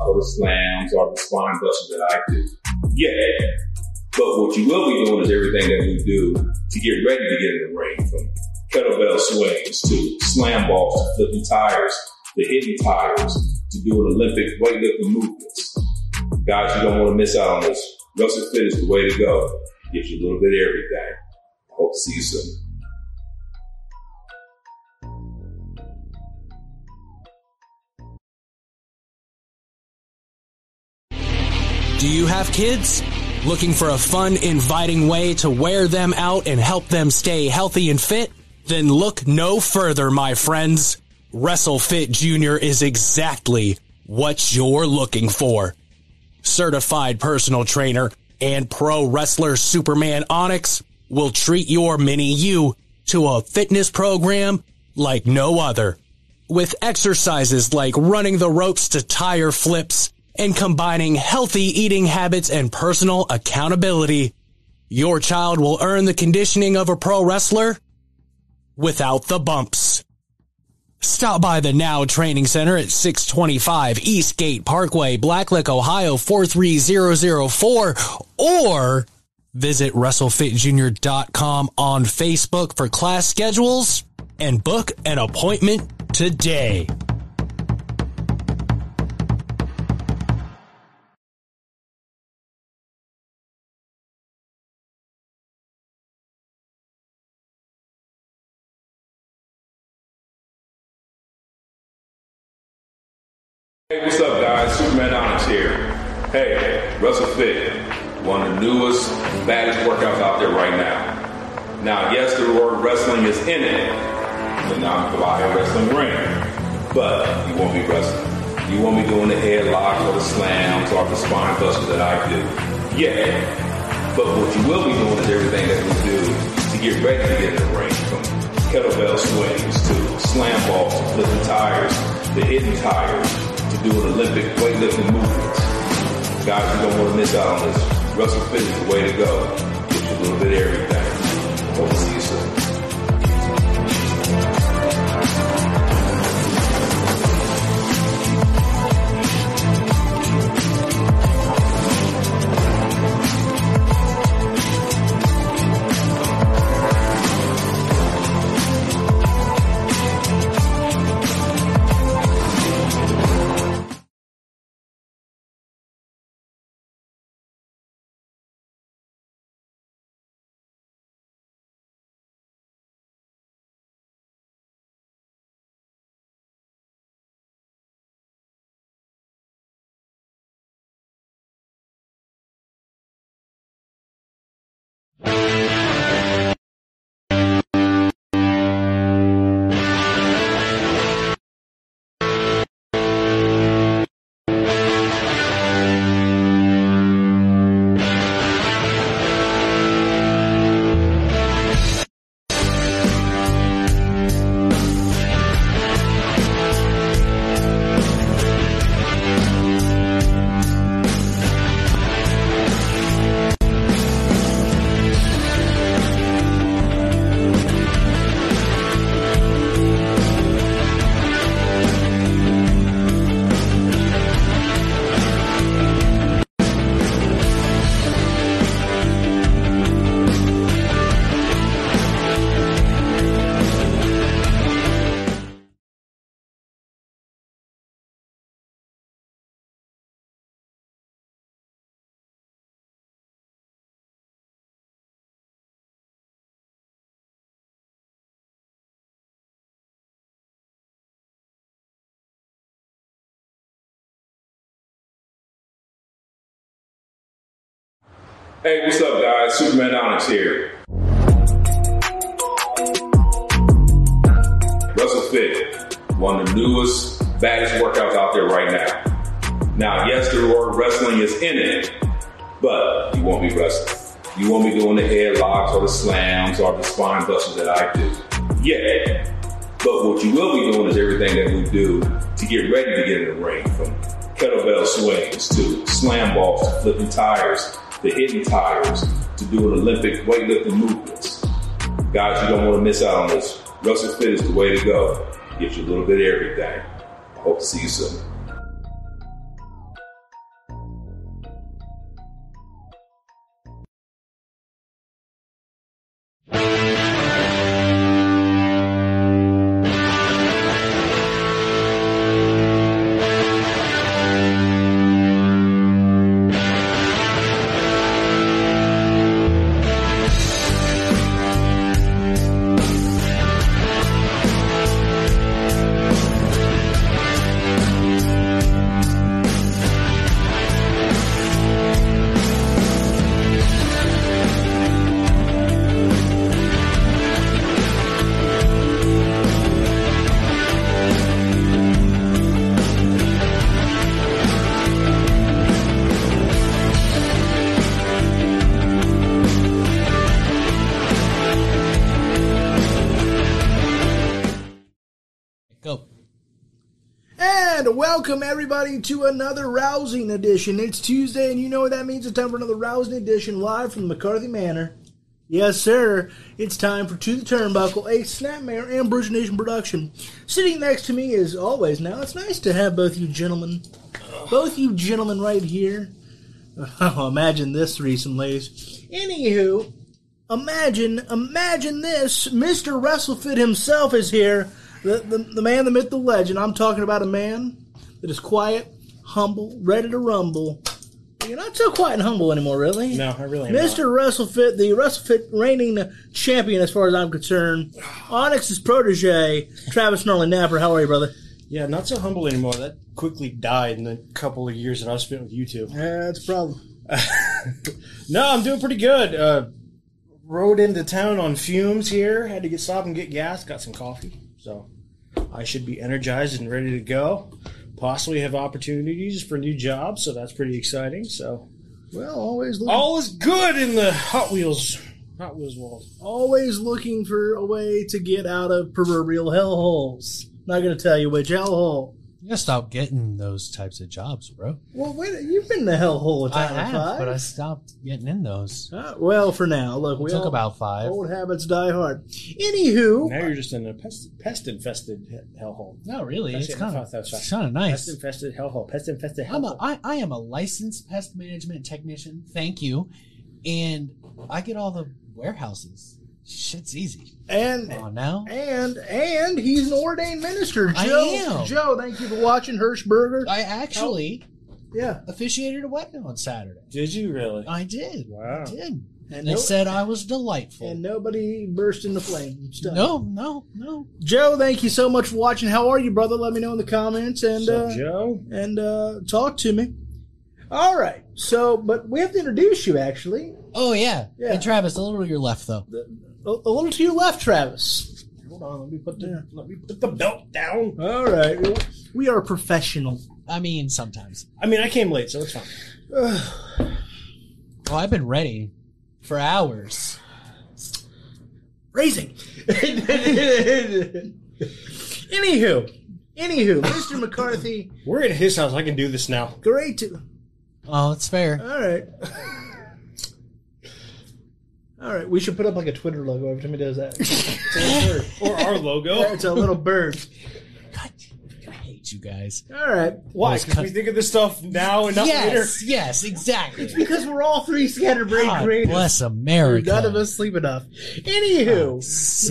or the slams or the spine busters that I do. Yeah. But what you will be doing is everything that we do to get ready to get in the ring from kettlebell swings to slam balls to flipping tires to hitting tires to doing Olympic weightlifting movements. Guys, you don't want to miss out on this. WrestleFit is the way to go. Gives you a little bit of everything. Hope to see you soon. Do you have kids? Looking for a fun, inviting way to wear them out and help them stay healthy and fit? Then look no further, my friends. WrestleFit Jr. is exactly what you're looking for. Certified personal trainer and pro wrestler Superman Onyx will treat your mini you to a fitness program like no other. With exercises like running the ropes to tire flips and combining healthy eating habits and personal accountability, your child will earn the conditioning of a pro wrestler without the bumps. Stop by the Now Training Center at 625 Eastgate Parkway, Blacklick, Ohio 43004 or visit WrestleFitJr.com on Facebook for class schedules and book an appointment today. Hey, what's up, guys? Superman Onyx here. Hey, Russell Fit, one of the newest, baddest workouts out there right now. Now, yes, the word wrestling is in it, but I'm a wrestling ring. But you won't be wrestling. You won't be doing the headlocks or the slams or the spine busters that I do. Yeah. But what you will be doing is everything that we do to get ready to get in the ring. From kettlebell swings to slam balls flipping tires to hitting tires to doing Olympic weightlifting movements. Guys, you don't want to miss out on this. WrestleFit is the way to go. Get you a little bit of everything. Hey, what's up, guys? Superman Onyx here. WrestleFit, one of the newest, baddest workouts out there right now. Now, yes, the word wrestling is in it, but you won't be wrestling. You won't be doing the headlocks or the slams or the spine busters that I do. Yeah. But what you will be doing is everything that we do to get ready to get in the ring from kettlebell swings to slam balls to flipping tires the hitting tires to do an Olympic weightlifting movements. Guys, you don't want to miss out on this. WrestleFit is the way to go. Gives you a little bit of everything. I hope to see you soon. Welcome everybody to another rousing edition. It's Tuesday, and you know what that means. It's time for another rousing edition live from the McCarthy Manor. Yes, sir. It's time for To the Turnbuckle, a Snapmare and Bruce Nation production. Sitting next to me, as always, now it's nice to have both you gentlemen, both you gentlemen right here. Oh, imagine this threesome, ladies. Anywho, imagine, imagine this. Mr. WrestleFit himself is here. The, the, the man, the myth, the legend. I'm talking about a man that is quiet, humble, ready to rumble. You're not so quiet and humble anymore, really. No, I really am Mr. WrestleFit, the WrestleFit reigning champion, as far as I'm concerned. Onyx's protege, Travis Gnarly Napper. How are you, brother? Yeah, not so humble anymore. That quickly died in the couple of years that I've spent with you two. Yeah, that's a problem. No, I'm doing pretty good. Uh, rode into town on fumes here. Had to get stop and get gas. Got some coffee, so I should be energized and ready to go. Possibly have opportunities for new jobs, so that's pretty exciting. So Well, always looking, all is good in the Hot Wheels Hot Wheels world. always looking for a way to get out of proverbial hellholes. Not going to tell you which hellhole. You gotta stop getting those types of jobs, bro. Well, wait, you've been in the hellhole a I time or have, five. but I stopped getting in those. Uh, well, for now, look, we It took all, about five. old habits die hard. Anywho, Now you're just in a pest, pest infested hellhole. No, really, That's it's it. kind of thought that was it's kind of Pest nice. infested hellhole. Pest infested I'm a, hellhole. I, I am a licensed pest management technician. Thank you, and I get all the warehouses. Shit's easy. and Come on now. and and he's an ordained minister. I Joe, am. Joe, thank you for watching Hirschberger. I actually Yeah, officiated a wedding on Saturday. Did you really? I did. Wow. I did. and They no- said I was delightful. and nobody burst into flames. No, no, no. Joe, thank you so much for watching. How are you, brother? Let me know in the comments and So, uh, Joe? and uh, talk to me. All right. So, but we have to introduce you actually. Oh yeah. Yeah. Hey Travis, a little to your left though. A, a little to your left, Travis. Hold on, let me put the Yeah. let me put the belt down. All right. We are professional. I mean, sometimes. I mean, I came late, so it's fine. Oh, I've been ready for hours. Raising. anywho, anywho, Mr. McCarthy, We're at his house. I can do this now. great to. Oh, it's fair. All right. All right, we should put up like a Twitter logo every time he does that. It's a little bird. Or our logo. It's a little bird. God, I hate you guys. All right. Why? Because cut- we think of this stuff now and not later. Yes, yes, exactly. Because we're all three scatterbrained God creators. bless America. None of us sleep enough. Anywho,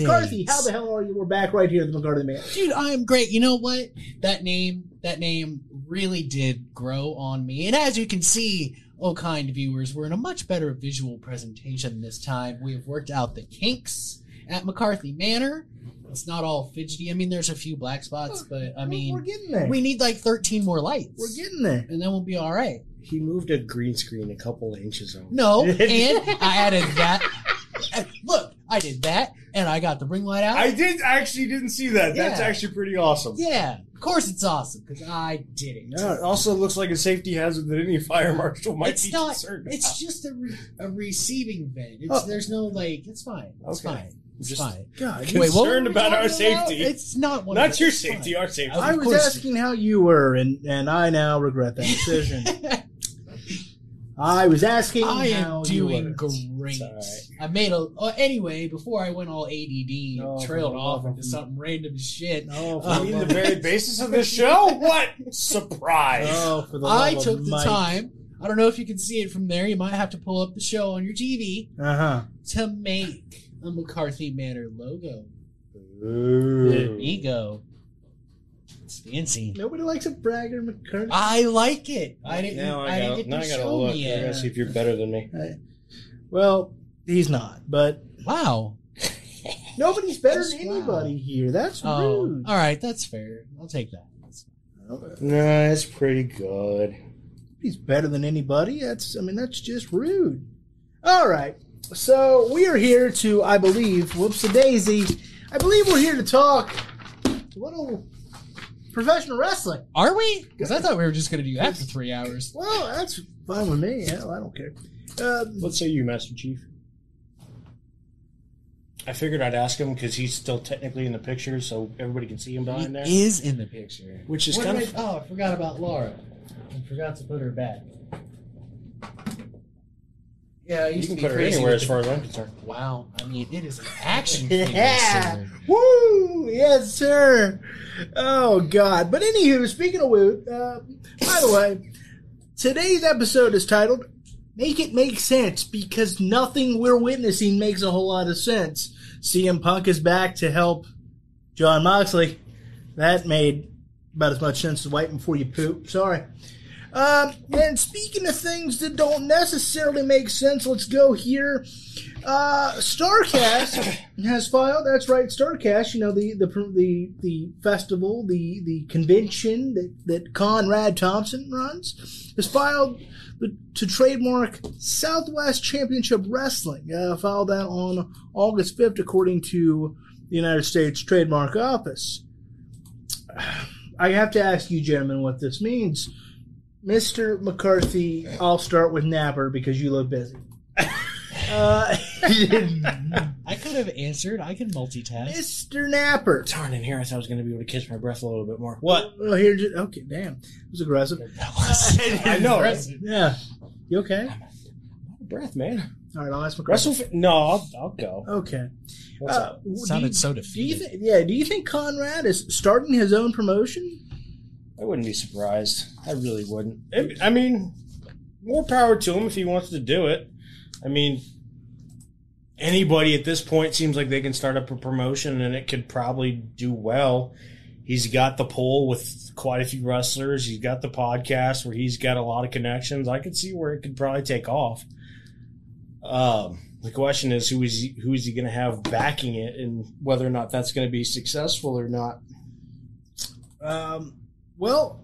Oh, McCarthy, sakes. how the hell are you? We're back right here at the McCarthy Man. Dude, I am great. You know what? That name, that name really did grow on me. And as you can see, oh kind viewers, we're in a much better visual presentation this time. We have worked out the kinks at McCarthy Manor. It's not all fidgety. I mean, there's a few black spots, but I mean, we're mean, getting there. we need like 13 more lights. we're getting there. and then we'll be all right. He moved a green screen a couple of inches over. No, and I added that. Look, I did that, and I got the ring light out. I did actually didn't see that. That's Yeah. actually pretty awesome. yeah, of course it's awesome because I did it. Yeah, it also looks like a safety hazard that any fire marshal might it's be not. concerned about. It's just a, re- a receiving vent. It's Oh. there's no like. It's fine. It's Okay. fine. It's Just- fine. God, Concerned Wait, what about our talking about? safety. It's not one. Not those. your safety, fine. our safety. I was asking how you were, and and I now regret that decision. I was asking I how am you doing were. great. It's all right. I made a uh, anyway before I went all ADD No, trailed off love into something random shit. No, for I the mean, the very basis of the show? What? Surprise. Oh, for the I took the Mike. time. I don't know if you can see it from there. You might have to pull up the show on your TV Uh huh. to make a McCarthy Manor logo. Ooh. There you go. It's fancy. Nobody likes a bragger McCarthy. I like it. I didn't. Now I, I, didn't gotta, get now to I gotta show look. me I gotta see if you're better than me. well, he's not, but Wow. nobody's better than Wow. anybody here. That's Oh, rude. all right. That's fair. I'll take that. That's No, it's pretty good. He's better than anybody. That's I mean that's just rude. All right. So we are here to I believe whoops a daisy. I believe we're here to talk a little professional wrestling. Are we? Because I thought we were just going to do that for three hours. Well, that's fine with me. Hell, I don't care. Um, Let's say you, Master Chief. I figured I'd ask him because he's still technically in the picture, so everybody can see him behind there. He is in the picture. Which is What kind did of- I- oh, I forgot about Laura. I forgot to put her back. Yeah, I You used can to be put her crazy anywhere with as the- far as I'm concerned. Wow, I mean, it is an action figure. Yeah. sir. Woo! Yes, sir. Oh God! But anywho, speaking of woo, uh, by the way, today's episode is titled "Make It Make Sense" because nothing we're witnessing makes a whole lot of sense. CM Punk is back to help Jon Moxley. That made about as much sense as wiping before you poop. Sorry. Um, and speaking of things that don't necessarily make sense, let's go here. Uh, Starcast has filed. That's right, Starcast. You know the the the the festival, the the convention that that Conrad Thompson runs, has filed to trademark Southwest Championship Wrestling. Uh, filed that on August fifth, according to the United States Trademark Office. I have to ask you, gentlemen, what this means. Mr. McCarthy, I'll start with Napper because you look busy. Uh, I could have answered. I can multitask. Mr. Napper. Darn, in here I thought I was going to be able to catch my breath a little bit more. What? Well, here, ju- okay, damn, it was aggressive. That was I know, right? Yeah, you okay? Breath, man. All right, I'll ask McCarthy. Wrestle? No, I'll, I'll go. Okay. What's Uh, up? Sounded you- so Do you defeated. think? Yeah. Do you think Conrad is starting his own promotion? I wouldn't be surprised. I really wouldn't. I- I mean, more power to him if he wants to do it. I mean, anybody at this point seems like they can start up a promotion and it could probably do well. He's got the pull with quite a few wrestlers. He's got the podcast where he's got a lot of connections. I could see where it could probably take off. Um, the question is who is he, who is he going to have backing it, and whether or not that's going to be successful or not. Um. Well,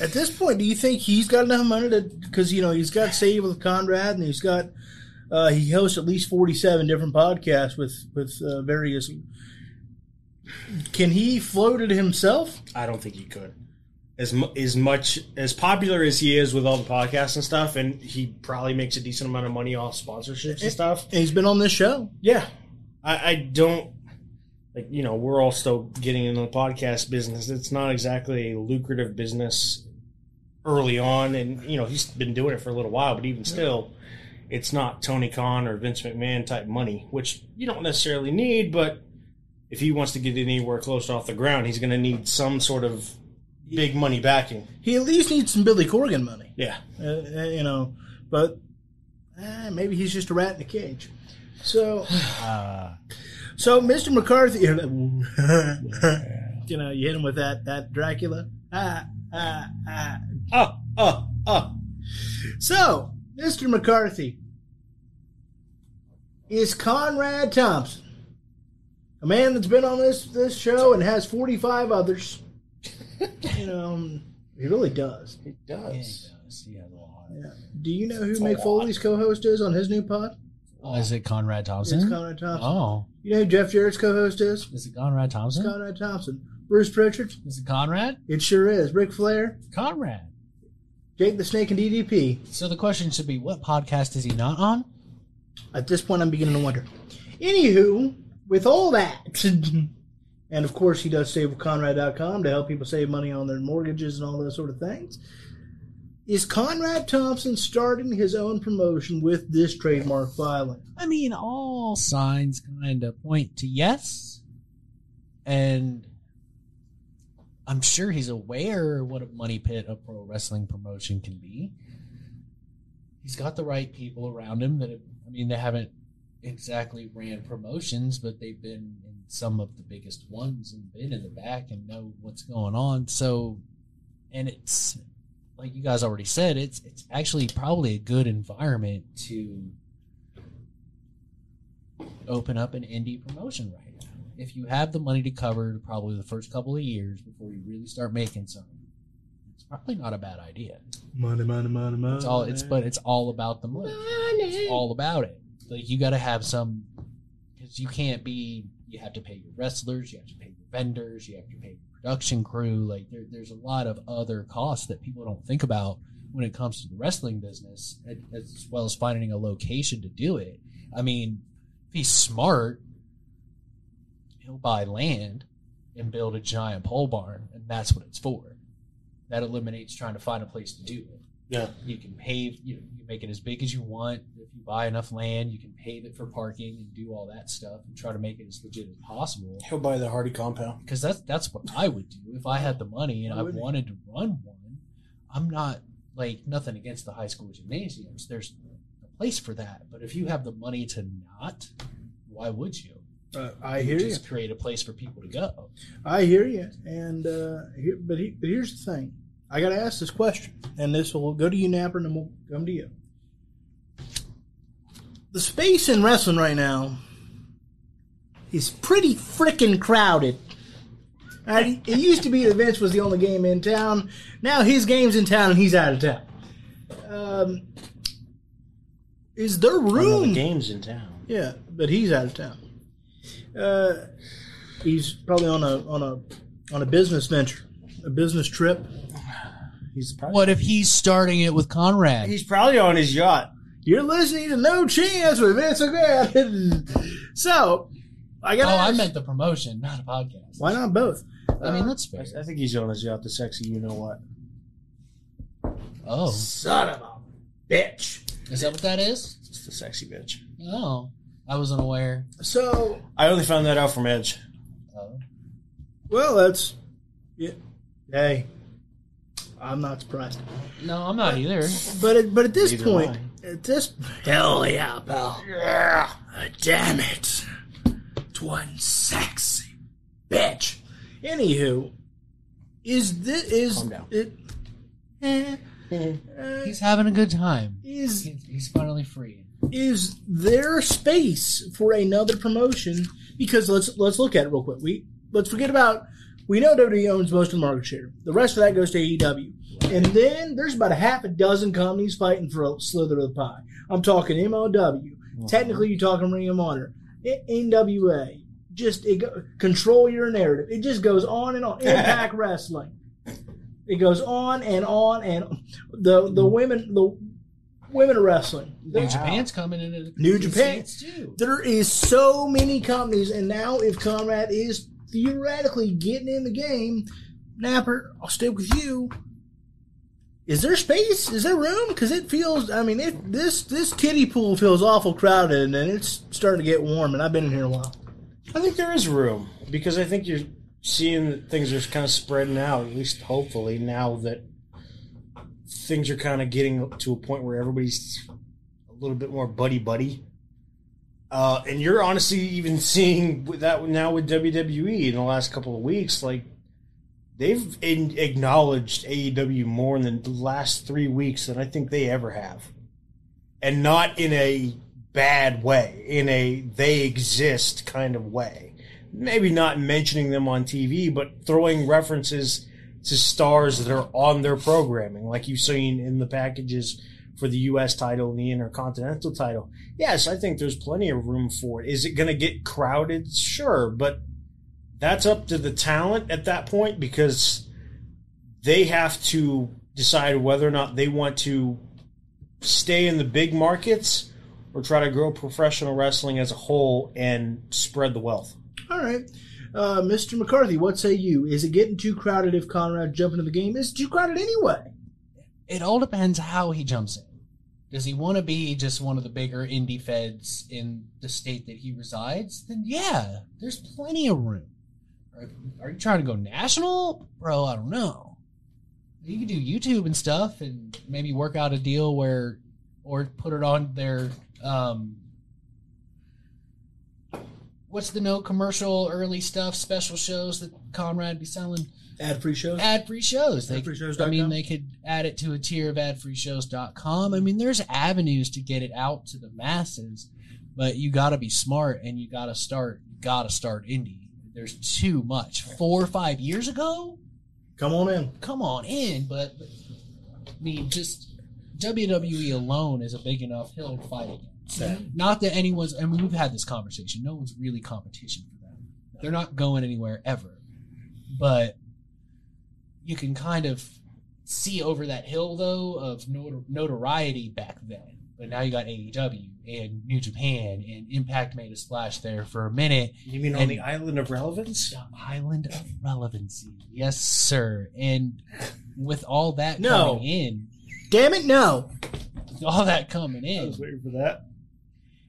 at this point, do you think he's got enough money to? Because you know he's got Save with Conrad, and he's got. Uh, he hosts at least forty-seven different podcasts with with uh, various. Can he float it himself? I don't think he could. As mu- as much as popular as he is with all the podcasts and stuff, and he probably makes a decent amount of money off sponsorships and stuff. And he's been on this show. Yeah, I, I don't like. You know, we're all still getting into the podcast business. It's not exactly a lucrative business early on, and you know he's been doing it for a little while, but even still, it's not Tony Khan or Vince McMahon type money, which you don't necessarily need, but if he wants to get anywhere close off the ground, he's going to need some sort of big money backing. He at least needs some Billy Corgan money. Yeah. uh, uh, you know, but eh, maybe he's just a rat in a cage. So, Uh, so Mr. McCarthy, you know, you hit him with that that Dracula. Ah, ah, ah. Oh, oh, oh. So, Mr. McCarthy is Conrad Thompson, a man that's been on this this show and has forty five others. you know, he really does. It yeah, he does. does. He has a lot. Do you know who It's Mick. Foley's co-host is on his new pod? Oh, is it Conrad Thompson? It's Conrad Thompson. Oh, You know who Jeff Jarrett's co-host is? is it Conrad It's Thompson? Conrad Thompson. Bruce Pritchard? Is it Conrad? It sure is. Ric Flair? Conrad. Jake the Snake and DDP. So the question should be, what podcast is he not on? At this point, I'm beginning to wonder. Anywho, with all that, and of course, he does SaveWithConrad.com to help people save money on their mortgages and all those sort of things. Is Conrad Thompson starting his own promotion with this trademark filing? I mean, all signs kind of point to yes. And I'm sure he's aware what a money pit a pro wrestling promotion can be. He's got the right people around him that, have, I mean, they haven't exactly ran promotions, but they've been in some of the biggest ones and been in the back and know what's going on. So, and it's like you guys already said, it's it's actually probably a good environment to open up an indie promotion right. If you have the money to cover probably the first couple of years before you really start making some, it's probably not a bad idea. Money, money, money, money. It's all it's but it's all about the money. It's all about it. Like you got to have some because you can't be. You have to pay your wrestlers. You have to pay your vendors. You have to pay your production crew. Like there, there's a lot of other costs that people don't think about when it comes to the wrestling business, as well as finding a location to do it. I mean, be smart, he'll buy land and build a giant pole barn, and that's what it's for. That eliminates trying to find a place to do it. Yeah. You can pave, you, you can make it as big as you want. If you buy enough land, you can pave it for parking and do all that stuff and try to make it as legit as possible. He'll buy the Hardy compound. Because that's that's what I would do if I had the money and I wanted to run one. I'm not like nothing against the high school gymnasiums. There's a place for that, but if you have the money to not, why would you? Uh, I You hear you. just create a place for people to go. I hear you. And uh, here, but, he, but here's the thing. I got to ask this question, and this will go to you, Napper, and then we'll come to you. The space in wrestling right now is pretty freaking crowded. Right? It used to be that Vince was the only game in town. Now his game's in town and he's out of town. Um, is there One of room? the games in town. Yeah, but he's out of town. Uh, he's probably on a on a on a business venture, a business trip. He's probably What if he's starting it with Conrad? he's probably on his yacht. You're listening to No Chance with Vince McMahon. so, I got. oh, I meant the promotion, not a podcast. why not both? I mean, that's fair. I, I think he's on his yacht. The sexy, you know what? Oh, Son of a bitch. is that what that is? It's the sexy bitch. Oh, I wasn't aware. So, I only found that out from Edge. Oh. well, that's yeah. Hey, I'm not surprised. No, I'm not either. But at, but at this Neither point, am at this hell yeah, pal. Yeah, damn it, it's one sexy bitch. Anywho, is this is Calm down. it? eh, uh, He's having a good time. is He's, he's finally free. Is there space for another promotion? Because let's let's look at it real quick. We let's forget about we know WWE owns most of the market share. The rest of that goes to AEW, and then there's about a half a dozen companies fighting for a slither of the pie. I'm talking MLW. Technically, you're talking Ring of Honor, NWA. Just it go, control your narrative. It just goes on and on. Impact Wrestling. It goes on and on and on. the the women the women wrestling. New Japan's coming into New Japan. Too. There is so many companies, and now if Conrad is theoretically getting in the game, Napper, I'll stick with you. Is there space? Is there room? Because it feels. I mean, it, this this kiddie pool feels awful crowded, and it's starting to get warm. And I've been in here a while. I think there is room because I think you're seeing that things are kind of spreading out. At least hopefully now that things are kind of getting to a point where everybody's a little bit more buddy buddy. Uh, and you're honestly even seeing that now with WWE in the last couple of weeks, like they've in, acknowledged AEW more in the last three weeks than I think they ever have, and not in a bad way, in a they exist kind of way. Maybe not mentioning them on TV, but throwing references to stars that are on their programming, like you've seen in the packages for the U.S. title and the Intercontinental title. Yes, I think there's plenty of room for it. Is it going to get crowded? Sure, but that's up to the talent at that point because they have to decide whether or not they want to stay in the big markets or try to grow professional wrestling as a whole and spread the wealth. All right, uh, Mr. McCarthy, what say you? Is it getting too crowded if Conrad jump into the game? Is it too crowded anyway? It all depends how he jumps in. Does he want to be just one of the bigger indie feds in the state that he resides? Then yeah, there's plenty of room. Are, are you trying to go national, bro? I don't know. You can do YouTube and stuff, and maybe work out a deal where, or put it on their um. What's the no commercial early stuff special shows that Conrad be selling? Ad free shows. ad free shows. They, Adfreeshows.com? I mean, they could add it to a tier of adfreeshows.com. I mean, there's avenues to get it out to the masses, but you got to be smart and you got to start. You Got to start indie. There's too much. Four or five years ago, Come on in. come on in. But, but I mean, just WWE alone is a big enough hill to fight against. Not that anyone's. I mean, we've had this conversation. No one's really competition for them. They're not going anywhere ever. But you can kind of see over that hill, though, of notor- notoriety back then. But now you got AEW and New Japan and Impact made a splash there for a minute. You mean on the island of relevance? The island of relevancy. Yes, sir. And with all that No. coming in, Damn it, no. with all that coming in, I was waiting for that.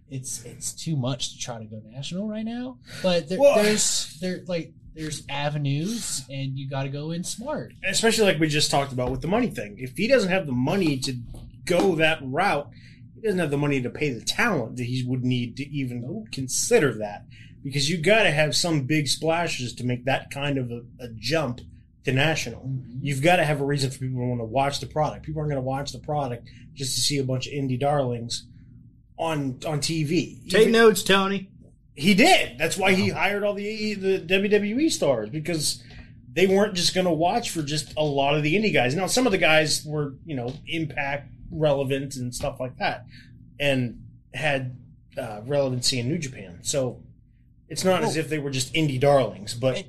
It's it's too much to try to go national right now. But there, Well- there's there like there's avenues, and you got to go in smart. Especially like we just talked about with the money thing. If he doesn't have the money to go that route, he doesn't have the money to pay the talent that he would need to even consider that. Because you got to have some big splashes to make that kind of a, a jump to national. Mm-hmm. You've got to have a reason for people to want to watch the product. People aren't going to watch the product just to see a bunch of indie darlings on on TV. Take Even- notes, Tony. He did. That's why he hired all the the WWE stars because they weren't just going to watch for just a lot of the indie guys. Now, some of the guys were, you know, impact relevant and stuff like that, and had uh, relevancy in New Japan. So it's not as if they were just indie darlings, but And,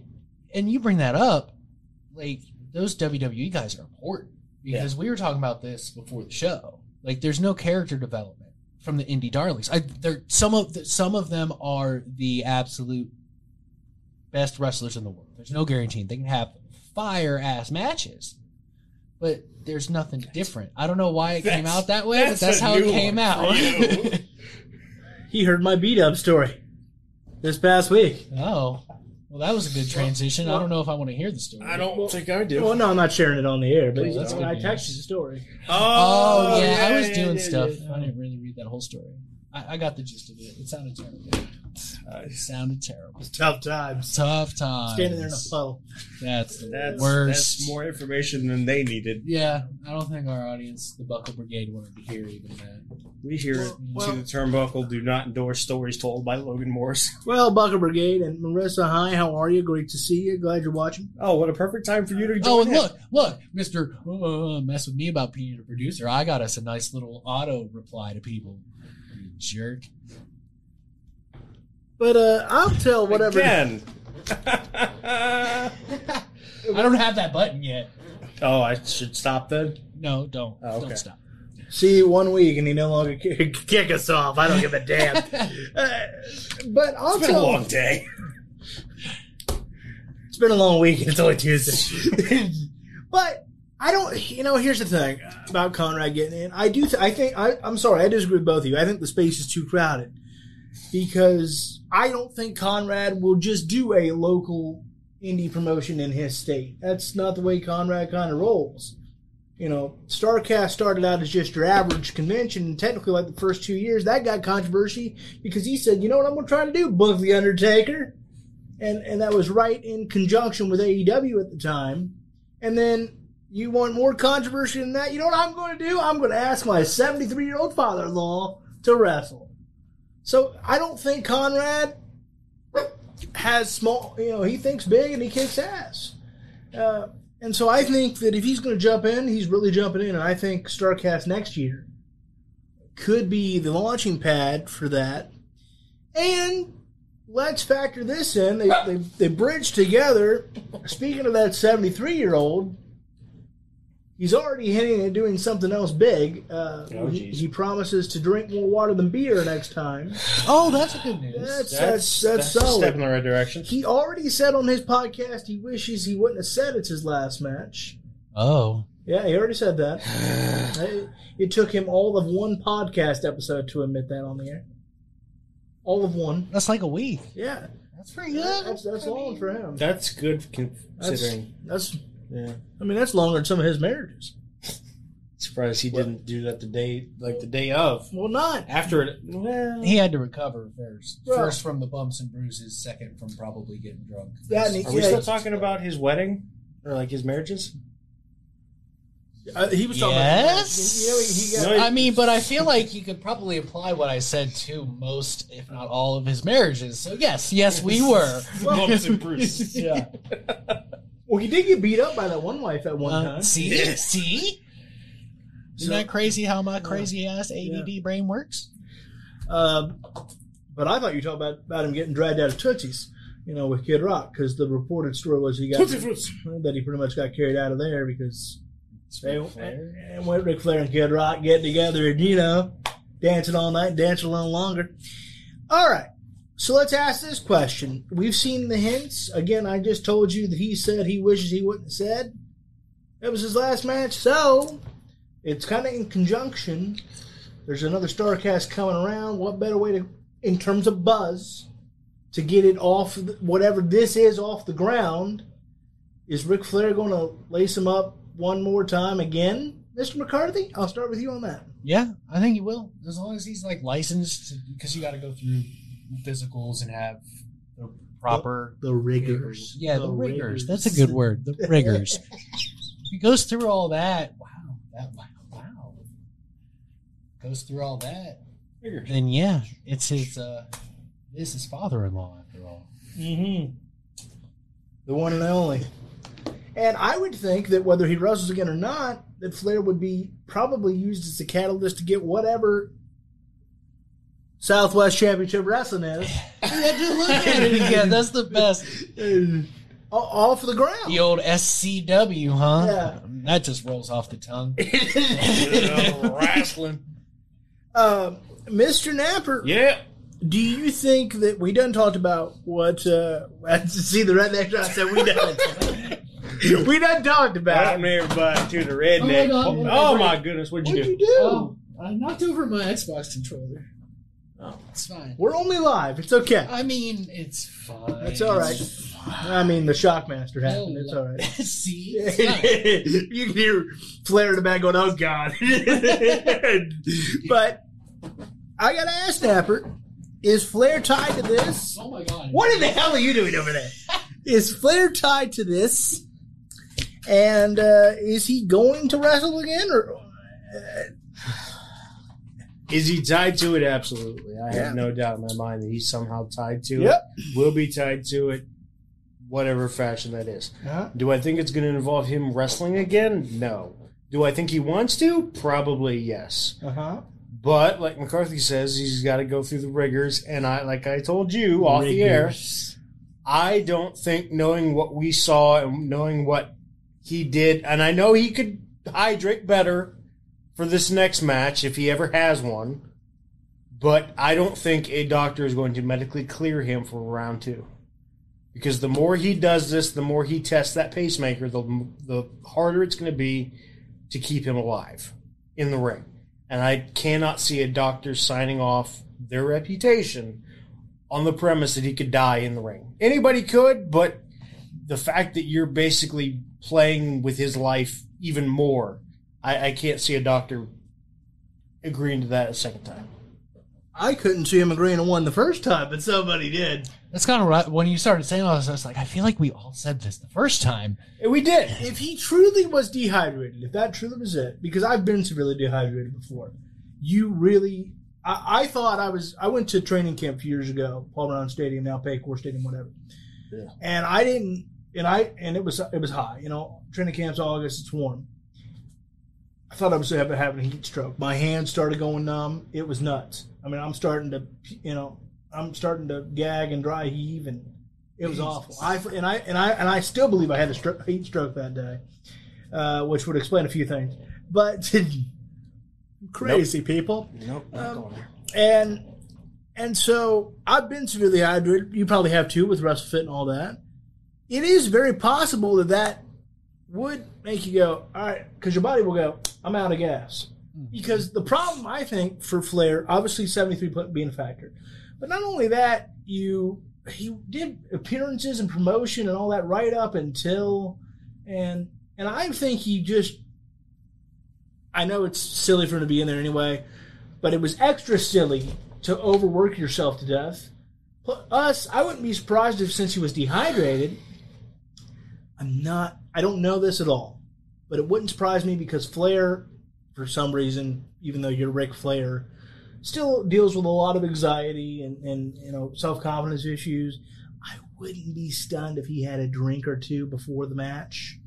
and you bring that up, like those WWE guys are important because we were talking about this before the show. Like, there's no character development from the indie darlings. I there some of the, some of them are the absolute best wrestlers in the world. There's no guaranteeing they can have fire ass matches, but there's nothing different. I don't know why it came out that way, but that's that's how it came out. He heard my beat up story this past week. oh, well, that was a good transition. I don't know if I want to hear the story. I don't think I do. Well, no, I'm not sharing it on the air, but Well, that's I good texted the story. Oh, oh, yeah, I was yeah, doing yeah, stuff. yeah. I didn't really read that whole story. I, I got the gist of it. It sounded terrible. It sounded terrible. Tough times. Tough times. Standing there in a puddle. That's the That's, worst. that's more information than they needed. Yeah, I don't think our audience, the Buckle Brigade, wanted to hear even that. We hear Well, to well- the turnbuckle do not endorse stories told by Logan Morris. Well, Buckle Brigade and Marissa, hi, how are you? Great to see you. Glad you're watching. Oh, what a perfect time for you to join Oh, and in. look, look, Mister, uh, mess with me about being a producer. I got us a nice little auto reply to people. You jerk. But uh, I'll tell whatever. Again. I don't have that button yet. oh, I should stop then. No, don't. Oh, okay. Don't stop. See you one week and he no longer ki- kick us off. I don't give a damn. uh, but I'll It's been a long day. It's been a long week. And it's only Tuesday. but I don't. You know, here's the thing about Conrad getting in. I do. Th- I think. I, I'm sorry. I disagree with both of you. I think the space is too crowded because I don't think Conrad will just do a local indie promotion in his state. That's not the way Conrad kind of rolls. You know, Starcast started out as just your average convention, and technically, like the first two years, that got controversy because he said, "You know what I'm going to try to do? Book the Undertaker." and and that was right in conjunction with AEW at the time. And then you want more controversy than that? You know what I'm going to do? I'm going to ask my 73 year old father-in-law to wrestle. So I don't think Conrad has small. You know, he thinks big and he kicks ass. Uh, and so I think that if he's going to jump in, he's really jumping in. And I think Starcast next year could be the launching pad for that. And let's factor this in. They, they, they bridge together. Speaking of that 73 year old, he's already hinting at doing something else big. Uh, Oh, he, he promises to drink more water than beer next time. Oh, that's a good news. That's, that's, that's, a step in the right direction. He already said on his podcast he wishes he wouldn't have said it's his last match. Oh, Yeah, he already said that. it, it took him all of one podcast episode to admit that on the air. All of one. that's like a week. Yeah, That's pretty good. that's that's long for him. That's good That's, considering. that's yeah. I mean that's longer than some of his marriages. Surprised he didn't do that the day, like the day of. Well, not. After it. Well, He had to recover first. Well- first from the bumps and bruises, second from probably getting drunk. Yeah, and he- are we yeah, still talking about his wedding? Or like his marriages? Uh, he was talking Yes. about. You know, he, he got, I mean, but I feel like you could probably apply what I said to most, if not all, of his marriages. So yes, yes, we were. Bumps and bruises. yeah. well, he did get beat up by that one wife at one Uh, time. see, see. Isn't So- that crazy how my crazy ass ADD Yeah. brain works? Um, but I thought you talked about about him getting dragged out of Tootsie's. You know, with Kid Rock, because the reported story was he got Tootsie Fruits. that he pretty much got carried out of there because they Ric Flair. and when Ric Flair and Kid Rock get together and you know dancing all night, dancing a little longer. All right. So let's ask this question. We've seen the hints. Again, I just told you that he said he wishes he wouldn't have said. It was his last match, so it's kind of in conjunction. There's another Starcast coming around. What better way to, in terms of buzz, to get it off, whatever this is, off the ground? Is Ric Flair going to lace him up one more time again, Mr. McCarthy? I'll start with you on that. Yeah, I think he will. As long as he's like licensed, because you got to go through physicals and have the proper. The rigors. yeah, the, rigors. That's a good word. The rigors. he goes through all that, wow, that wow, wow, goes through all that, then yeah, it's his. uh It's his father-in-law after all. Mm-hmm. The one and only. And I would think that whether he wrestles again or not, that Flair would be probably used as a catalyst to get whatever Southwest Championship Wrestling is Yeah, just look at it again. That's the best. off the ground. The old SCW, huh? Yeah. That just rolls off the tongue. wrestling. Uh, Mr. Napper, Yeah. do you think that we done talked about what? Uh, see the redneck I said we done. we done talked about. Welcome everybody to the redneck. Oh Oh, my God. my goodness, what'd you What'd do? you do? Oh, I knocked over my Xbox controller. Oh. It's fine. We're only live. It's okay. I mean, it's fine. It's all right. I mean, the Shockmaster happened. It's all right. See, it's fine. you can hear Flair in the back going, "Oh God!" but I gotta ask Napper: Is Flair tied to this? Oh my god! What in the hell are you doing over there? Is Flair tied to this? And uh, is he going to wrestle again, or Is he tied to it? Absolutely. I Yeah. have no doubt in my mind that he's somehow tied to Yep. it. Will be tied to it, whatever fashion that is. Do I think it's going to involve him wrestling again? No. Do I think he wants to? Probably yes. uh-huh. But like McCarthy says, he's got to go through the rigors. And I, like I told you off the air, I don't think knowing what we saw and knowing what he did, and I know he could hydrate better for this next match if he ever has one, but I don't think a doctor is going to medically clear him for round two. Because the more he does this, the more he tests that pacemaker, the, the harder it's going to be to keep him alive in the ring. And I cannot see a doctor signing off their reputation on the premise that he could die in the ring. Anybody could, but the fact that you're basically playing with his life even more, I, I can't see a doctor agreeing to that a second time. I couldn't see him agreeing to one the first time, but somebody did. That's kind of right. When you started saying all this, I was like, I feel like we all said this the first time. And we did. if he truly was dehydrated, if that truly was it, because I've been severely dehydrated before, you really. I, I thought I was. I went to training camp a few years ago, Paul Brown Stadium, now Paycor Stadium, whatever. Yeah. And I didn't. And I and it was it was high. You know, training camp's August. It's warm. I thought I was having having a heat stroke. My hands started going numb. It was nuts. I mean, I'm starting to, you know, I'm starting to gag and dry heave, and it was awful. I and I and I and I still believe I had a stro- heat stroke that day, uh, which would explain a few things. But crazy people, Nope, not going there. and and so I've been severely hydrated. You probably have too with WrestleFit and all that. It is very possible that that would make you go, all right, because your body will go, I'm out of gas. Hmm. Because the problem I think for Flair, obviously 73 being a factor, but not only that, you he did appearances and promotion and all that right up until, and and I think he just, I know it's silly for him to be in there anyway, but it was extra silly to overwork yourself to death. Plus, I wouldn't be surprised if since he was dehydrated, I'm not. I don't know this at all, but it wouldn't surprise me because Flair, for some reason, even though you're Ric Flair, still deals with a lot of anxiety and, and you know self confidence issues. I wouldn't be stunned if he had a drink or two before the match,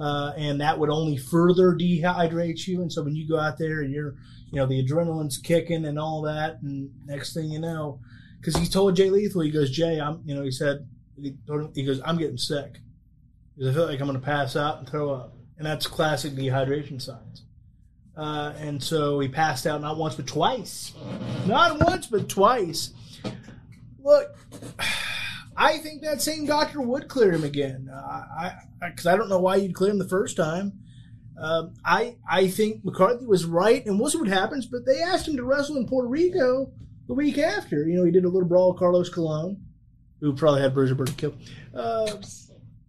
uh, and that would only further dehydrate you. And so when you go out there and you're, you know, the adrenaline's kicking and all that, and next thing you know, because he told Jay Lethal, he goes, Jay, I'm, you know, he said, he, told him, he goes, I'm getting sick because I feel like I'm going to pass out and throw up, and that's classic dehydration signs. uh, and so he passed out not once but twice. Not once but twice. Look, I think that same doctor would clear him again. Uh, I because I, don't know why you'd clear him the first time. Um, I I think McCarthy was right, and we'll see what happens. But they asked him to wrestle in Puerto Rico the week after. You know, he did a little brawl with Carlos Colon, who probably had Bruiser Brody kill. Uh,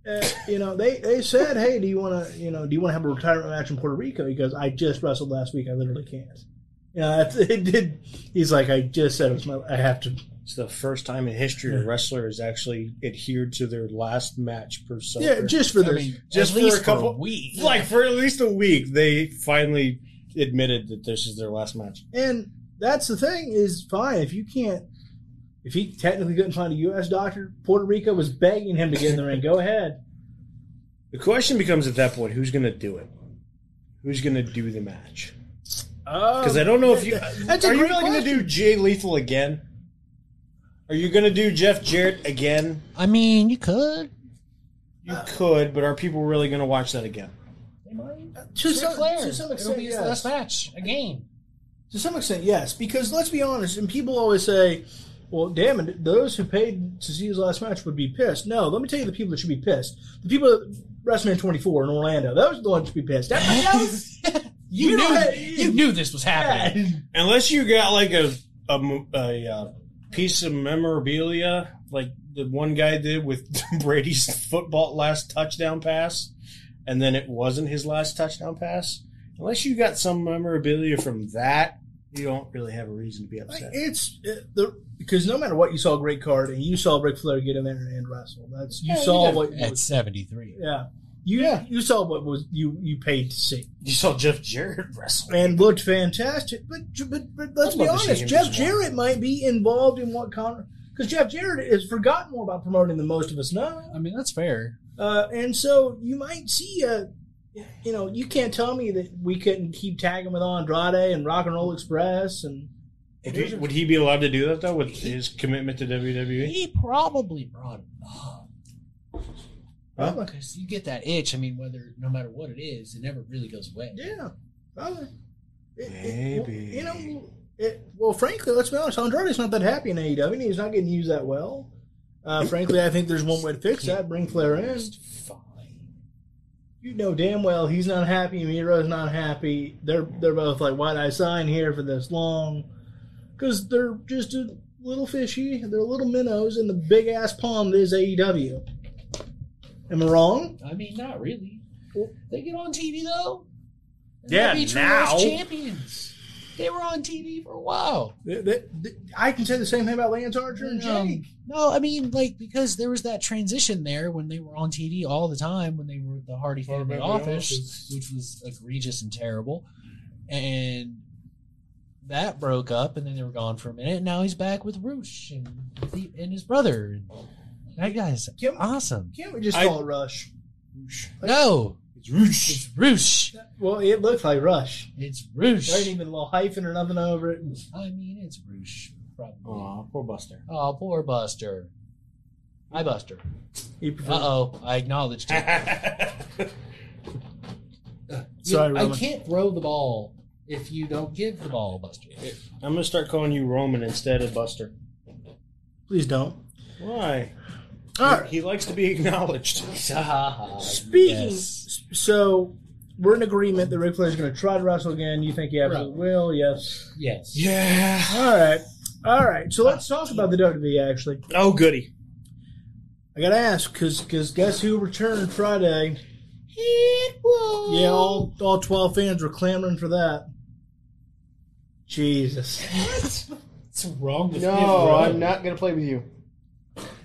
uh, you know, they, they said, "Hey, do you want to, you know, do you want to have a retirement match in Puerto Rico?" He goes, "I just wrestled last week. I literally can't." You know, that's, it did. He's like, "I just said it was my. I have to." It's the first time in history a wrestler has actually adhered to their last match per se. Yeah, just for I this. mean, just at for least a couple for a week. like for at least a week, they finally admitted that this is their last match. And that's the thing is fine if you can't. If he technically couldn't find a U.S. doctor, Puerto Rico was begging him to get in the ring. Go ahead. The question becomes at that point, who's going to do it? Who's going to do the match? Um, because I don't know if you That's a are you really going to do Jay Lethal again? Are you going to do Jeff Jarrett again? I mean, you could. You could, but are people really going to watch that again? Uh, to some, Flair. to some It'll extent, be his yes. last match again. To some extent, yes. Because let's be honest, and people always say, "Well, damn it, those who paid to see his last match would be pissed." No, let me tell you the people that should be pissed. The people at WrestleMania 24 in Orlando. Those are the ones that should be pissed. Everybody else, You, You knew. know, you knew this was happening. Unless you got like a a, mo- a, uh piece of memorabilia, like the one guy did with Brady's football last touchdown pass, and then it wasn't his last touchdown pass. Unless you got some memorabilia from that, you don't really have a reason to be upset. It's it, the because no matter what, you saw a great card, and you saw Ric Flair get in there and wrestle. That's you Yeah, saw you what At was, seventy three. yeah. You you saw what was you you paid to see You saw Jeff Jarrett wrestle. and looked fantastic. But but, but let's be love to see honest, Jeff just Jarrett might be involved in what Connor because Jeff Jarrett has forgotten more about promoting than most of us know. I mean, that's fair. Uh, and so you might see a, you know, you can't tell me that we couldn't keep tagging with Andrade and Rock and Roll Express and Would he, would he be allowed to do that though with his commitment to? WWE? He probably brought it up. Huh? Because you get that itch. I mean, whether no matter what it is, it never really goes away. yeah, probably. It- it- Maybe. you know, it, well, frankly, let's be honest. Andrade's not that happy in AEW. And he's not getting used that well. Uh, frankly, I think there's one way to fix that: bring Flair in. Fine. You know damn well he's not happy. Miro's not happy. They're they're both like, why'd I sign here for this long? Because they're just a little fishy. They're little minnows in the big ass pond that is AEW. Am I wrong? I mean, not really. They get on TV though. And Yeah, they'll be now. champions. They were on TV for a while. They- they- they- I can say the same thing about Lance Archer and Um, Jake. no, I mean, like because there was that transition there when they were on TV all the time when they were at the Hardy Family Family Office, Office. which was egregious and terrible, and that broke up, and then they were gone for a minute. And now he's back with Roosh and the, and his brother. That guy's Kim- awesome. Can't we just I- call it Rush? No, It's Roosh. it's Roosh. Well, it looks like Rush. It's Roosh. There ain't even a little hyphen or nothing over it. I mean, it's Roosh. Probably. Aw, poor Buster. Oh, poor Buster. Hi, Buster. He prefers- Uh oh, I acknowledged it. Sorry, You- I Roman. can't throw the ball if you don't give the ball, Buster. I'm gonna start calling you Roman instead of Buster. Please don't. Why? All right. He likes to be acknowledged. Speaking, Yes. so we're in agreement that Ric Flair is going to try to wrestle again. You think he absolutely will? Yes. Yes. Yeah. All right. All right. So let's talk about the WWE. Actually, Oh, goody. I got to ask because because guess who returned Friday? It was. Yeah, all all twelve fans were clamoring for that. Jesus. What's wrong with No, I'm not gonna play with you.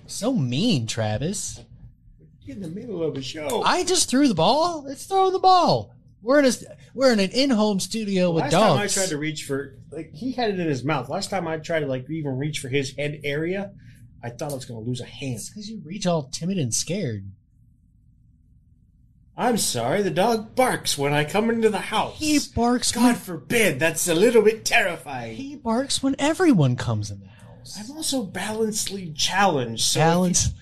So mean, Travis. In the middle of a show. I just threw the ball. Let's throw the ball. We're in a we're in an in-home studio with Last dogs. time I tried to reach for, like, he had it in his mouth. Last time I tried to, like, even reach for his head area, I thought I was going to lose a hand. It's because you reach all timid and scared. I'm sorry, the dog barks when I come into the house. He barks. God when, forbid, that's a little bit terrifying. he barks when everyone comes in the house. I'm also balancedly challenged. So Balance. if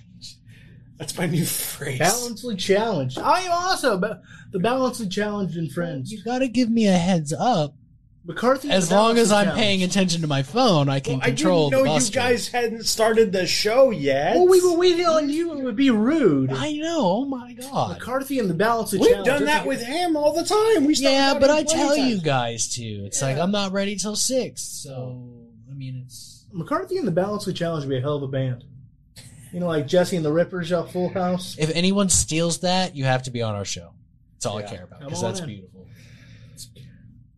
That's my new phrase. Balancedly challenged. I am also ba- the balancedly challenged in Friends. You got to give me a heads up. McCarthy. As long as I'm challenged. paying attention to my phone, I can Well, I control didn't the know you guys hadn't started the show yet. Well, we were waiting on you. It would be rude. I know. Oh my god. McCarthy and the balancedly We've challenged. done that with him all the time. We Yeah, started but out I in tell playtime. you guys to. It's like I'm not ready till six. So I mean, it's McCarthy and the balancedly challenged would be a hell of a band. You know, like Jesse and the Rippers off Full House. if anyone steals that, you have to be on our show. That's all I care about because that's in. beautiful.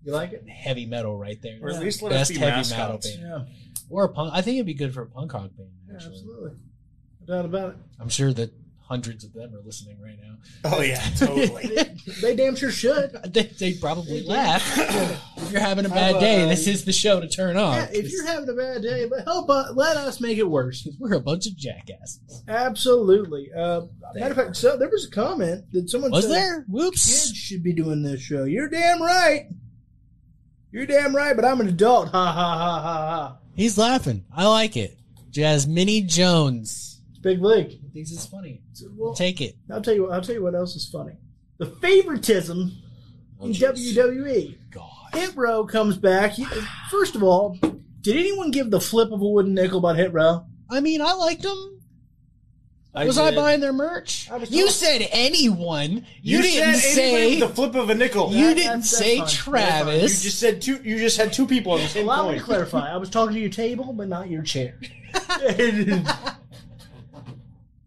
You like it? Heavy metal right there. Or at least let us Best be heavy mascots. metal band. Yeah, Or a punk. I think it'd be good for a punk rock band. yeah Actually, absolutely. No doubt about it. I'm sure that hundreds of them are listening right now. Oh yeah, totally. They damn sure should. They they probably laugh. if you're having a bad about, day, uh, this is the show to turn on. Yeah, if you're having a bad day, but help us, let us make it worse. we're a bunch of jackasses. Absolutely. Uh, matter of fact, so there was a comment that someone Was said there? Whoops, kids should be doing this show. You're damn right. You're damn right, but I'm an adult. Ha ha ha ha ha. He's laughing. I like it. Jasmine Jones. It's big league. He thinks it's funny. So, well, Take it. I'll tell you. I'll tell you what else is funny. The favoritism Oh, in jeez. WWE. God. Hit Row comes back. First of all, did anyone give the flip of a wooden nickel about Hit Row? I mean, I liked them. I was I did. buying their merch? You said anyone. You, You, didn't said anybody say. with the flip of a nickel. you That- didn't that's- that's say fine. That's Travis. You just said two. You just had two people on the same Allow me point. to clarify. I was talking to your table, but not your chair.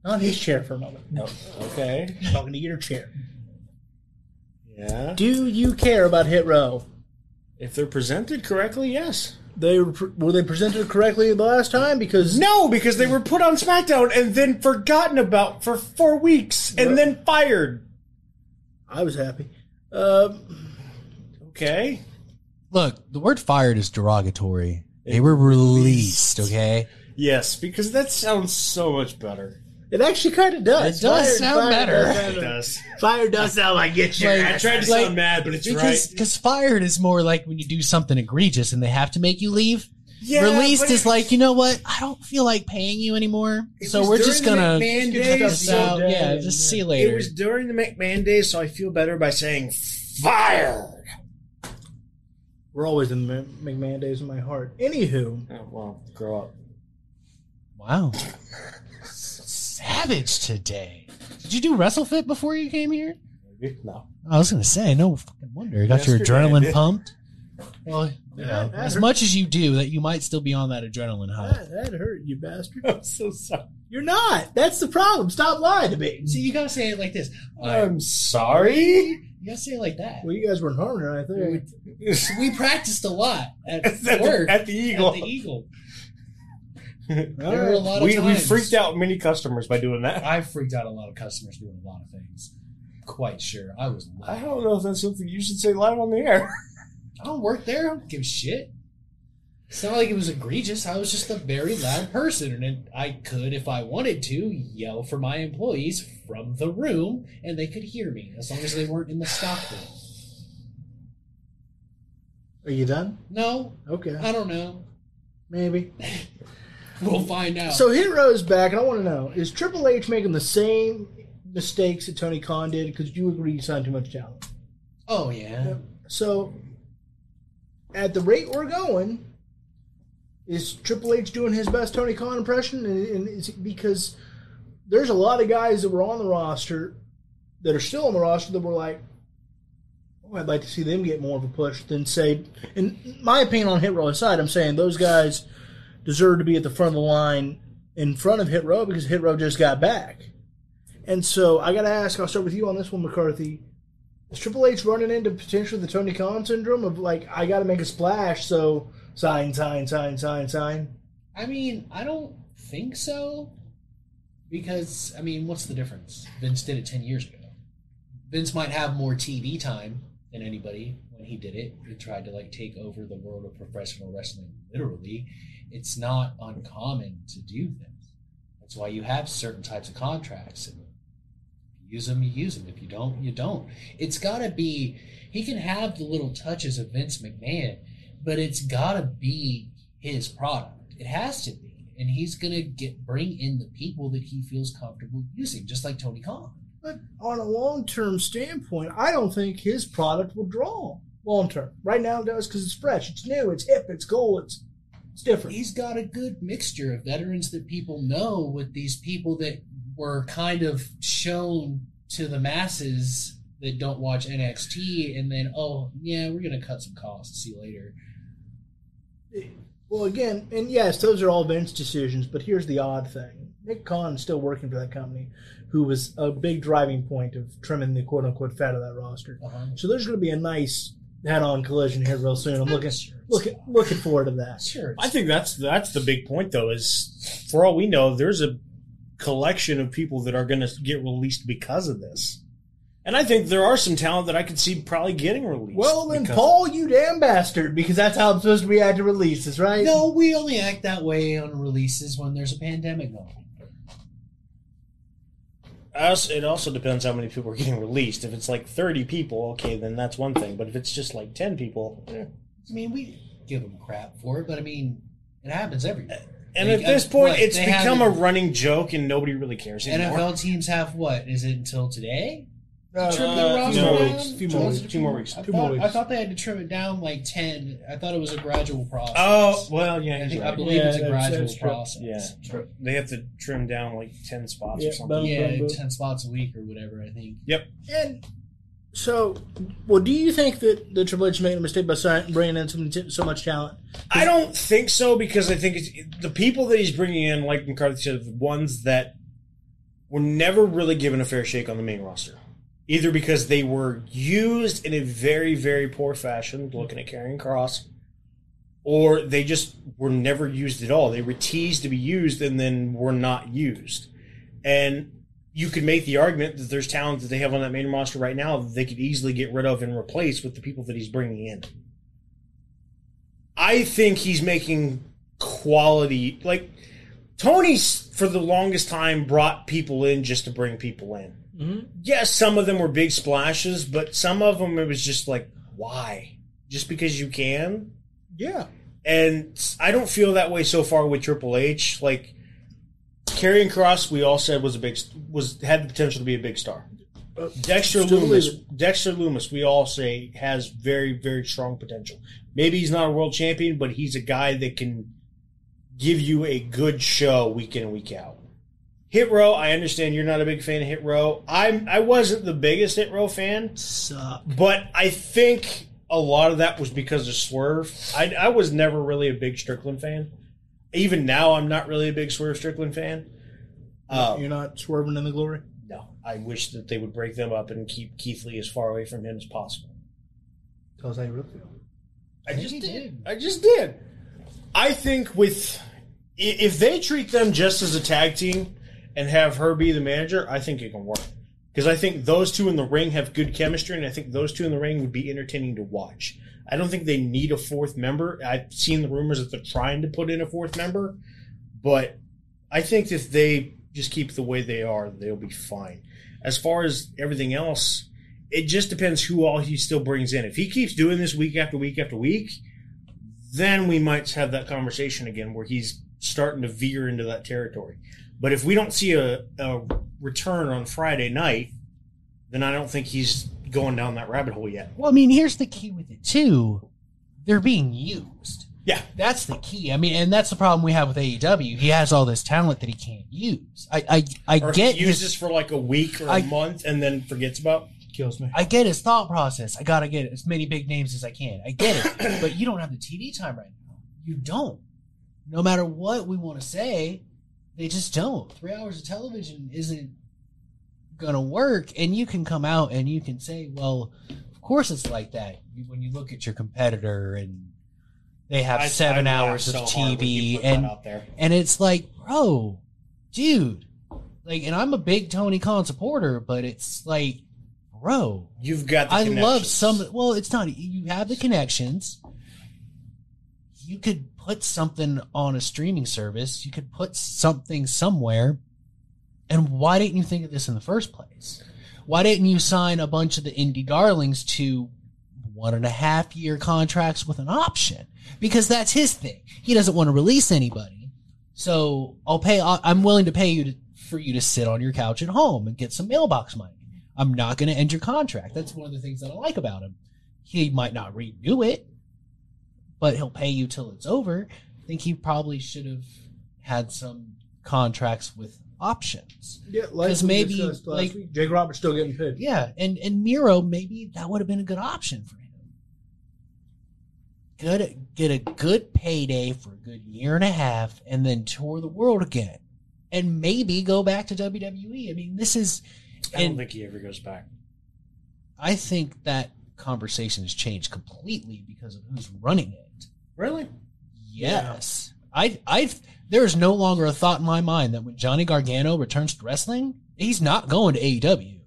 not his chair for a moment. No, Okay. talking to your chair. Yeah. Do you care about Hit Row? If they're presented correctly, yes. They were, were they presented correctly the last time? Because No, because they were put on SmackDown and then forgotten about for four weeks and What? then fired. I was happy. Um, Okay. Look, the word fired is derogatory. They were released, okay? Yes, because that sounds so much better. It actually kind of does. It does sound better. Does It does. fire does sound like get your Like- I tried to Like- sound mad, but it's Because right. because fired is more like when you do something egregious and they have to make you leave. Yeah, Released is like, you know what? I don't feel like paying you anymore. So we're just gonna McMahon Just days, cut this the Yeah, just see you later. It was during the McMahon days, so I feel better by saying fired. We're always in the McMahon days in my heart. Anywho, Oh, well, grow up. Wow. Savage today. Did you do WrestleFit before you came here? Maybe no. I was gonna say, no fucking wonder. You got your Yesterday I adrenaline did. pumped. Well, you know, that as hurt. much as you do, that you might still be on that adrenaline high. that, that hurt you bastard. I'm so sorry. You're not. That's the problem. Stop lying to me. See, you gotta say it like this. I'm sorry. You gotta say it like that. Well, you guys were in harmony right there. We practiced a lot at at, the, work at the Eagle. At the Eagle. All There were a lot of we, we freaked out many customers by doing that. I freaked out a lot of customers doing a lot of things. Quite sure. I was. I don't know if that's something you should say live on the air. I don't work there. I don't give a shit. It's not like it was egregious. I was just a very loud person, and I could, if I wanted to, yell for my employees from the room, and they could hear me as long as they weren't in the stock room. Are you done? No, Okay. I don't know. Maybe. We'll find out. So Hero's back, and I want to know: Is Triple H making the same mistakes that Tony Khan did? Because you agree he signed too much talent. oh yeah, So, at the rate we're going, is Triple H doing his best Tony Khan impression? And, and is it because there's a lot of guys that were on the roster that are still on the roster that were like, oh, I'd like to see them get more of a push than say. In my opinion, on Hit Row aside, I'm saying those guys deserve to be at the front of the line in front of Hit Row because Hit Row just got back. And so I got to ask. I'll start with you on this one, McCarthy. Is Triple H running into potentially the Tony Khan syndrome of like I got to make a splash, so sign, sign, sign, sign, sign? I mean, I don't think so. Because, I mean, what's the difference? Vince did it 10 years ago. Vince might have more TV time than anybody when he did it. He tried to, like, take over the world of professional wrestling, literally. It's not uncommon to do things. That's why you have certain types of contracts. And you use them, you use them. If you don't, you don't. It's got to be, he can have the little touches of Vince McMahon, but it's got to be his product. It has to be. and he's gonna get bring in the people that he feels comfortable using, just like Tony Khan. But on a long term standpoint, I don't think his product will draw long term. Right now it does because it's fresh, it's new, it's hip, it's cool, it's it's different. He's got a good mixture of veterans that people know with these people that were kind of shown to the masses that don't watch NXT, and then oh yeah, we're gonna cut some costs. See you later. Well, again, and yes, those are all Vince decisions, but here's the odd thing. Nick Khan is still working for that company, who was a big driving point of trimming the quote unquote fat of that roster. Uh-huh. So there's going to be a nice head on collision here real soon. I'm looking, Sure. looking, looking forward to that. Sure. I think that's that's the big point, though. Is for all we know, there's a collection of people that are going to get released because of this, and I think there are some talent that I could see probably getting released. Well, then, Paul, you damn bastard, because that's how I'm supposed to react to releases, right? No, we only act that way on releases when there's a pandemic going. Us, it also depends how many people are getting released. If it's like 30 people, okay, then that's one thing. But if it's just like 10 people, eh. I mean, we give them crap for it, but I mean, it happens everywhere. and Like, at this point, what, it's become a running joke, and nobody really cares anymore. NFL teams have what? Is it until today? Uh, Trim Uh, their few roster more down? weeks, few more it weeks, a two more weeks. I Two thought, more weeks. I thought they had to trim it down like ten. I thought it was a gradual process. Oh well, yeah, I he's think I right. believe it's a that's- gradual that's true. process. Yeah, they have to trim down like 10 spots Yeah, or something. boom. Yeah, boom. ten spots a week or whatever. I think. Yep. And so, well, do you think that the Triple H is making a mistake by si- bringing in so, many- so much talent? I don't think so because I think it's the people that he's bringing in, like McCarthy said, are the ones that were never really given a fair shake on the main roster. Either because they were used in a very, very poor fashion, looking at Karrion Kross, or they just were never used at all. They were teased to be used and then were not used. And you could make the argument that there's talent that they have on that main roster right now that they could easily get rid of and replace with the people that he's bringing in. I think he's making quality like Tony's for the longest time brought people in just to bring people in. Mhm. Yes, some of them were big splashes, but some of them it was just like, why? Just because you can? Yeah. And I don't feel that way so far with Triple H. Like Karrion Kross, we all said was a big was had the potential to be a big star. Uh, Dexter still Lumis, Dexter Lumis, we all say has very very strong potential. Maybe he's not a world champion, but he's a guy that can give you a good show week in and week out. Hit Row, I understand you're not a big fan of Hit Row. I'm I wasn't the biggest Hit Row fan. Suck. But I think a lot of that was because of Swerve. I, I was never really a big Strickland fan. Even now, I'm not really a big Swerve Strickland fan. Uh, You're not swerving in the glory? no, I wish that they would break them up and keep Keith Lee as far away from him as possible. Because I really feel. I just did. did. I just did. I think with i- if they treat them just as a tag team and have her be the manager, I think it can work. Because I think those two in the ring have good chemistry, and I think those two in the ring would be entertaining to watch. I don't think they need a fourth member. I've seen the rumors that they're trying to put in a fourth member, but I think if they just keep the way they are, they'll be fine. As far as everything else, it just depends who all he still brings in. If he keeps doing this week after week after week, then we might have that conversation again where he's starting to veer into that territory. But if we don't see a, a return on Friday night, then I don't think he's going down that rabbit hole yet. Well, I mean, here's the key with it too. They're being used. Yeah. That's the key. I mean, and that's the problem we have with AEW. He has all this talent that he can't use. I I, I Or get he uses his for like a week or a month and then forgets about. Kills me. I get his thought process. I gotta get as many big names as I can. I get it, but you don't have the TV time right now. You don't. No matter what we want to say, they just don't. Three hours of television isn't gonna work, and you can come out and you can say, "Well, of course it's like that." When you look at your competitor and they have I- seven I hours of so you TV, and and it's like, bro, dude, like, and I'm a big Tony Khan supporter, but it's like, bro, You've got. The I love some. Well, it's not. You have the connections. You could put something on a streaming service. You could put something somewhere. And why didn't you think of this in the first place? Why didn't you sign a bunch of the indie darlings to one and a half year contracts with an option? Because that's his thing. He doesn't want to release anybody. So I'll pay. I'm willing to pay you to, for you to sit on your couch at home and get some mailbox money. I'm not going to end your contract. That's one of the things that I like about him. He might not renew it, but he'll pay you till it's over. I think he probably should have had some contracts with options. Yeah, like 'Cause we maybe, discussed last like- week, Jake Roberts still getting paid. Yeah, and and Miro maybe that would have been a good option for him. Good, get a good payday for a good year and a half, and then tour the world again, and maybe go back to WWE. I mean, this is, I don't and think he ever goes back. I think that conversation has changed completely because of who's running it. Really? Yes, I, I, there is no longer a thought in my mind that when Johnny Gargano returns to wrestling, he's not going to AEW.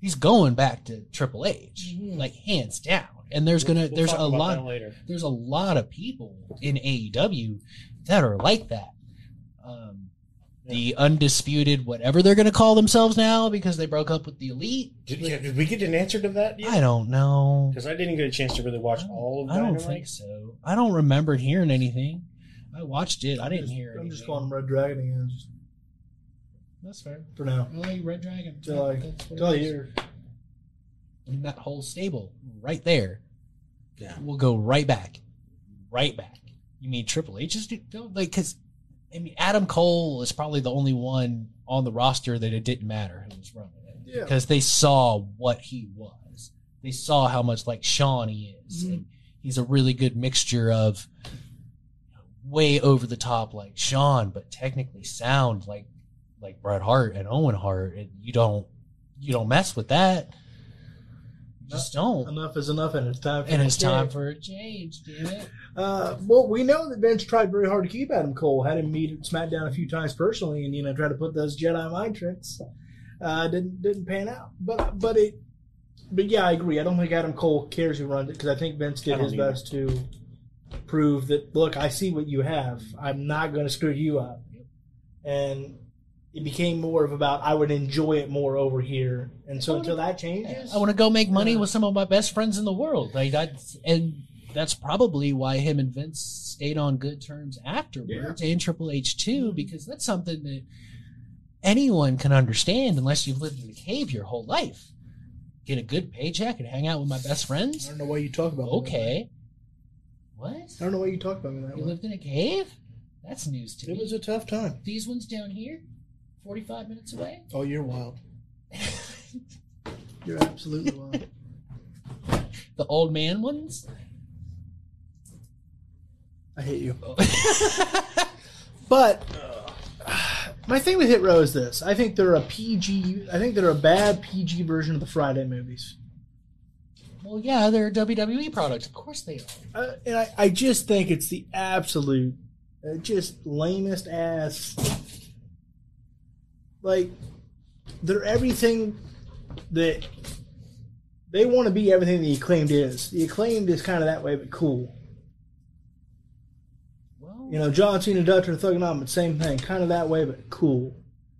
He's going back to Triple H, like hands down. And there's gonna, We'll there's talk a lot, later. there's a lot of people in AEW that are like that. The undisputed, whatever they're gonna call themselves now, because they broke up with the elite. Did, yeah, did we get an answer to that I don't know. Because I didn't get a chance to really watch all of I don't Dynamite. think so. I don't remember hearing anything. I watched it. I didn't hear. I'm just anything. calling him Red Dragon again, just That's fair. for now. I like Red Dragon. Till I, That's what till I it is. hear. And that whole stable right there. Yeah. We'll go right back. Right back. You mean Triple H is don't like because I mean Adam Cole is probably the only one on the roster that it didn't matter who was running it Yeah. because they saw what he was. They saw how much like Shawn he is, Mhm. and he's a really good mixture of way over the top like Shawn, but technically sound like like Bret Hart and Owen Hart, and you don't you don't mess with that. Just don't. Enough is enough, and it's time. For And it's time for a change, damn it. Uh, well, we know that Vince tried very hard to keep Adam Cole. Had him meet SmackDown a few times personally, and you know try to put those Jedi mind tricks. Uh, didn't didn't pan out, but but it. But yeah, I agree. I don't think Adam Cole cares who runs it because I think Vince did his either. best to prove that. Look, I see what you have. I'm not going to screw you up, and it became more of about I would enjoy it more over here. And so until that changes, I want to go make money Yeah. with some of my best friends in the world. Like that's and that's probably why him and Vince stayed on good terms afterwards, and Triple H too, because that's something that anyone can understand unless you've lived in a cave your whole life. Get a good paycheck and hang out with my best friends. I don't know why you talk about that. Okay. What? I don't know why you talk about me that You way. lived in a cave? That's news to It me. was a tough time. These ones down here, forty-five minutes away. Oh, you're wild. You're absolutely wild. the old man ones. I hate you. But my thing with Hit Row is this: I think they're a PG. I think they're a bad PG version of the Friday movies. Well, yeah, they're a WWE product. Of course they are. Uh, and I, I just think it's the absolute, uh, just lamest ass. Like, they're everything that they want to be. Everything the acclaimed is. The acclaimed is kind of that way, but cool. Well, You know, John Cena, Dutcher, Thuganomics, same thing, kind of that way, but cool.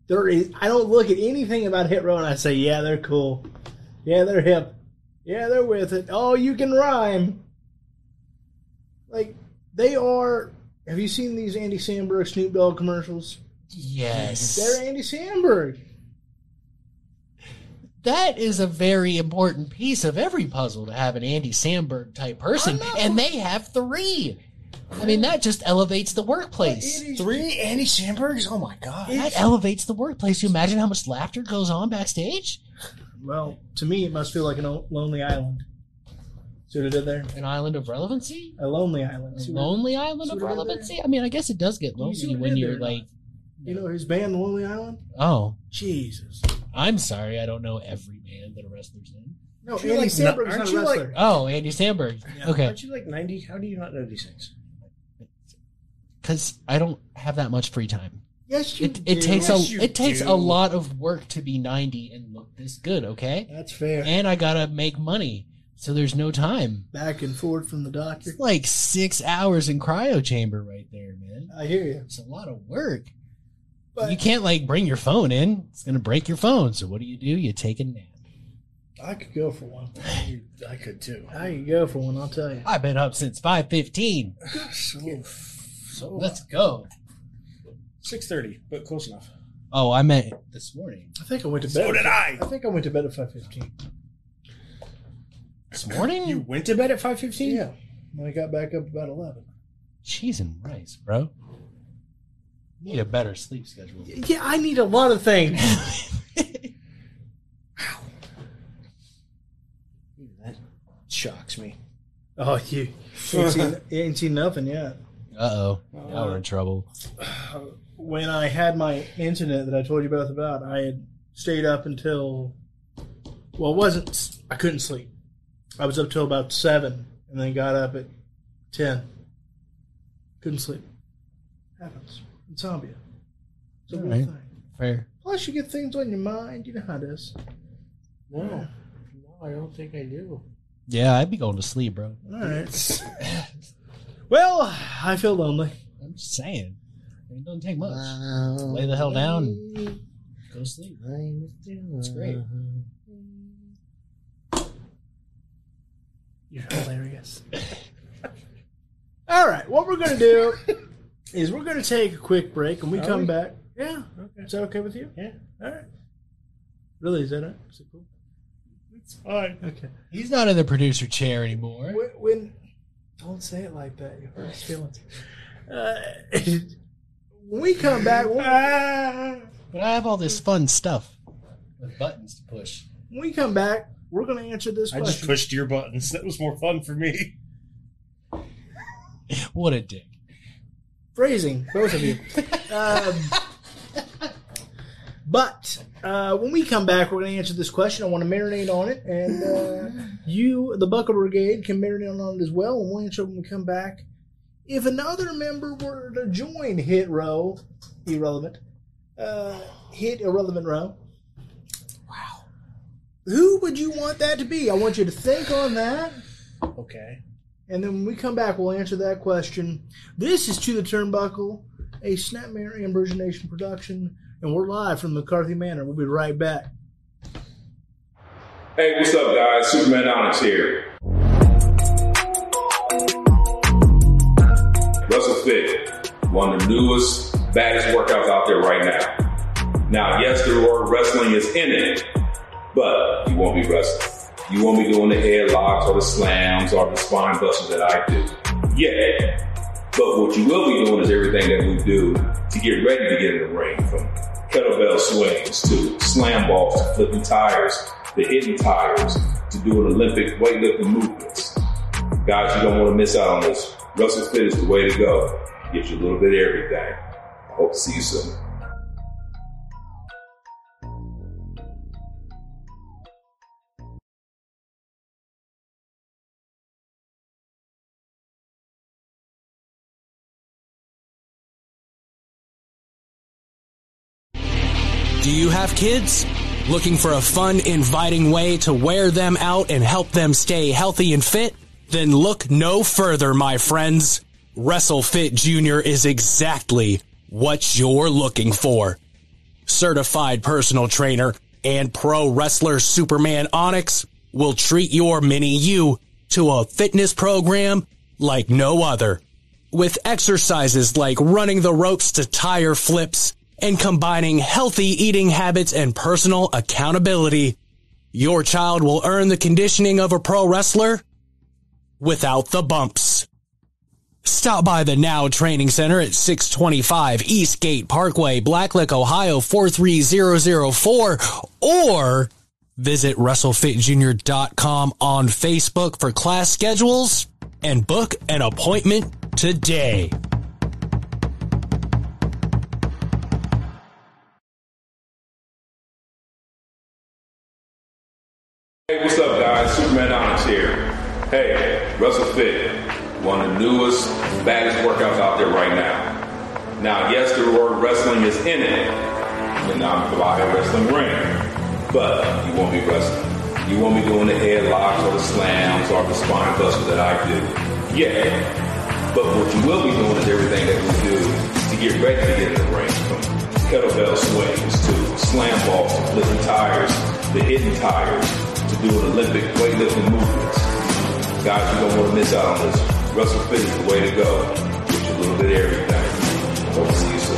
There is, I don't look at anything about Hit Row and I say, yeah, they're cool. Yeah, they're hip. Yeah, they're with it. Oh, you can rhyme. Like, they are. Have you seen these Andy Samberg Snoop Dogg commercials? Yes. They're Andy Samberg. that is a very important piece of every puzzle to have an Andy Samberg type person, and they have three. I mean, that just elevates the workplace. It is- Three Andy Sambergs? Oh my god. That elevates the workplace. You imagine how much laughter goes on backstage? Well, to me, it must feel like a no- lonely island. See what I did there? An island of relevancy? A lonely island. A See what I- lonely island see of what I did relevancy? I mean, I guess it does get You see lonely what I when did you're there? like, You know his band, The Lonely Island? oh, Jesus. I'm sorry, I don't know every band that a wrestler's in. No, you Andy like Samberg's not- not, aren't a you like- wrestler. Oh, Andy Samberg. Yeah. Okay. Aren't you like 90? How do you not know these things? Because I don't have that much free time. yes, you It, it do. takes Yes, a you it takes do. a lot of work to be 90 and look this good, okay? That's fair. And I gotta make money, so there's no time. Back and forth from the doctor. It's like six hours in cryo chamber right there, man. I hear you. It's a lot of work. But you can't like bring your phone in; it's gonna break your phone. So what do you do? You take a nap. I could go for one. I could too. I could go for one, I'll tell you. I've been up since five fifteen. So, so Let's go. Six thirty, but close enough. Oh, I meant this morning. I think I went to bed. So did I. I think I went to bed at five fifteen. This morning? You went to bed at five fifteen. Yeah, and I got back up about eleven. Cheese and rice, bro. Need a better sleep schedule. Yeah, I need a lot of things. That shocks me. oh, you ain't seen, you ain't seen nothing yet. Uh oh. Now we're in trouble. When I had my incident that I told you both about, I had stayed up until well, it wasn't. I couldn't sleep. I was up till about seven, and then got up at ten. Couldn't sleep. Happens. Insomnia. It's a weird Alright. thing. Fair. Plus, you get things on your mind. You know how it is. No, no, I don't think I do. Yeah, I'd be going to sleep, bro. All right. well, I feel lonely. I'm just saying. It doesn't take much. Lay the hell down go to sleep. It's great. You're hilarious. All right, what we're going to do is we're going to take a quick break, and we Are come we? back. Yeah, is that okay with you? Yeah, All right. Really? Is that it? Is it cool? it's fine. Okay. He's not in the producer chair anymore. When, when don't say it like that. You hurt his feelings. Uh, when we come back, when, But I have all this fun stuff with buttons to push. when we come back, we're going to answer this I just question. pushed your buttons. That was more fun for me. What a dick. Phrasing, both of you. um, but uh, when we come back, we're going to answer this question. I want to marinate on it, and uh, you, the Buckle Brigade, can marinate on it as well. And we'll answer it when we come back. If another member were to join Hit Row, irrelevant, uh, Hit Irrelevant Row, wow, who would you want that to be? I want you to think on that. Okay. And then when we come back, we'll answer that question. This is To the Turnbuckle, a Snapmare Nation production, and we're live from McCarthy Manor. We'll be right back. Hey, what's up, guys? Superman Onyx here. Russell Fit, one of the newest, baddest workouts out there right now. Now, yes, the word wrestling is in it, but you won't be wrestling. You won't be doing the headlocks or the slams or the spine busters that I do. Yeah. But what you will be doing is everything that we do to get ready to get in the ring from kettlebell swings to slam balls to flipping tires to hitting tires to doing Olympic weightlifting movements. Guys, you don't want to miss out on this. WrestleFit is the way to go. Get you a little bit of everything. I hope to see you soon. Have kids? Looking for a fun, inviting way to wear them out and help them stay healthy and fit? Then look no further, my friends. WrestleFit Jr. is exactly what you're looking for. Certified personal trainer and pro wrestler Superman Onyx will treat your mini you to a fitness program like no other with exercises like running the ropes to tire flips and combining healthy eating habits and personal accountability, your child will earn the conditioning of a pro wrestler without the bumps. Stop by the Now Training Center at 625 Eastgate Parkway, Blacklick, Ohio 43004 or visit WrestleFitJr.com on Facebook for class schedules and book an appointment today. Hey, what's up, guys? Superman Onyx here. Hey, WrestleFit, one of the newest, baddest workouts out there right now. Now, yes, the word wrestling is in it, and I'm providing wrestling ring, but you won't be wrestling. You won't be doing the headlocks or the slams or the spine busters that I do. Yeah, but what you will be doing is everything that we do to get ready to get in the ring, from kettlebell swings to slam balls to flipping tires the hidden tires doing Olympic weightlifting movements. Guys, you don't want to miss out on this. Russell is the way to go. Get you a little bit of everything. Hope to see you soon.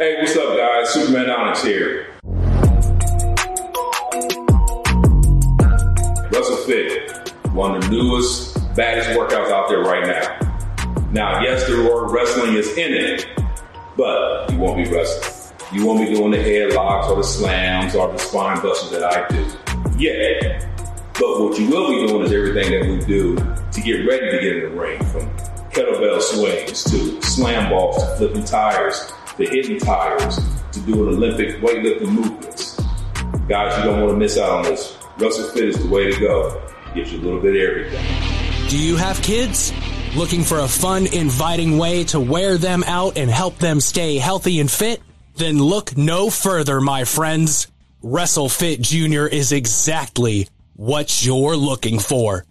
Hey, what's up, guys? Superman Onyx here. WrestleFit, one of the newest, baddest workouts out there right now. Now, yes, the word wrestling is in it, but you won't be wrestling. You won't be doing the headlocks or the slams or the spine busters that I do. Yeah. But what you will be doing is everything that we do to get ready to get in the ring, from kettlebell swings to slam balls to flipping tires to hitting tires to doing Olympic weightlifting movements. Guys, you don't want to miss out on this. WrestleFit is the way to go. Gives you a little bit of everything. Do you have kids? Looking for a fun, inviting way to wear them out and help them stay healthy and fit? Then look no further, my friends. WrestleFit Jr. is exactly what you're looking for.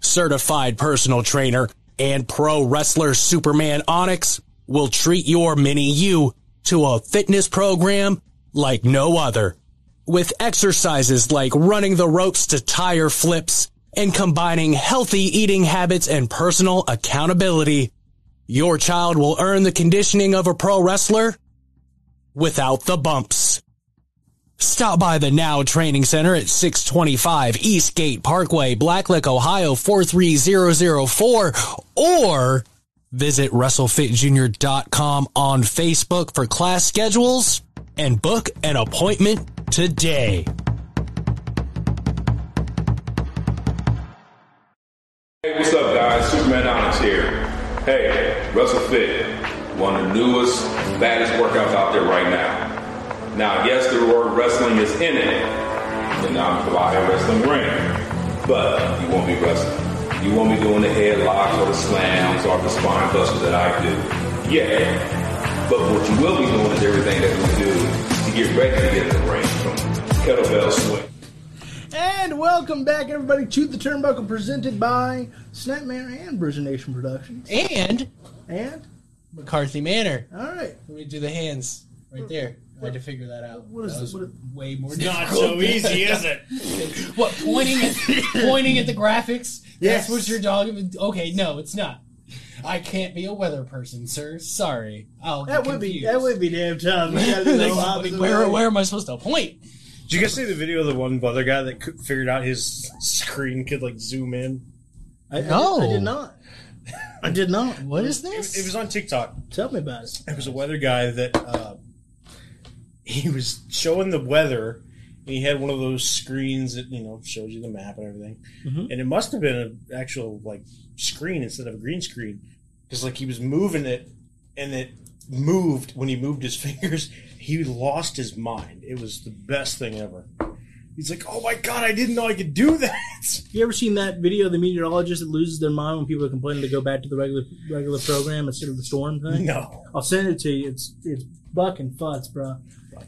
Certified personal trainer and pro wrestler Superman Onyx will treat your mini you to a fitness program like no other. With exercises like running the ropes to tire flips and combining healthy eating habits and personal accountability, your child will earn the conditioning of a pro wrestler without the bumps. Stop by the Now Training Center at 625 Eastgate Parkway, Blacklick, Ohio 43004 or visit WrestleFitJr.com on Facebook for class schedules and book an appointment today. Hey, what's up, guys? Superman Onyx here. Hey, WrestleFit, one of the newest, baddest workouts out there right now. Now, yes, the word wrestling is in it, and I'm wrestling ring, but you won't be wrestling. You want me doing the headlocks or the slams or the spine busters that I do. Yeah, but what you will be doing is everything that we do to get ready to get in the ring, from kettlebell swing. And welcome back, everybody, to the Turnbuckle presented by Snapmare and Bruiser Nation Productions. And And, McCarthy Manor. all right, Let me do the hands right there. I had to figure that out. What is that this? was What way more Not difficult. so easy, is it? What pointing at pointing at the graphics? Yes. That's what your dog. Okay, no, it's not. I can't be a weather person, sir. Sorry. I'll that be would be that would be damn tough. You gotta do the Like, where, where am I supposed to point? Did you guys see the video of the one other guy that figured out his screen could like zoom in? I, I No. did, I did not. I did not. What is It, this? it was on TikTok. Tell me about it. It was a weather guy that uh, he was showing the weather. He had one of those screens that you know shows you the map and everything, Mhm. and it must have been an actual like screen instead of a green screen, because like he was moving it, and it moved when he moved his fingers. He lost his mind. It was the best thing ever. He's like, "Oh my god, I didn't know I could do that." You ever seen that video of the meteorologist that loses their mind when people are complaining to go back to the regular regular program instead of the storm thing? No, I'll send it to you. It's it's buck and futz, bro.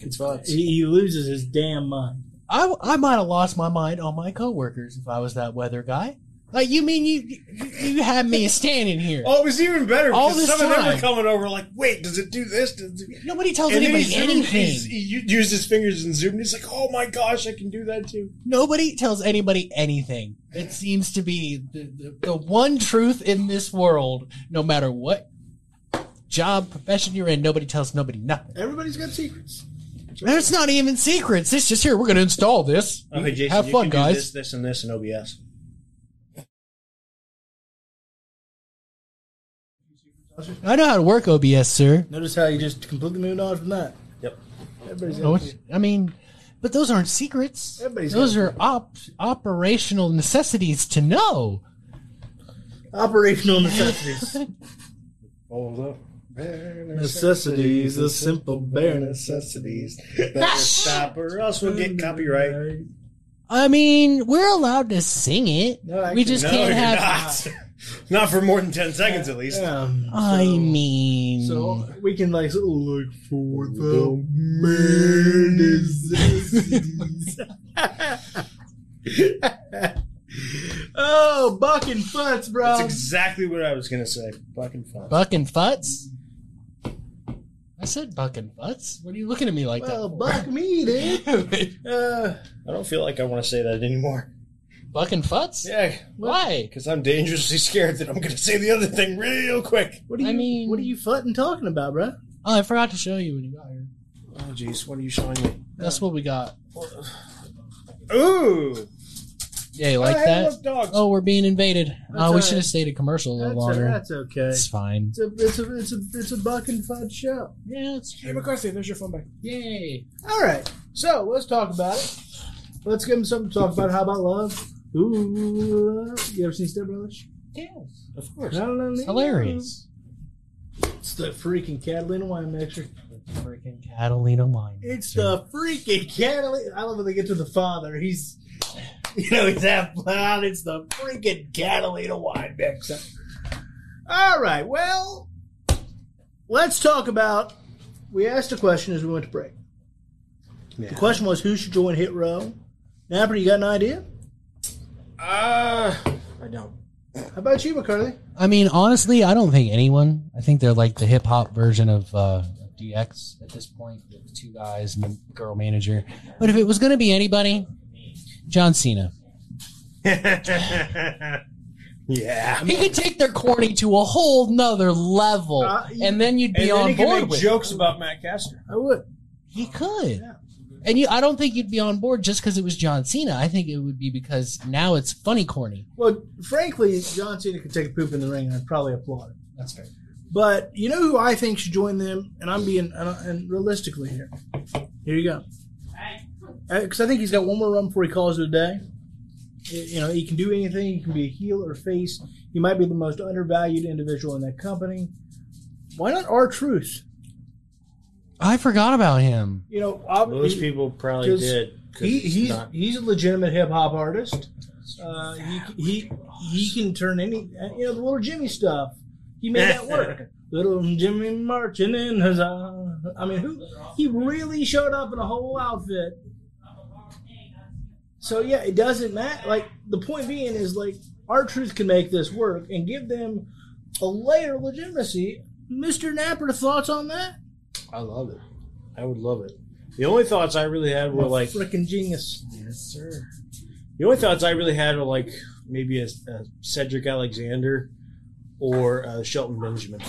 It's butts. He, he loses his damn mind. I, I might have lost my mind on my coworkers if I was that weather guy. Like you mean you you, you had me standing here? Oh, it was even better All because this some of them time. were coming over like, "Wait, does it do this?" Does it do-" Nobody tells And anybody he zoomed, anything. he's- he u- used his fingers and zoomed. He's like, "Oh my gosh, I can do that too." Nobody tells anybody anything. It seems to be the, the, the one truth in this world, no matter what job, profession you're in, nobody tells nobody nothing. Everybody's got secrets. There's not even secrets. It's just here. We're going to install this. Okay, Jason, Have you fun, can do guys. this, this, and this and OBS. I know how to work OBS, sir. Notice how you just completely moved on from that. Yep. Everybody's No, got it's- I mean, but those aren't secrets. Everybody's those are op- operational necessities to know. operational necessities. All the necessities, the simple bare necessities. Better stop, or else we'll get copyright. I mean, we're allowed to sing it. No, actually, we just No, can't have. not. Not for more than ten seconds, at least. Um, I mean, So we can like look for the bare necessities. oh, buck and futz, bro. That's exactly what I was gonna say. Fucking fun. Buck and Futz? I said Buck and Futz. What are you looking at me like well, that? buck me, dude. Uh, I don't feel like I want to say that anymore. Buck and Futz? Yeah, Why? because I'm dangerously scared that I'm gonna say the other thing real quick. what are you? I mean- what are you futting talking about, bro? Oh, I forgot to show you when you got here. Oh, jeez, what are you showing me? That's what we got. Ooh, Yeah, you like hey, that? look, dogs. Oh, we're being invaded. That's Oh, we alright. should have stayed a commercial a little That's, longer. that's okay. It's fine. It's a it's a it's a it's a buck and fudge show. Yeah, it's Hey, McCarthy, there's your phone back. Yay. All right, so let's talk about it. Let's give him something to talk about. How about love? Ooh, you ever seen Step Brothers? Yes. Of course. It's hilarious. It's the freaking Catalina wine mixer. The freaking Catalina wine. It's the freaking Catalina. I love when they get to the father. He's, you know, he's half loud. It's the freaking Catalina wine mixer. All right, well, let's talk about. We asked a question as we went to break. The question was, who should join Hit Row? Napper, you got an idea? Uh, I don't. How about you, McCarthy? I mean, honestly, I don't think anyone. I think they're like the hip hop version of uh, DX at this point, with two guys and the girl manager. But if it was going to be anybody, John Cena. yeah. He could take their corny to a whole nother level, Uh, and then you'd be And then on he board make with. jokes about Matt Castor. I would. He could. Yeah. And you, I don't think you'd be on board just because it was John Cena. I think it would be because now it's funny corny. Well, frankly, John Cena could take a poop in the ring, and I'd probably applaud him. That's fair. But you know who I think should join them, and I'm being and, and realistically here. Here you go. Because I think he's got one more run before he calls it a day. You know, he can do anything. He can be a heel or face. He might be the most undervalued individual in that company. Why not R-Truth? I forgot about him. You know, ob- Most he- people probably 'cause did. 'cause He, he's not- he's a legitimate hip hop artist. Uh, he he he can turn any you know the little Jimmy stuff. He made that work. little Jimmy marching in his. Uh, I mean, who he really showed up in a whole outfit. So yeah, it doesn't matter. Like the point being is like R-Truth can make this work and give them a layer of legitimacy. Mister Napper, thoughts on that? I love it. I would love it. The only thoughts I really had were like, freaking genius. yes, sir. The only thoughts I really had were like maybe a, a Cedric Alexander or uh, Shelton Benjamin.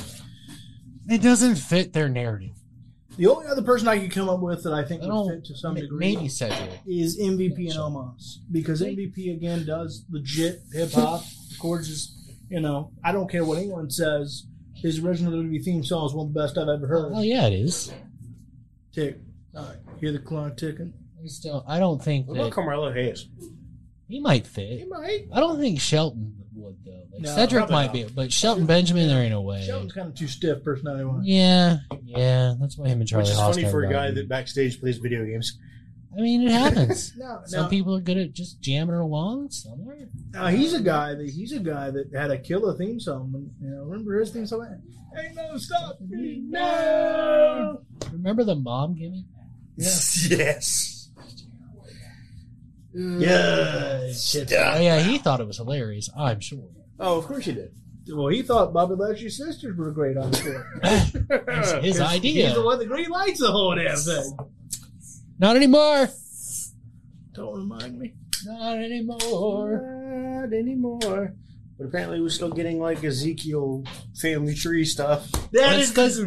It doesn't fit their narrative. The only other person I could come up with that I think I would fit to some degree Maybe Cedric. is MVP and Omos because MVP again does legit hip hop. Chords is, you know, I don't care what anyone says. His original WWE theme song is one of the best I've ever heard. Oh yeah, it is. Tick, all right, hear the clock ticking. I just don't. I don't think What about that Carmelo Hayes? he might fit. He might. I don't think Shelton would though. Like No, Cedric might not. be, but Shelton Benjamin, there ain't no way. Shelton's kind of too stiff personality wise. Yeah, yeah, that's why him and Charlie Which is Haas funny for a guy that backstage plays video games. I mean, it happens. No, Some no, people are good at just jamming along somewhere. no, he's a guy that he's a guy that had a killer theme song. When, you know, remember his theme song? Ain't no stop me now. Remember the mom gimmick? yes. Yeah. Shit. Oh yeah, he thought it was hilarious. I'm sure. Oh, of course you did. Well, he thought Bobby Lashley's sisters were great on the floor. His, his He's the one that green lights the whole damn thing. Not anymore. Don't remind me. Not anymore. Not anymore. But apparently, we're still getting like Ezekiel family tree stuff. That That's because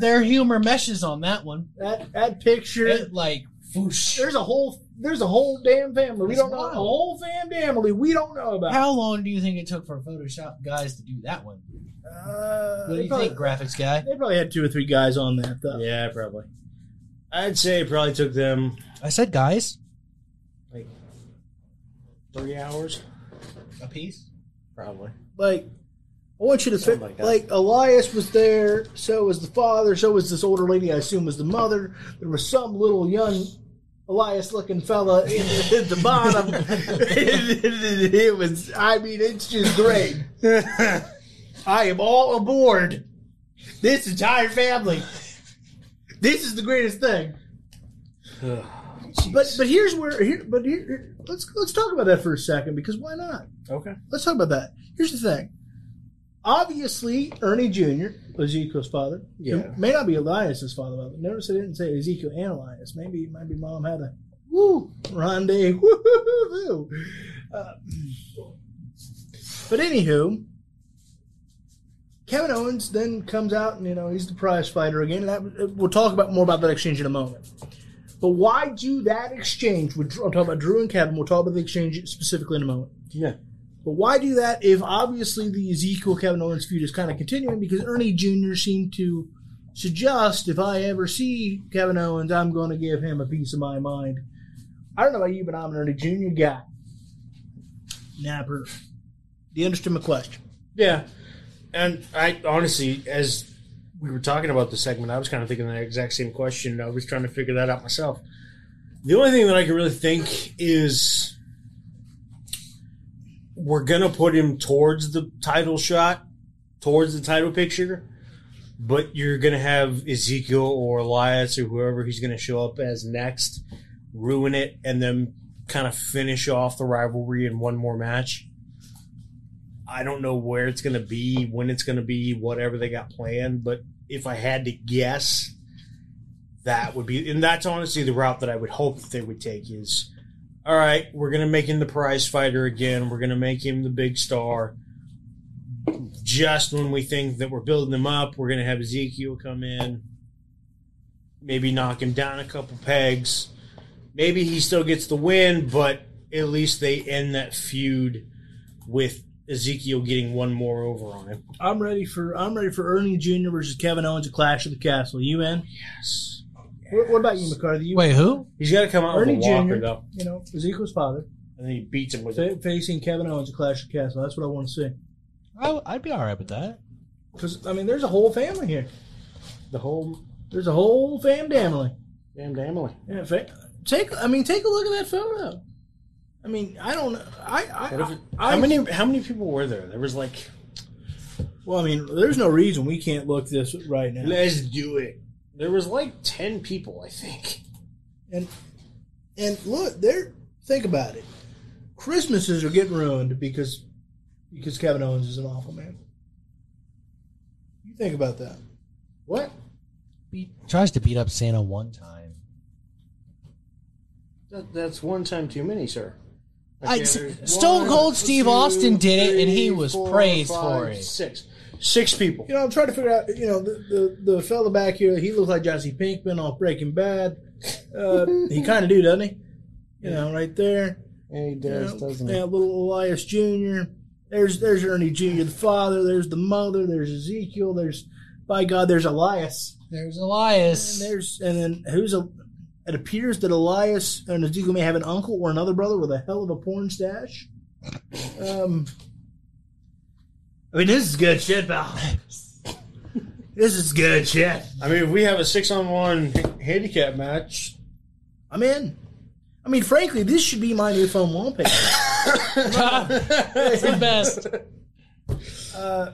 their humor meshes on that one. that that picture. It, like, whoosh. there's a whole there's a whole damn family. We That's don't know wild. a whole fam family we don't know about. How long do you think it took for Photoshop guys to do that one? Uh, What do you probably, think, graphics guy? they probably had two or three guys on that though. Yeah, probably. I'd say it probably took them I said guys. like three hours. A piece. Probably. Like I want you to fit Something like, like. Elias was there, so was the father, so was this older lady. I assume was the mother. There was some little young Elias looking fella in, at the bottom. it was. I mean, it's just great. I am all aboard. This entire family. This is the greatest thing. But but here's where here but here let's let's talk about that for a second because why not? okay. Let's talk about that. Here's the thing. Obviously, Ernie Jr., Ezekiel's father, Yeah. it may not be Elias's father. But notice I didn't say Ezekiel and Elias. Maybe maybe mom had a woo rendezvous. Woo, uh, but anywho, Kevin Owens then comes out and you know he's the prize fighter again. And that, we'll talk about more about that exchange in a moment. But why do that exchange? I'll talk about Drew and Kevin. We'll talk about the exchange specifically in a moment. Yeah. But why do that if obviously the Ezekiel Kevin Owens feud is kind of continuing? Because Ernie Jr. seemed to suggest if I ever see Kevin Owens, I'm going to give him a piece of my mind. I don't know about you, but I'm an Ernie Jr. guy. Napper. Do you understand my question? Yeah. And I honestly, as we were talking about the segment, I was kind of thinking that exact same question. I was trying to figure that out myself. The only thing that I can really think is we're gonna put him towards the title shot, towards the title picture, but you're gonna have Ezekiel or Elias or whoever he's gonna show up as next, ruin it, and then kind of finish off the rivalry in one more match. I don't know where it's to be, when it's to be, whatever they got planned. But if I had to guess, that would be, and that's honestly the route that I would hope that they would take is, all right, we're going to make him the prize fighter again. We're going to make him the big star. Just when we think that we're building him up, we're going to have Ezekiel come in, maybe knock him down a couple pegs. Maybe he still gets the win, but at least they end that feud with Ezekiel getting one more over on him. I'm ready for I'm ready for Ernie Jr. versus Kevin Owens at Clash of the Castle. You in? Yes. What, what about you, McCarthy? You, Wait, who? He's got to come out Ernie with a walker, Jr. though. You know, Ezekiel's father And then he beats him with it. fa- facing Kevin Owens at Clash of the Castle. That's what I want to see. I, I'd be all right with that. Because I mean, there's a whole family here. The whole There's a whole fam family. damn family. Yeah, fa- take. I mean, take a look at that photo. I mean, I don't know. I, I, What if it, I, how many how many people were there? There was like Well, I mean, there's no reason we can't look this right now. let's do it. There was like ten people, I think. And and look, there. Think about it. Christmases are getting ruined because because Kevin Owens is an awful man. You think about that. What? He tries to beat up Santa one time. That, that's one time too many, sir. I- Okay, there's Stone Cold Steve two, Austin did it, and he was four, praised five, for it. Six. Six people. You know, I'm trying to figure out. You know, the the, the fella back here, he looks like Jesse Pinkman off Breaking Bad. Uh, he kind of do, doesn't he? You know, right there. Yeah, he You does, know, doesn't yeah, he? little Elias Jr. There's there's Ernie Jr. the father. There's the mother. There's Ezekiel. There's by God. There's Elias. There's And Elias. there's and then who's a? It appears that Elias and Ezekiel may have an uncle or another brother with a hell of a porn stash. Um, I mean, this is good shit, pal. this is good shit. I mean, if we have a six on one handicap match, I'm in. I mean, frankly, this should be my new phone wallpaper. It's the best. Uh,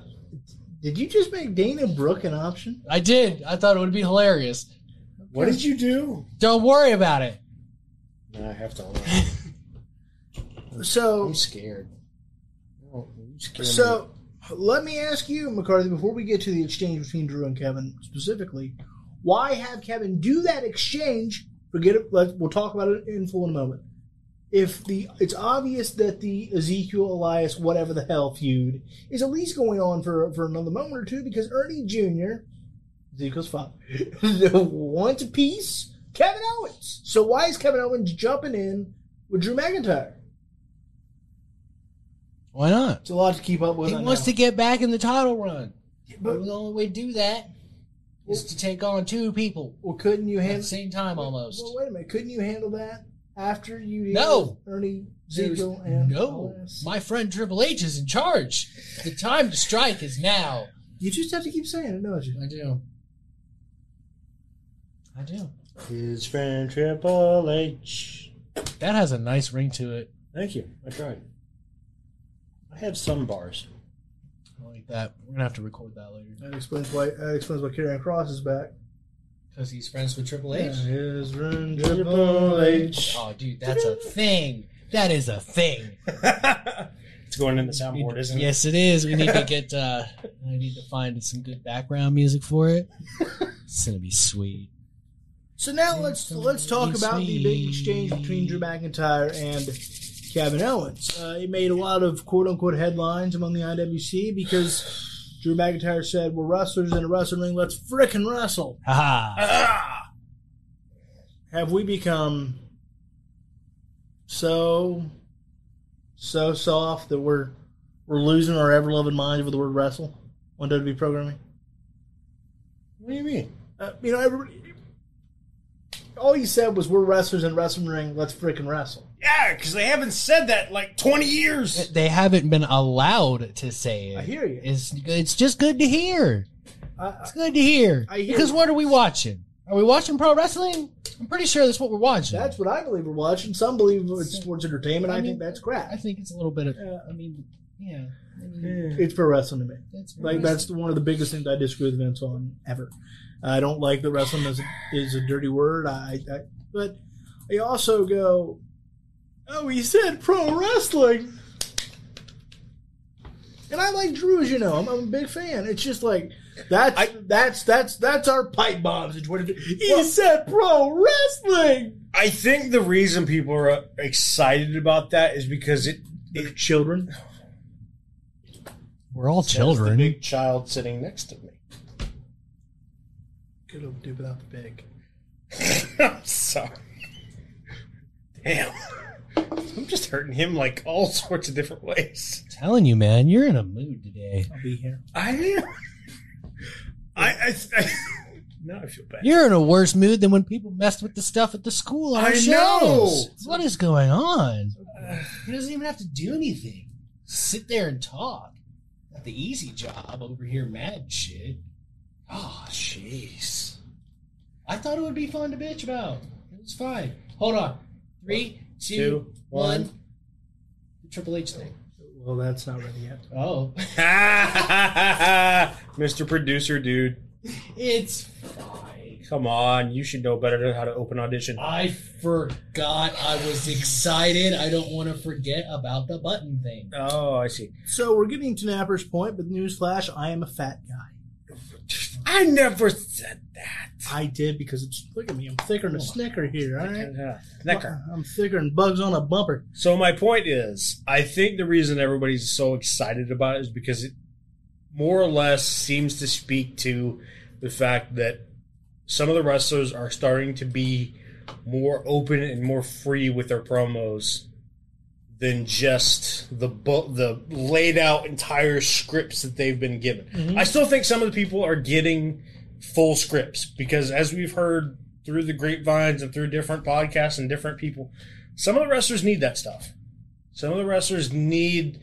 did you just make Dana Brooke an option? I did. I thought it would be hilarious. what did you do? Don't worry about it. No, I have to. So, I'm scared. Oh, you scared me. Let me ask you, McCarthy, before we get to the exchange between Drew and Kevin specifically, why have Kevin do that exchange? Forget it. Let, we'll talk about it in full in a moment. If the it's obvious that the Ezekiel Elias whatever the hell feud is at least going on for for another moment or two because Ernie Jr. Ezekiel's father wants a piece Kevin Owens. So why is Kevin Owens jumping in with Drew McIntyre? Why not? It's a lot to keep up with. He wants know. to get back in the title run. But- the only way to do that is to take on two people Well, couldn't you at the handle? same time almost. Well, wait a minute. Couldn't you handle that after you? No. Ernie, There's- Ezekiel, and no, Elias? my friend Triple H is in charge. The time to strike is now. You just have to keep saying it, don't you? I do. I do. His friend Triple H. That has a nice ring to it. Thank you. I tried. I have some bars. I like that. We're gonna have to record that later That explains why. That explains why Karrion Kross is back. because he's friends with Triple H. His friend Triple H. Oh, dude, that's a thing. That is a thing. It's going in the soundboard, isn't it? Yes, it is. We need to get. uh I need to find some good background music for it. It's gonna be sweet. So now let's let's talk about the big exchange between Drew McIntyre and Kevin Owens. Uh, it made a lot of quote unquote headlines among the IWC because Drew McIntyre said, "We're wrestlers in a wrestling ring. Let's frickin' wrestle." Haha. Ah! Have we become so so soft that we're we're losing our ever loving minds over the word wrestle on WWE programming? What do you mean? Uh, you know, everybody. All you said was, "We're wrestlers in a wrestling ring. Let's frickin' wrestle." Yeah, because they haven't said that in like 20 years. They haven't been allowed to say it. I hear you. It's it's just good to hear. I, It's good to hear. I hear because you. what are we watching? Are we watching pro wrestling? I'm pretty sure that's what we're watching. that's what I believe we're watching. Some believe it's sports entertainment. I, mean, think that's crap. I think it's a little bit of. Yeah. I mean, yeah. I mean, It's pro wrestling to me. that's Like that's one of the biggest things I disagree with Vince on ever. I don't like that wrestling is, is a dirty word. I, I but I also go, oh, he said pro wrestling, and I like Drew, as you know. I'm, I'm a big fan. It's just like that's that's that's that's our pipe bombs. It's what it, he said pro wrestling. I think the reason people are uh, excited about that is because it. They're children. We're all That's the children. big child sitting next to me. Good old dude without the big. I'm sorry. Damn. I'm just hurting him like all sorts of different ways. telling you, man, you're in a mood today. I'll be here. I am. I, I, I now I feel bad. You're in a worse mood than when people messed with the stuff at the school on our I shows. know. What is going on? He doesn't even have to do anything. Sit there and talk. Got the easy job over here, mad shit. Oh, jeez. I thought it would be fun to bitch about. It was fine. Hold on. Three, two, Two, one. one. Triple H thing. Well, that's not ready yet. Oh, Mr. Producer, dude. it's fine. Come on, you should know better than how to open audition. I forgot. I was excited. I don't want to forget about the button thing. Oh, I see. So we're getting to Napper's point, but newsflash: I am a fat guy. I never said that. I did because it's look at me. I'm thicker than a snicker here. All right, Yeah. Necker. Uh, I'm thicker than bugs on a bumper. So my point is, I think the reason everybody's so excited about it is because it more or less seems to speak to the fact that some of the wrestlers are starting to be more open and more free with their promos than just the bu- the laid out entire scripts that they've been given. Mm-hmm. I still think some of the people are getting full scripts because as we've heard through the grapevines and through different podcasts and different people, some of the wrestlers need that stuff. Some of the wrestlers need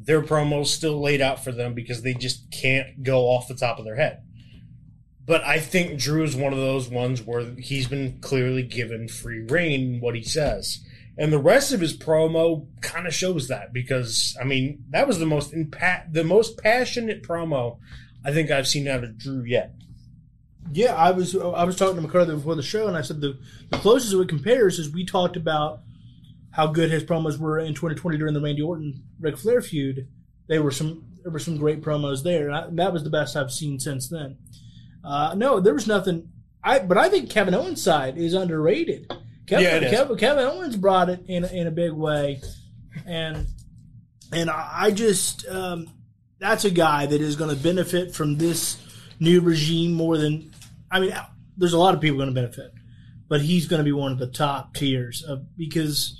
their promos still laid out for them because they just can't go off the top of their head. But I think Drew is one of those ones where he's been clearly given free rein in what he says. And the rest of his promo kind of shows that because I mean that was the most impact the most passionate promo I think I've seen out of Drew yet. Yeah, I was I was talking to McCarthy before the show, and I said the, the closest it compares is we talked about how good his promos were in 2020 during the Randy Orton Ric Flair feud. They were some there were some great promos there. and I, that was the best I've seen since then. Uh, no, there was nothing. I but I think Kevin Owens' side is underrated. Kevin, Yeah, it is. Kevin, Kevin Owens brought it in a- in a big way, and and I I just um, that's a guy that is going to benefit from this new regime more than I mean. There's a lot of people going to benefit, but he's going to be one of the top tiers of because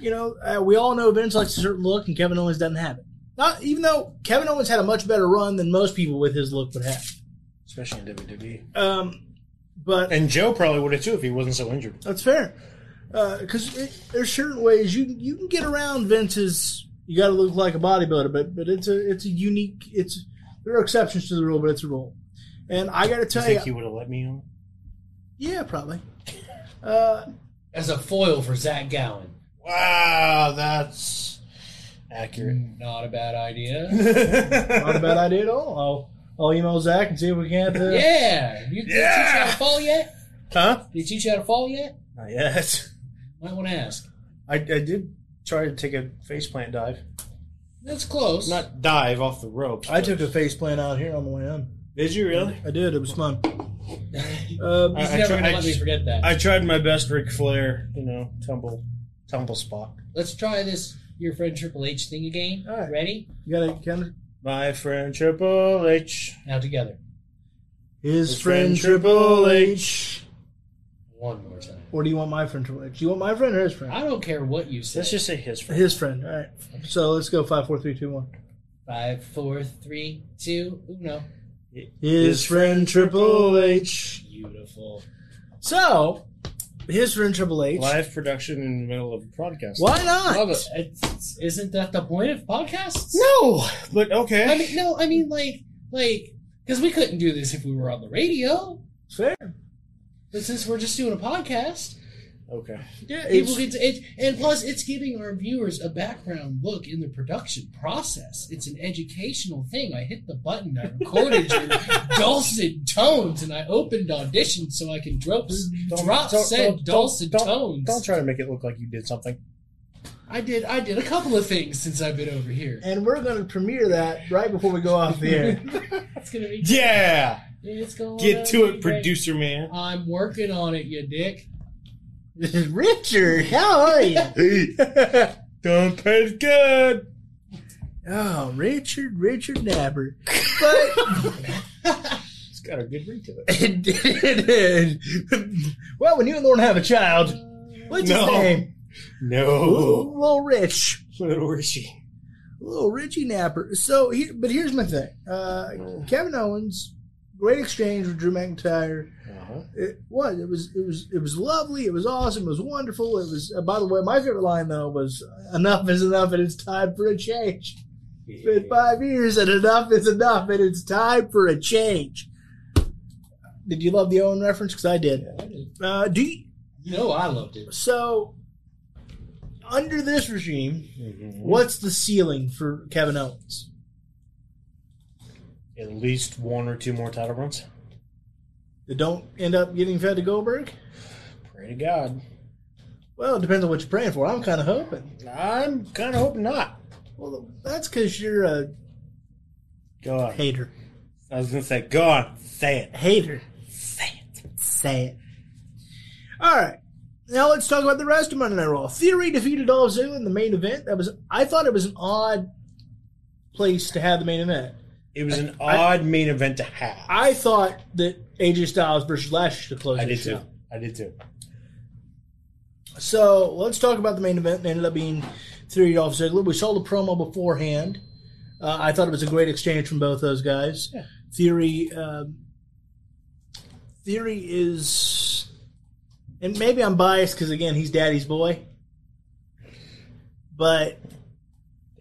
you know uh, we all know Vince likes a certain look, and Kevin Owens doesn't have it. Not even though Kevin Owens had a much better run than most people with his look would have. Especially in WWE. Um, but And Joe probably would have too if he wasn't so injured. That's fair. Uh because there's certain ways you you can get around Vince's. You got to look like a bodybuilder, but but it's a it's a unique. It's there are exceptions to the rule, but it's a rule. And I got to Do you tell you, think he would have let me on? yeah, probably. Uh, As a foil for Zach Gowen. Wow, that's accurate. Not a bad idea. not a bad idea at all. I'll I'll email Zach and see if we can't. Uh, yeah. You, Did he teach you how to fall yet? Huh? Did you teach you how to fall yet? Not yet. Might want to ask. I, I did try to take a faceplant dive. That's close. Not dive off the ropes. I but- took a faceplant out here on the way in. Did you really? I did. It was fun. He's Uh, I- never tried- gonna I- let me forget that. I tried my best Ric Flair, you know, tumble tumble spot. Let's try this your friend Triple H thing again. All right. Ready? you got to kind of My friend Triple H. Now together. His, His friend friend Triple H. One more time. Or do you want my friend Triple H? Do you want my friend or his friend? I don't care what you say. Let's just say his friend. His friend. All right. So let's go five, four, three, two, one. Five, four, three, two, uno. His friend Triple H. Beautiful. So, his friend Triple H. Live production in the middle of a podcast. Why not? Love it. It's, isn't that the point of podcasts? No, but okay. I mean, no, I mean, like, like, because we couldn't do this if we were on the radio. Fair. But since we're just doing a podcast, okay. Yeah, people it's- get to, it, and plus it's giving our viewers a background look in the production process. It's an educational thing. I hit the button, I recorded your dulcet tones, and I opened audition so I can drop, drop said dulcet don't, tones. Don't try to make it look like you did something. I did, I did a couple of things since I've been over here. and we're going to premiere that right before we go off the air. It's gonna be, Yeah. it's going Get to it, producer man. I'm working on it, you dick. Richard, how are you? Don't pay good. oh, Richard, Richard Napper. But It's got a good ring to it. it did. well, when you and Lauren have a child, what's No. his name? No. Little, little Rich. Little Richie. Little Richie Napper. So, he, but here's my thing. Uh, Kevin Owens, great exchange with Drew McIntyre. It was. It was. It was. It was lovely. It was awesome. It was wonderful. It was. Uh, by the way, my favorite line though was, "Enough is enough, and it's time for a change." It's been five years, and enough is enough, and it's time for a change. Did you love the Owen reference? Because I did. Uh, do you, You know I loved it. so. Under this regime, Mhm. what's the ceiling for Kevin Owens? At least one or two more title runs. That don't end up getting fed to Goldberg? Pray to God. Well, it depends on what you're praying for. I'm kind of hoping. I'm kind of hoping not. Well, that's because you're a Go on. hater. I was going to say, go on. Say it. Hater. Say it. Say it. All right. Now let's talk about the rest of Monday Night Raw. Theory defeated Dolph Ziggler in the main event. That was I thought it was an odd place to have the main event. It was an I- odd main event to have. I thought that AJ Styles versus Lashley should close it. I did too. I did too. So let's talk about the main event. It ended up being Theory Dolph Ziggler. We saw the promo beforehand. Uh, I thought it was a great exchange from both those guys. Yeah. Theory, um, Theory is, and maybe I'm biased because again he's Daddy's boy, but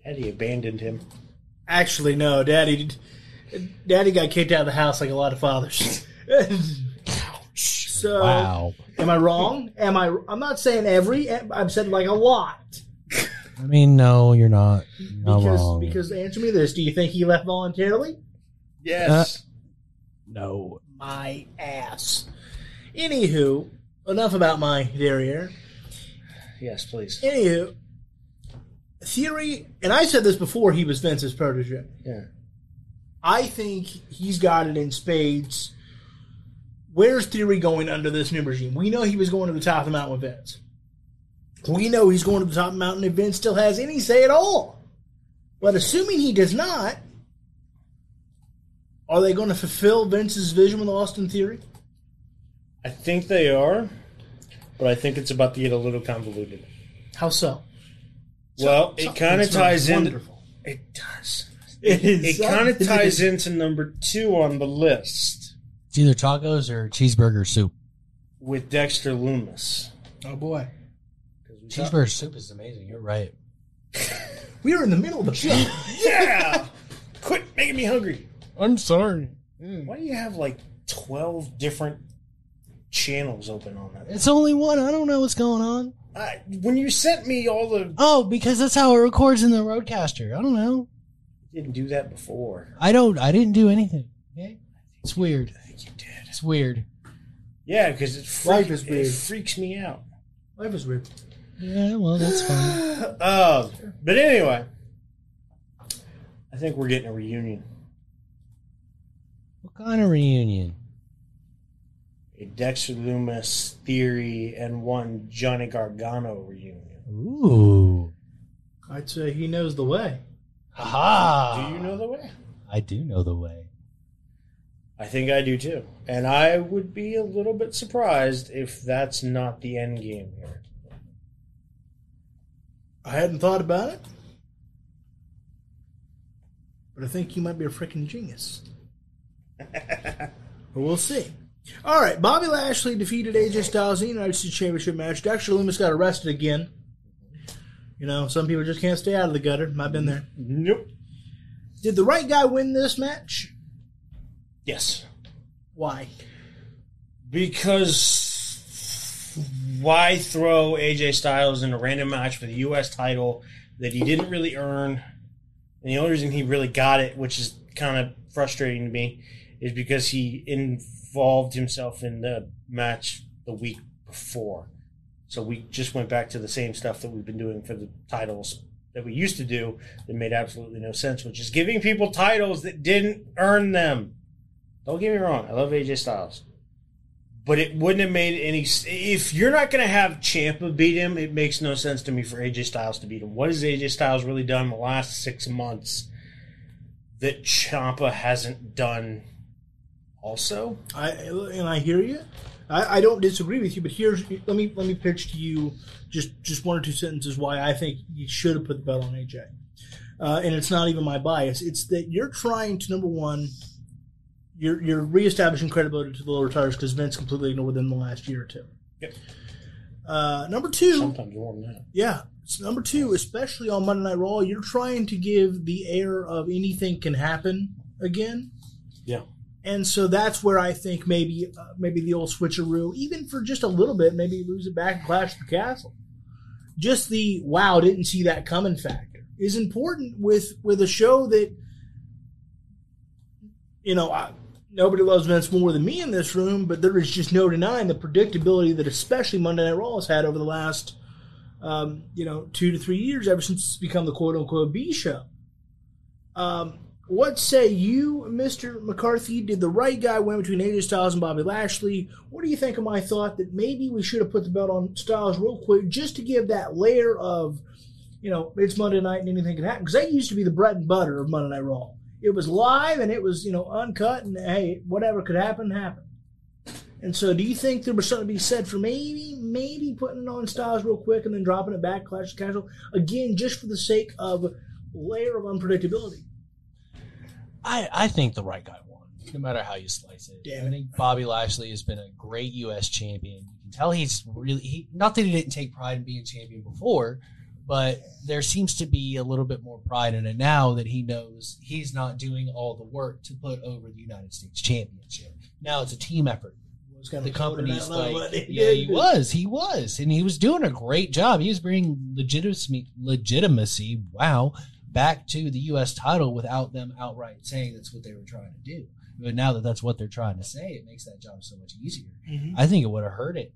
Daddy abandoned him. Actually no, Daddy, Daddy got kicked out of the house like a lot of fathers. so Wow. am I wrong? Am I? I'm not saying every. I've said like a lot. I mean, no, you're not. You're not Because, wrong. because answer me this: Do you think he left voluntarily? Yes. Uh, no. My ass. Anywho, enough about my derriere. yes, please. Anywho, theory, and I said this before he was Vince's protege. Yeah. I think he's got it in spades. Where's Theory going under this new regime? We know he was going to the top of the mountain with Vince. We know he's going to the top of the mountain if Vince still has any say at all. But assuming he does not, are they going to fulfill Vince's vision with Austin Theory? I think they are, but I think it's about to get a little convoluted. How so? Well, it kind of It's ties in. wonderful. It does. It It is kind of ties into number two on the list It's either tacos or cheeseburger soup. with Dexter Lumis. Oh boy, we talk- Cheeseburger soup is amazing. You're right. we are in the middle of the show. Yeah! Quit making me hungry. I'm sorry. Hmm. Why do you have like 12 different channels open on that? It's only one. I don't know what's going on. I, when you sent me all the. Oh, because that's how it records in the RodeCaster. I don't know. didn't do that before. I don't. I didn't do anything. Okay? It's weird. I think you did. It's weird. Yeah, because it, freak, Life is weird. it freaks me out. Life is weird. Yeah. Well, that's fine. Uh, but anyway, I think we're getting a reunion. What kind of reunion? A Dexter Lumis Theory and one Johnny Gargano reunion. Ooh. I'd say he knows the way. Haha. Do you know the way? I do know the way. I think I do too. And I would be a little bit surprised if that's not the end game here. I hadn't thought about it, but I think you might be a freaking genius. but we'll see. All right, Bobby Lashley defeated AJ Styles in the United States Championship match. Dexter Lumis got arrested again. You know, some people just can't stay out of the gutter. I've been there. Nope. Did the right guy win this match? Yes. Why? Because why throw AJ Styles in a random match for the U.S. title that he didn't really earn? And the only reason he really got it, which is kind of frustrating to me, is because he involved himself in the match the week before. So we just went back to the same stuff that we've been doing for the titles that we used to do that made absolutely no sense, which is giving people titles that didn't earn them. Don't get me wrong, I love AJ Styles. But it wouldn't have made any. If you're not going to have Ciampa beat him, it makes no sense to me for AJ Styles to beat him. What has AJ Styles really done the last six months that Ciampa hasn't done? Also, I and I hear you. I, I don't disagree with you, but here's let me let me pitch to you just just one or two sentences why I think you should have put the belt on AJ. Uh, and it's not even my bias. It's that you're trying to number one, you're you're reestablishing credibility to the lower tires because Vince completely ignored them the last year or two. Yep. Uh, number two, sometimes more than that. yeah. So number two, especially on Monday Night Raw, you're trying to give the air of anything can happen again. Yeah. And so that's where I think maybe uh, maybe the old switcheroo, even for just a little bit, maybe lose it back and clash the castle. Just the wow, didn't see that coming factor is important with with a show that you know I, nobody loves Vince more than me in this room, but there is just no denying the predictability that especially Monday Night Raw has had over the last um, you know two to three years, ever since it's become the quote unquote B show. Um, what say you, Mr. McCarthy? Did the right guy win between AJ Styles and Bobby Lashley? What do you think of my thought that maybe we should have put the belt on Styles real quick just to give that layer of, you know, it's Monday night and anything can happen? Because that used to be the bread and butter of Monday Night Raw. It was live and it was, you know, uncut and hey, whatever could happen, happened. And so, do you think there was something to be said for maybe, maybe putting it on Styles real quick and then dropping it back, Clash Casual again, just for the sake of layer of unpredictability? I, I think the right guy won, no matter how you slice it. Damn I think Bobby Lashley has been a great U.S. champion. You can tell he's really he, not that he didn't take pride in being champion before, but there seems to be a little bit more pride in it now that he knows he's not doing all the work to put over the United States Championship. Now it's a team effort. The company's like, yeah, he was, he was, and he was doing a great job. He was bringing legitimacy, legitimacy, wow, back to the U.S. title without them outright saying that's what they were trying to do. But now that that's what they're trying to say, it makes that job so much easier. Mhm. I think it would have hurt it,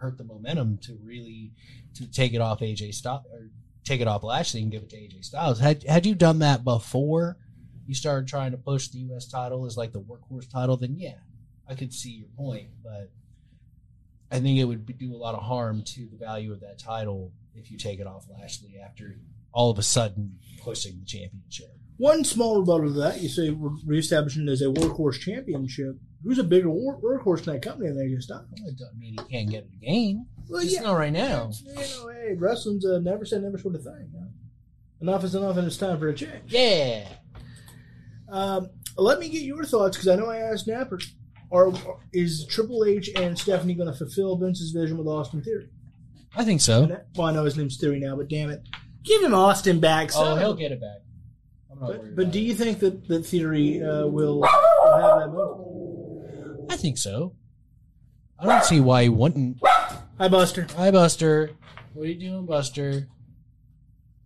hurt the momentum to really to take it off AJ Styles or take it off Lashley and give it to AJ Styles. Had had you done that before you started trying to push the U.S. title as like the workhorse title, then yeah, I could see your point. But I think it would do a lot of harm to the value of that title if you take it off Lashley after all of a sudden pushing the championship. One small rebuttal to that, you say we're reestablishing it as a workhorse championship. Who's a bigger wor- workhorse in that company than AJ Styles? It doesn't mean he can't get it again. Well, Just yeah. not right now. You know, hey, wrestling's a never say never sort of thing. know. Enough is enough, and it's time for a change. Yeah. Um, let me get your thoughts because I know I asked Napper. Are is Triple H and Stephanie going to fulfill Vince's vision with Austin Theory? I think so. And that- well, I know his name's Theory now, but damn it, give him Austin back. Oh, he'll get it back. I'm not worried But, but do you think that that Theory uh, will, will have that move? I think so. I don't see why he wouldn't. Hi, Buster. Hi, Buster. What are you doing, Buster?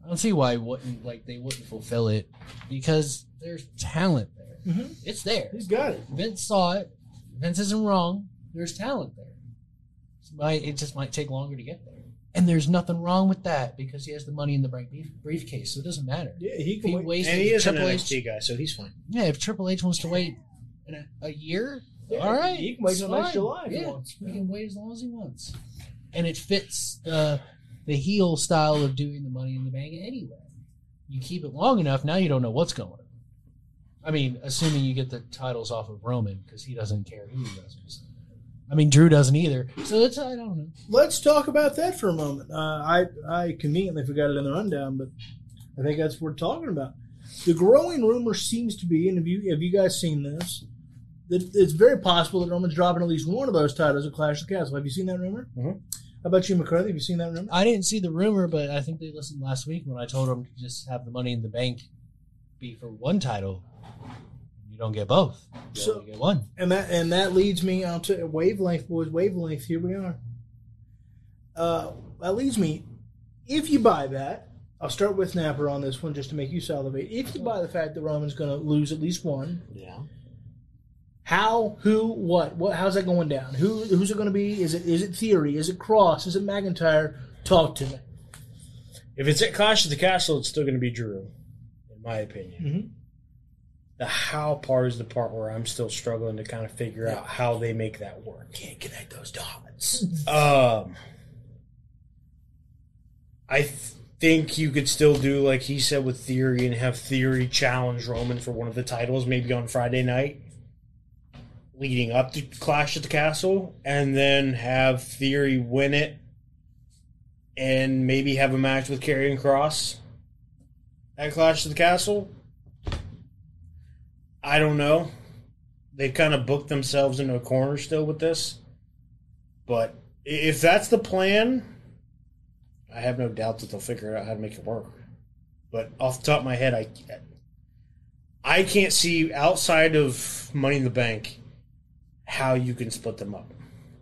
I don't see why he wouldn't like they wouldn't fulfill it because there's talent there. Mhm. It's there. He's got it. Vince saw it. Vince isn't wrong. There's talent there. It, might, it just might take longer to get there. And there's nothing wrong with that because he has the money in the brief- briefcase, so it doesn't matter. Yeah, he can he wait. And he is an Triple H, NXT guy, so he's fine. yeah, if Triple H wants to wait a, a year, Yeah, all right, he can wait till next. July if he Yeah, wants. he can wait as long as he wants, and it fits the the heel style of doing the Money in the Bank anyway. You keep it long enough, now you don't know what's going on. I mean, assuming you get the titles off of Roman because he doesn't care who he wrestles. I mean, Drew doesn't either. So it's I don't know. Let's talk about that for a moment. Uh, I I conveniently forgot it in the rundown, but I think that's what we're talking about. The growing rumor seems to be, and have you have you guys seen this? That it's very possible that Roman's dropping at least one of those titles at Clash of the Castle. Have you seen that rumor? Mhm. How about you, McCarthy? Have you seen that rumor? I didn't see the rumor, but I think they listened last week when I told them to just have the Money in the Bank be for one title. You don't get both. You So- get one. And that and that leads me on to wavelength, boys. Wavelength. Here we are. Uh, that leads me. If you buy that, I'll start with Napper on this one just to make you salivate. If you buy the fact that Roman's going to lose at least one, Yeah. how, who, what, what? How's that going down? Who, who's it going to be? Is it is it Theory? Is it Kross? Is it McIntyre? Talk to me. If it's at Clash of the Castle, it's still going to be Drew, in my opinion. Mhm. The how part is the part where I'm still struggling to kind of figure out how they make that work. Can't connect those dots. Um, I th- think you could still do like he said with Theory and have Theory challenge Roman for one of the titles, maybe on Friday night, leading up to Clash at the Castle, and then have Theory win it, and maybe have a match with Karrion Kross at Clash at the Castle. I don't know. They've kind of booked themselves into a corner still with this. But if that's the plan, I have no doubt that they'll figure out how to make it work. But off the top of my head, I I can't see outside of Money in the Bank how you can split them up,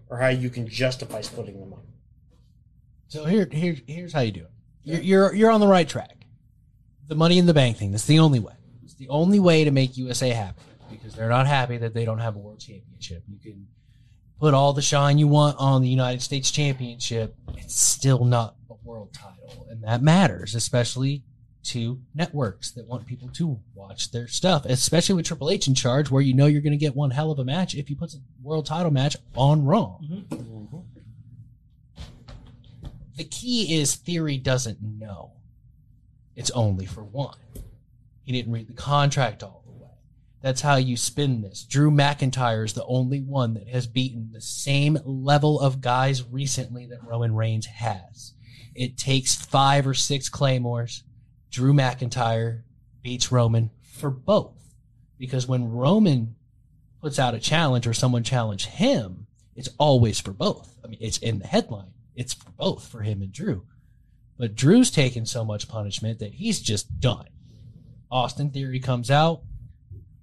or how you can justify splitting them up. So here, here, here's how you do it. You're, you're, you're on the right track. The money in the bank thing. That's the only way. The only way to make USA happy because they're not happy that they don't have a world championship. You can put all the shine you want on the United States championship. It's still not a world title, and that matters, especially to networks that want people to watch their stuff, especially with Triple H in charge, where you know you're going to get one hell of a match if he puts a world title match on Raw. Mm-hmm. The key is Theory doesn't know. It's only for one. He didn't read the contract all the way. That's how you spin this. Drew McIntyre is the only one that has beaten the same level of guys recently that Roman Reigns has. It takes five or six claymores. Drew McIntyre beats Roman for both. Because when Roman puts out a challenge or someone challenge him, it's always for both. I mean, it's in the headline. It's for both for him and Drew. But Drew's taken so much punishment that he's just done. Austin Theory comes out,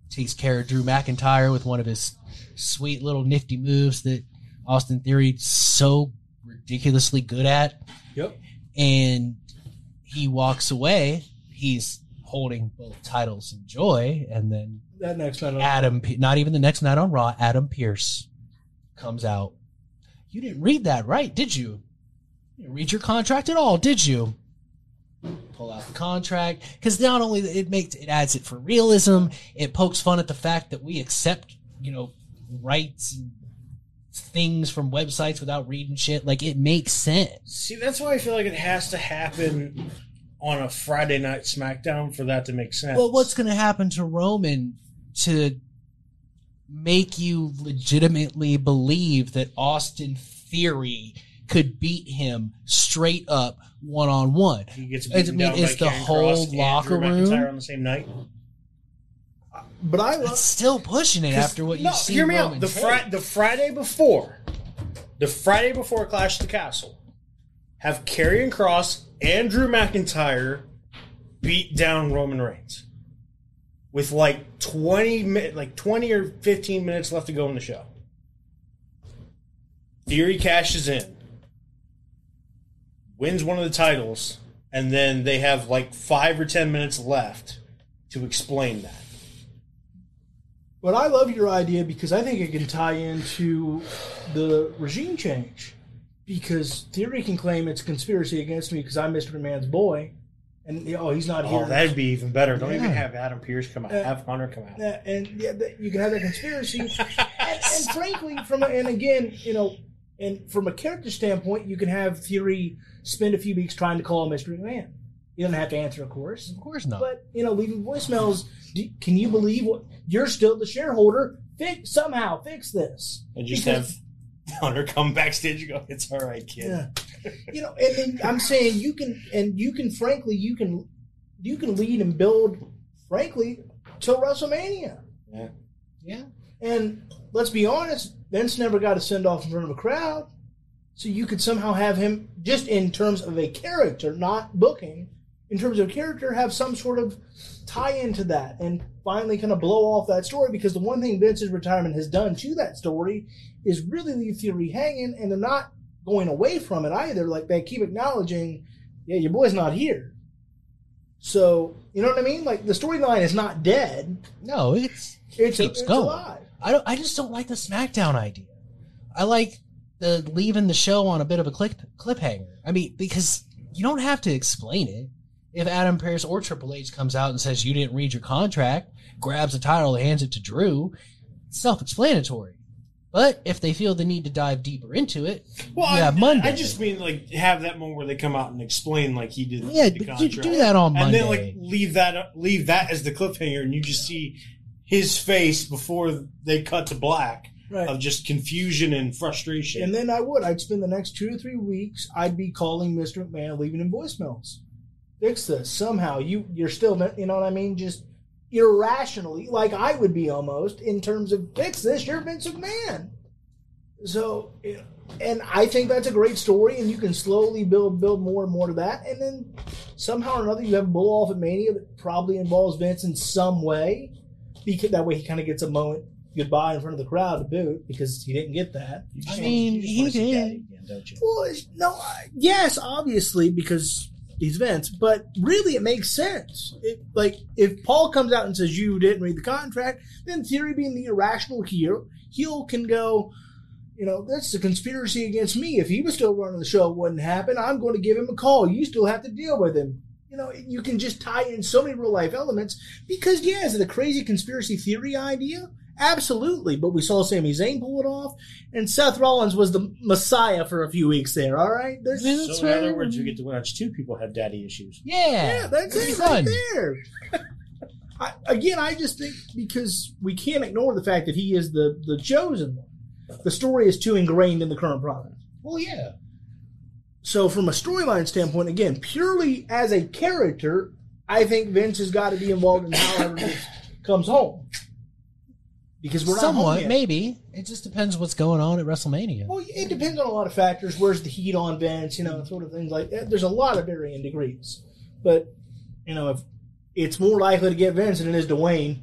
takes care of Drew McIntyre with one of his sweet little nifty moves that Austin Theory's so ridiculously good at. Yep. And he walks away. He's holding both titles in joy, and then That next night. on- Adam, not even the next night on Raw, Adam Pearce comes out. You didn't read that, right? Did you? You didn't read your contract at all, did you? Pull out the contract because not only it makes it adds it for realism, it pokes fun at the fact that we accept, you know, rights and things from websites without reading shit. Like it makes sense. See, that's why I feel like it has to happen on a Friday night SmackDown for that to make sense. Well, what's going to happen to Roman to make you legitimately believe that Austin Theory could beat him straight up one on one? he gets I mean, down is by the Karrion whole Kross and locker Drew room- on the same night? But I It's love. still pushing it after what no, you see. hear me Roman out. The, take. fri- the Friday before, the Friday before Clash of the Castle, have Karrion Kross and Drew McIntyre beat down Roman Reigns with like twenty mi- like twenty or fifteen minutes left to go in the show. Theory cashes in, wins one of the titles, and then they have like five or ten minutes left to explain that. But I love your idea because I think it can tie into the regime change. Because Theory can claim it's conspiracy against me because I'm Mr. Man's boy, and oh, he's not oh, here. Oh, that'd be even better. Don't even have Adam Pearce come out. Yeah. Have Hunter come out. Yeah, and yeah, you can have that conspiracy. and, and frankly, from a, and again, you know, and from a character standpoint, you can have Theory spend a few weeks trying to call Mr. McMahon. You don't have to answer, of course. Of course not. But you know, leaving voicemails. Do, can you believe what you're still the shareholder? Fix somehow fix this. And just Because- have Hunter come backstage and go, "It's all right, kid." Yeah. you know, and then I'm saying you can, and you can, frankly, you can, you can lead and build, frankly, till WrestleMania. Yeah. yeah. And let's be honest, Vince never got a send off in front of a crowd, so you could somehow have him just in terms of a character, not booking. In terms of character, have some sort of tie into that, and finally kind of blow off that story. Because the one thing Vince's retirement has done to that story is really leave Theory hanging, and they're not going away from it either. Like they keep acknowledging, yeah, your boy's not here. So you know what I mean? Like the storyline is not dead; No, it's it's, Keeps it's going. alive. I don't. I just don't like the SmackDown idea. I like the leaving the show on a bit of a clip cliffhanger. I mean, because you don't have to explain it. If Adam Pearce or Triple H comes out and says you didn't read your contract, grabs the title, and hands it to Drew, self-explanatory. But if they feel the need to dive deeper into it, Well, I, have Monday. I just mean like have that moment where they come out and explain like he didn't. yeah, the you contract. do that on Monday, and then like leave that leave that as the cliffhanger, and you just see his face before they cut to black Right. of just confusion and frustration. And then I would. I'd spend the next two or three weeks. I'd be calling Mr. McMahon, leaving him voicemails. Fix this somehow. You you're still you know what I mean? Just irrationally, like I would be almost in terms of fix this. You're Vince McMahon. So, and I think that's a great story, and you can slowly build build more and more to that, and then somehow or another you have a bull off at Mania that probably involves Vince in some way, because that way he kind of gets a moment goodbye in front of the crowd to boot because he didn't get that. You I mean, wanna- you just he did. Again, don't you? Well, no, I- yes, obviously because he's Vince, but really it makes sense. It, like if Paul comes out and says you didn't read the contract, then Theory, being the irrational heel, heel can go. You know, that's a conspiracy against me. If he was still running the show, it wouldn't happen. I'm going to give him a call. You still have to deal with him. You know, you can just tie in so many real life elements because, yeah, is it a crazy conspiracy theory idea? Absolutely. But we saw Sami Zayn pull it off, and Seth Rollins was the messiah for a few weeks there, all right? There's, Yeah, that's So in other words, you get to watch two people have daddy issues. yeah, Yeah, that's it'd right fun. there. I, again, I just think because we can't ignore the fact that he is the the chosen one. The story is too ingrained in the current product. Well, yeah. So, from a storyline standpoint, again, purely as a character, I think Vince has got to be involved in however this comes home. Because we're not Somewhat, maybe. It just depends what's going on at WrestleMania. Well, it depends on a lot of factors. Where's the heat on Vince? You know, sort of things like that. There's a lot of varying degrees. But, you know, if it's more likely to get Vince than it is Dwayne.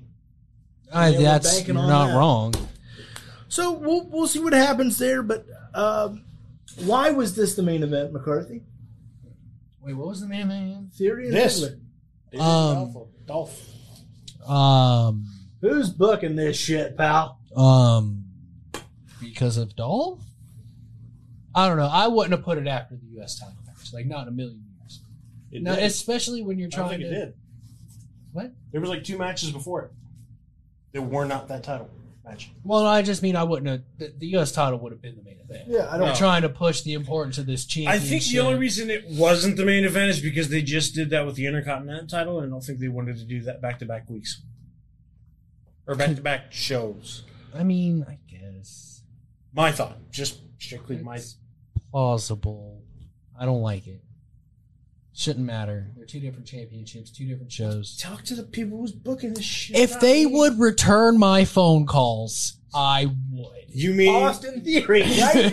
I, that's you're on not that. wrong. So we'll we'll see what happens there. But um, why was this the main event, McCarthy? Wait, what was the main event? Theory and This. Ziggler. Um, Dolph. Um, Who's booking this shit, pal? um, because of Dolph. I don't know. I wouldn't have put it after the U.S. title match. Like not in a million years. It No, did. especially when you're I don't trying think to. it did. What? There was like two matches before it. That were not that title match. Well, I just mean I wouldn't have. The, the U.S. title would have been the main event. Yeah, I They're don't. trying to push the importance of this change. I championship. think the only reason it wasn't the main event is because they just did that with the Intercontinental title, and I don't think they wanted to do that back to back weeks or back to back shows. I mean, I guess My thought, just strictly my. Plausible. I don't like it. Shouldn't matter. They're two different championships, two different shows. Talk to the people who's booking this shit. If they me. would return my phone calls, I would. You mean Austin Theory, right there.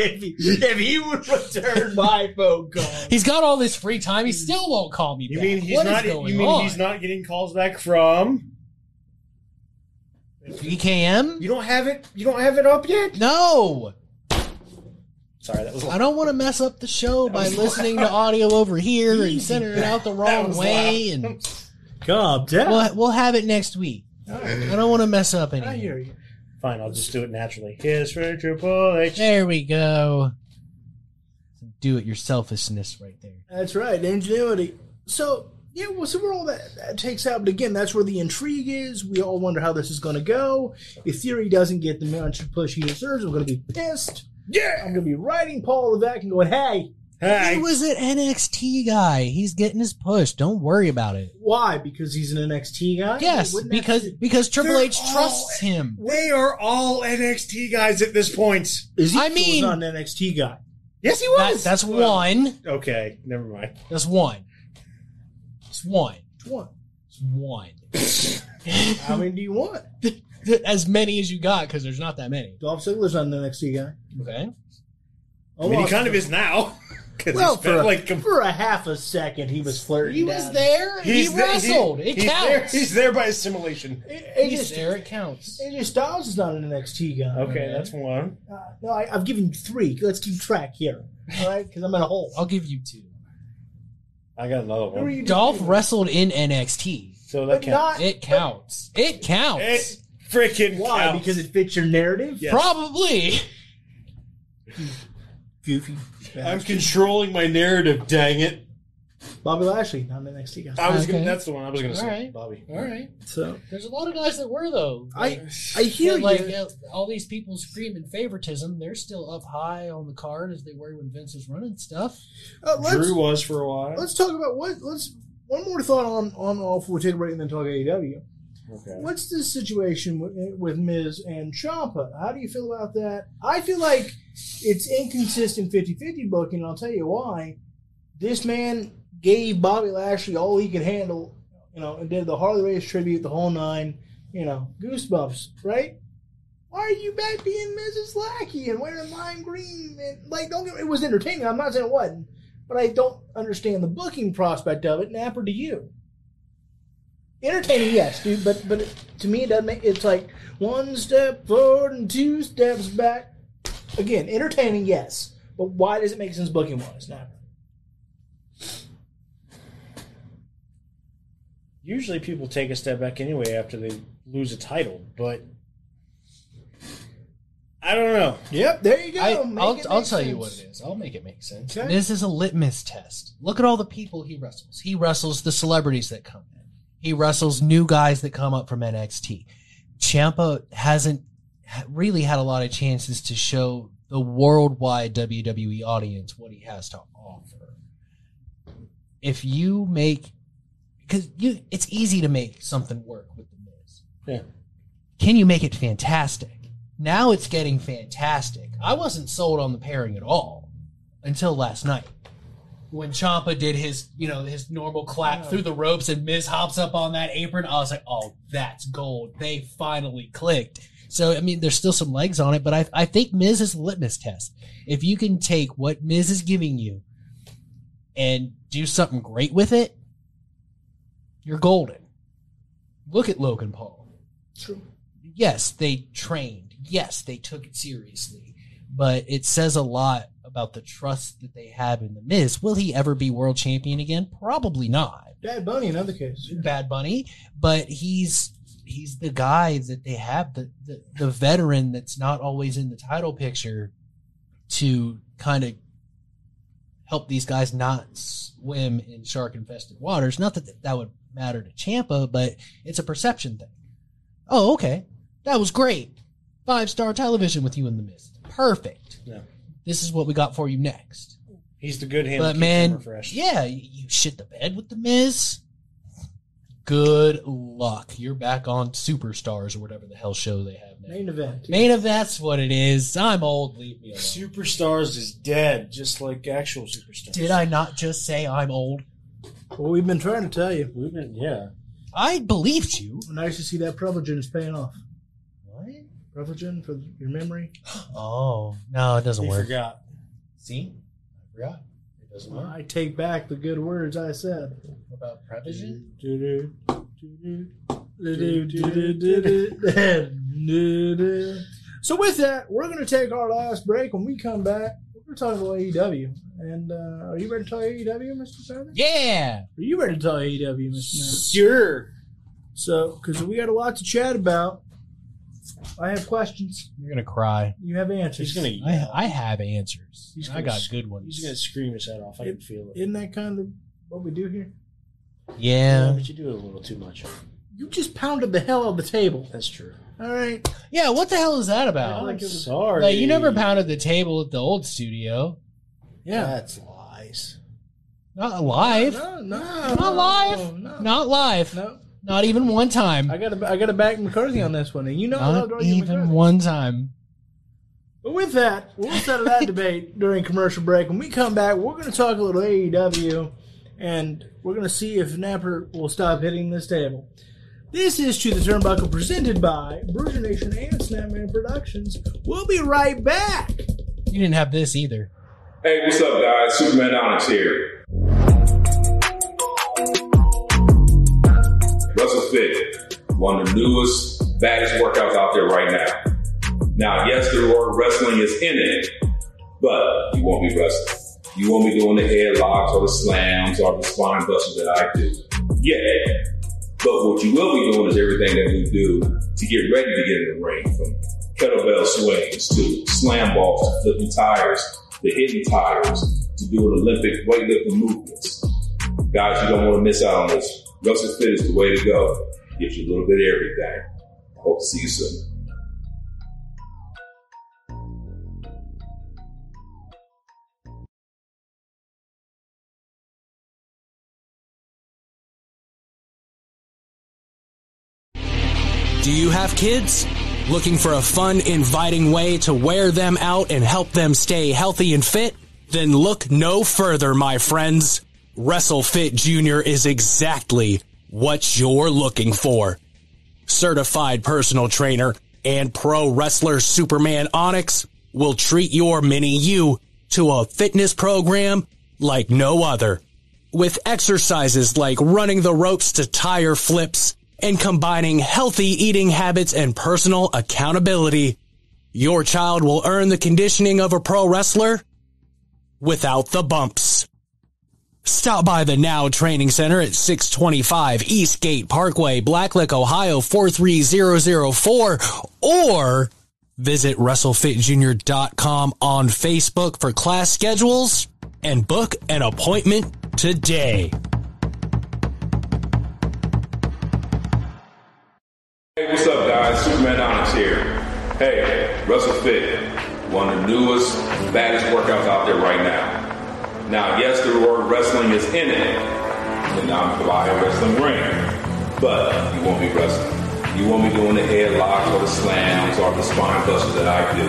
if, he, if he would return my phone call, He's got all this free time. He still won't call me you back. mean he's What is not? You mean on? he's not getting calls back from? BKM? You don't have it. You don't have it up yet. No, Sorry, that was. I don't want to mess up the show by listening to audio over here and sending it out the wrong was way. And calm down. we'll we'll have it next week. I don't want to mess up I anything. hear you. Fine, I'll just do it naturally. Here's for Triple H. There we go. Do it your selfishness right there. That's right, ingenuity. So yeah, we'll see where all that, that takes out. But again, that's where the intrigue is. We all wonder how this is going to go. If Theory doesn't get the much push he deserves, we're going to be pissed. Yeah. I'm going to be writing Paul Levesque and going, "Hey, Hey, He was an NXT guy. He's getting his push. Don't worry about it. Why? Because he's an NXT guy? Yes, Wouldn't that because be- because Triple They're H all- trusts him. they are all NXT guys at this point. Ezekiel I mean- was not an NXT guy. Yes, he That, was. that's one. okay. Never mind. That's one. It's one. One. It's one. How many do you want? As many as you got, because there's not that many. Dolph Ziggler's on the NXT guy. Okay. I mean, he kind of is now. 'Cause Well, he for, spent a, like com- for a half a second, he was flirting. He was down. there. He he's there- wrestled. it he's There, counts. he's there by assimilation. A- He's AJ, there. It counts. AJ Styles is not an NXT guy. Okay, that's one. Uh, no, I, I've given you three. Let's keep track here. All right, because I'm in a hole. I'll give you two. I got another Who are one. you Dolph wrestled in NXT. So that But counts. not It counts. It counts. It freaking why? counts. Because it fits your narrative. Yes. Probably. Goofy. I'm controlling my narrative. Dang it! Bobby Lashley, not an NXT guy. I was Okay. gonna. That's the one I was gonna All say. right. Bobby. All right. So There's a lot of guys that were though. I I hear Yeah, like you. uh, all these people screaming favoritism, they're still up high on the card as they were when Vince was running stuff. Uh, let's Drew was for a while. let's talk about what. Let's one more thought on on all before we take a break and then talk AEW. Okay. What's the situation with, eh, with Miz and Ciampa? How do you feel about that? I feel like it's inconsistent 50-50 booking, and I'll tell you why. This man gave Bobby Lashley all he could handle, you know, and did the Harley Race tribute, the whole nine, you know, goosebumps, right? Why are you back being Miz's Lackey and wearing lime green? And, like, don't get it was entertaining. I'm not saying it wasn't, but I don't understand the booking prospect of it. Napper, to you? Entertaining, yes, dude. But but to me, it doesn't make. It's like one step forward and two steps back. Again, entertaining, yes. But why does it make sense booking wise? Now, Usually people take a step back anyway after they lose a title, but I don't know. yep, there you go. I, I'll, I'll make tell you what it is. I'll make it make sense. Okay. This is a litmus test. Look at all the people he wrestles. He wrestles the celebrities that come in. He wrestles new guys that come up from NXT. Ciampa hasn't really had a lot of chances to show the worldwide WWE audience what he has to offer. If you make, because you, it's easy to make something work with the Miz. Yeah. Can you make it fantastic? Now it's getting fantastic. I wasn't sold on the pairing at all until last night. When Ciampa did his, you know, his normal clap through the ropes and Miz hops up on that apron, I was like, oh, that's gold. They finally clicked. So, I mean, there's still some legs on it, but I, I think Miz is a litmus test. If you can take what Miz is giving you and do something great with it, you're golden. Look at Logan Paul True. yes, they trained. Yes, they took it seriously. But it says a lot about the trust that they have in the Miz. Will he ever be world champion again? Probably not. Bad Bunny, another case. Bad Bunny, but he's he's the guy that they have the the, the veteran that's not always in the title picture to kind of help these guys not swim in shark infested waters. Not that that would matter to Ciampa, but it's a perception thing. Oh, okay. That was great. Five star television with you in the Miz. Perfect. Yeah. This is what we got for you next. He's the good hand. But that man, him refreshed. yeah, you, you shit the bed with the Miz. Good luck. You're back on Superstars or whatever the hell show they have now. Main event. Main of that's what it is. I'm old. Leave me alone. Superstars is dead, just like actual superstars. Did I not just say I'm old? Well, we've been trying to tell you. We've been, yeah. I believed you. Nice to see that Prevagen is paying off. What? For your memory. Oh no, it doesn't He work. forgot. See, I forgot. It doesn't work. I take back the good words I said. What about Prevision? Do-do, do-do, do-do, do-do. So with that, we're going to take our last break. When we come back, we're going to talk about AEW. And uh, are you ready to talk AEW, Mr. Feather? Yeah. Are you ready to talk AEW, Mr. Man? Sure. So, because we got a lot to chat about, I have questions. You're gonna cry. You have answers. He's gonna. I I have answers. He's I gonna got sc- good ones. He's gonna scream his head off. I can feel it. Isn't that kind of what we do here? Yeah. but you do it a little too much. You just pounded the hell out of the table. That's true. All right. Yeah. What the hell is that about? I'm it was- sorry. Like you never pounded the table at the old studio. Yeah. That's lies. Not live. No, no, Not live. No, Not live. no. Not even one time. I got to I got to back McCarthy on this one, and you know I love Not Argue even McCarthy. one time. But with that, we'll settle that debate during commercial break. When we come back, we're going to talk a little AEW, and we're going to see if Napper will stop hitting this table. This is To the Turnbuckle presented by Bruiser Nation and Snapman Productions. We'll be right back. You didn't have this either. Hey, what's up, guys? Superman Onyx here. Fit, one of the newest, baddest workouts out there right now. Now, yes, the word wrestling is in it, but you won't be wrestling. You won't be doing the headlocks or the slams or the spine busters that I do. Yeah. But what you will be doing is everything that we do to get ready to get in the ring from kettlebell swings to slam balls to flipping tires to hitting tires to doing Olympic weightlifting movements. Guys, you don't want to miss out on this. WrestleFit is the way to go. Gives you a little bit of everything. Hope to see you soon. Do you have kids? Looking for a fun, inviting way to wear them out and help them stay healthy and fit? Then look no further, my friends. WrestleFit Jr. is exactly what you're looking for. Certified personal trainer and pro wrestler Superman Onyx will treat your mini you to a fitness program like no other. With exercises like running the ropes to tire flips and combining healthy eating habits and personal accountability, your child will earn the conditioning of a pro wrestler without the bumps. Stop by the Now Training Center at 625 Eastgate Parkway, Blacklick, Ohio 43004 or visit WrestleFitJr.com on Facebook for class schedules and book an appointment today. Hey, what's up, guys? Superman Onyx here. Hey, WrestleFit, one of the newest, baddest workouts out there right now. Now, yes, the word wrestling is in it, and I'm fly wrestling ring, but you won't be wrestling. You won't be doing the headlocks or the slams or the spine busters that I do.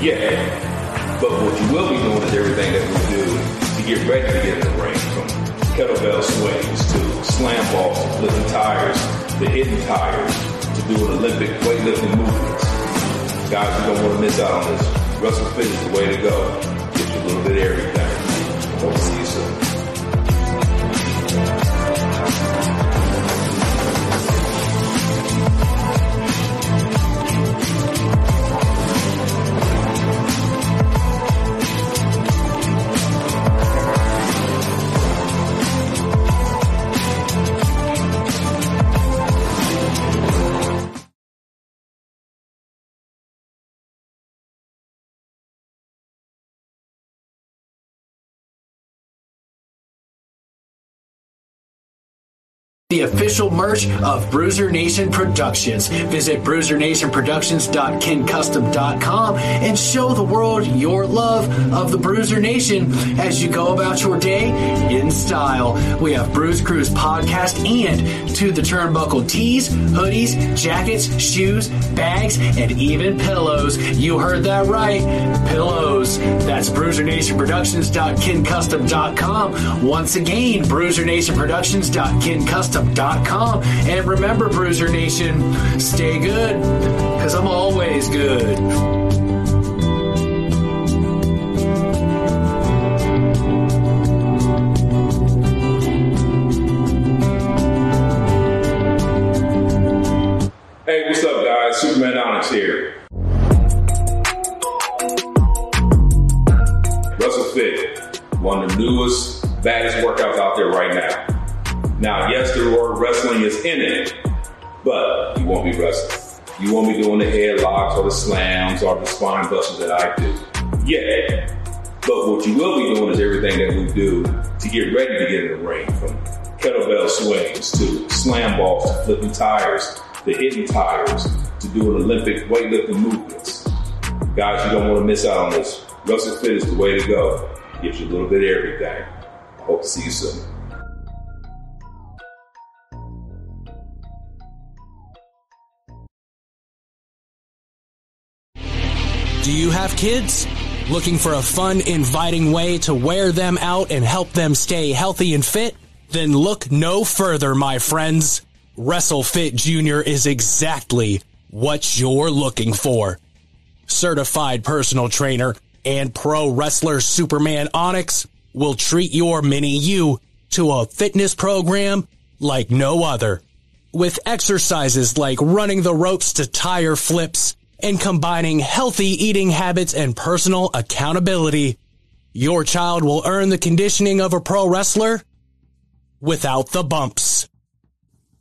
Yeah, but what you will be doing is everything that we do to get ready to get in the ring, from kettlebell swings to slam balls to flipping tires to hitting tires to doing Olympic weightlifting movements. Guys, you don't want to miss out on this. Russell Fit is the way to go. Get you a little bit of everything. To see you soon. The official merch of Bruiser Nation Productions. Visit bruisernationproductions.kincustom.com and show the world your love of the Bruiser Nation as you go about your day in style. We have Bruise Cruise podcast and to the turnbuckle tees, hoodies, jackets, shoes, bags, and even pillows. You heard that right. Pillows. That's bruisernationproductions.kincustom.com. Once again, bruisernationproductions.kincustom.com. And remember, Bruiser Nation, stay good, because I'm always good. Hey, what's up, guys? Superman Onyx here. Russell Fit, one of the newest, baddest workouts out there right now. Now, yes, the word wrestling is in it, but you won't be wrestling. You won't be doing the headlocks or the slams or the spine busters that I do. Yeah. But what you will be doing is everything that we do to get ready to get in the ring from kettlebell swings to slam balls to flipping tires to hitting tires to doing Olympic weightlifting movements. Guys, you don't want to miss out on this. WrestleFit is the way to go. Gives you a little bit of everything. Hope to see you soon. Do you have kids? Looking for a fun, inviting way to wear them out and help them stay healthy and fit? Then look no further, my friends. WrestleFit Jr. is exactly what you're looking for. Certified personal trainer and pro wrestler Superman Onyx will treat your mini you to a fitness program like no other. With exercises like running the ropes to tire flips and combining healthy eating habits and personal accountability, your child will earn the conditioning of a pro wrestler without the bumps.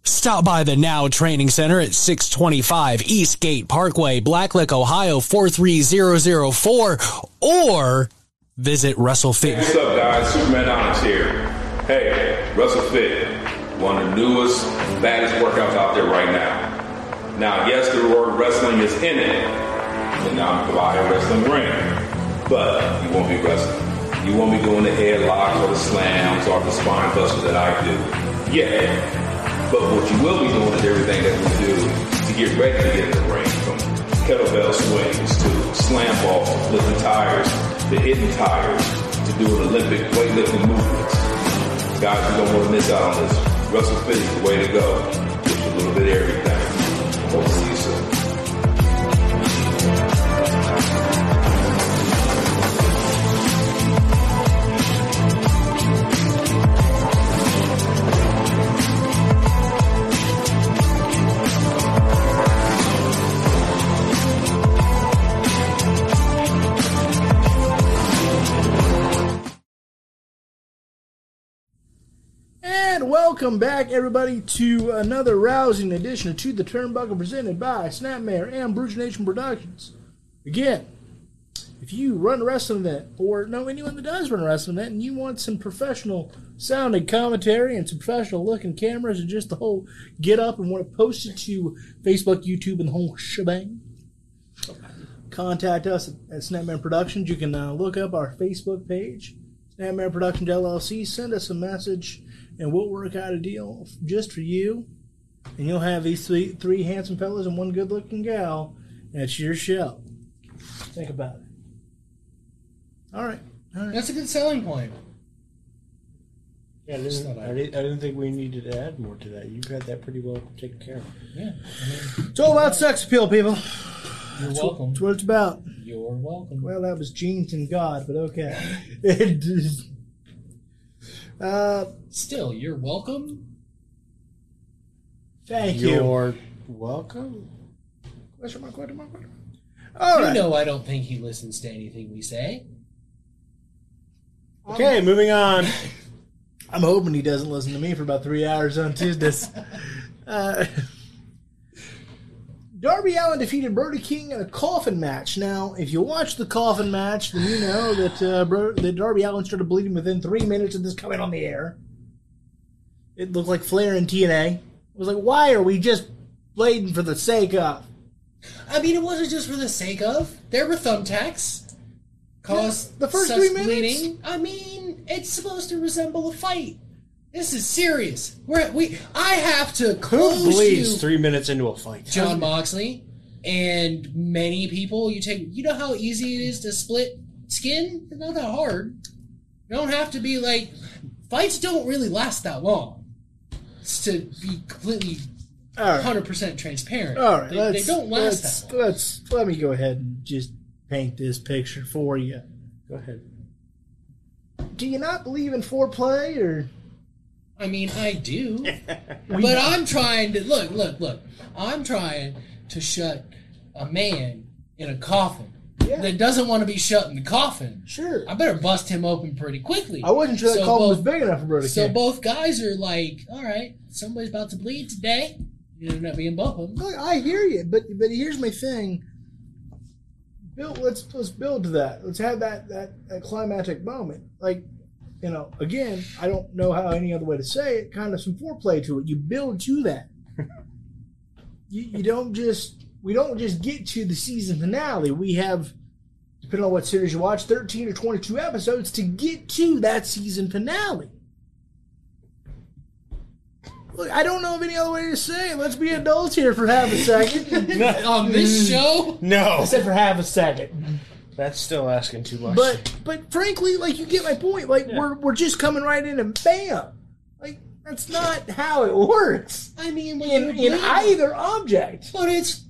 Stop by the Now Training Center at 625 Eastgate Parkway, Blacklick, Ohio 43004, or visit WrestleFit. What's up, guys? Superman Onyx here. Hey, WrestleFit, one of the newest, baddest workouts out. Now, yes, the word wrestling is in it, and now I'm providing a wrestling ring, but you won't be wrestling. You won't be doing the headlocks or the slams or the spine busters that I do. Yeah. But what you will be doing is everything that we do to get ready to get in the ring, from kettlebell swings to slam balls, lifting tires, to hitting tires, to doing Olympic weightlifting movements. Guys, you don't want to miss out on this. Wrestle Fit is the way to go. Just a little bit of everything. Hope to Welcome back, everybody, to another rousing edition of To the Turnbuckle presented by Snapmare and Bruiser Nation Productions. Again, if you run a wrestling event, or know anyone that does run a wrestling event, and you want some professional sounding commentary and some professional looking cameras and just the whole get up and want to post it to Facebook, YouTube, and the whole shebang, contact us at Snapman Productions. You can uh, look up our Facebook page, Snapman Productions LLC. Send us a message, and we'll work out a deal just for you. And you'll have these three, three handsome fellas and one good looking gal. And it's your show. Think about it. All right. All right. That's a good selling point. Yeah, I didn't, I, didn't, I didn't think we needed to add more to that. You've got that pretty well taken care of. Yeah. I mean, It's all about sex appeal, people. you're That's welcome. what it's about. You're welcome. Well, that was genes and God, but okay. It is- uh, Still, you're welcome. thank you. You're welcome. Question mark, question mark, question mark. All You right. know I don't think he listens to anything we say. Okay, moving on. I'm hoping he doesn't listen to me for about three hours on Tuesdays. uh, Darby Allin defeated Brody King in a coffin match. Now, if you watch the coffin match, then you know that uh, Bro- that Darby Allin started bleeding within three minutes of this coming on the air. It looked like Flair and TNA. It was like, why are we just bleeding for the sake of? I mean, it wasn't just for the sake of. There were thumbtacks. Cause Yeah, the first three minutes? bleeding. I mean, it's supposed to resemble a fight. This is serious. We're we. I have to Who close bleeds you, three minutes into a fight? Jon Moxley, and many people. You take. You know how easy it is to split skin. It's not that hard. You don't have to be like. Fights don't really last that long. It's to be completely right. hundred percent transparent. All right, they, let's, they don't last let's, that long. let's let me go ahead and just paint this picture for you. Go ahead. Do you not believe in foreplay, or I mean, I do, but I'm trying to look, look, look. I'm trying to shut a man in a coffin Yeah. that doesn't want to be shut in the coffin. sure? I better bust him open pretty quickly. I wasn't sure that So column was big enough for Brody So King. both guys are like, all right, somebody's about to bleed today. You end up being both of them. Look, I hear you, but but here's my thing. Build, let's let's build to that. Let's have that, that that climactic moment. Like, you know, again, I don't know how any other way to say it. Kind of some foreplay to it. You build to that. you, you don't just we don't just get to the season finale. We have depending on what series you watch, 13 or 22 episodes to get to that season finale. Look, I don't know of any other way to say it. Let's be adults here for half a second. On this mm. show, No, Except for half a second. That's still asking too much. But but frankly, like you get my point. Like we're we're just coming right in and bam. Like that's not how it works I mean, in in either object. But it's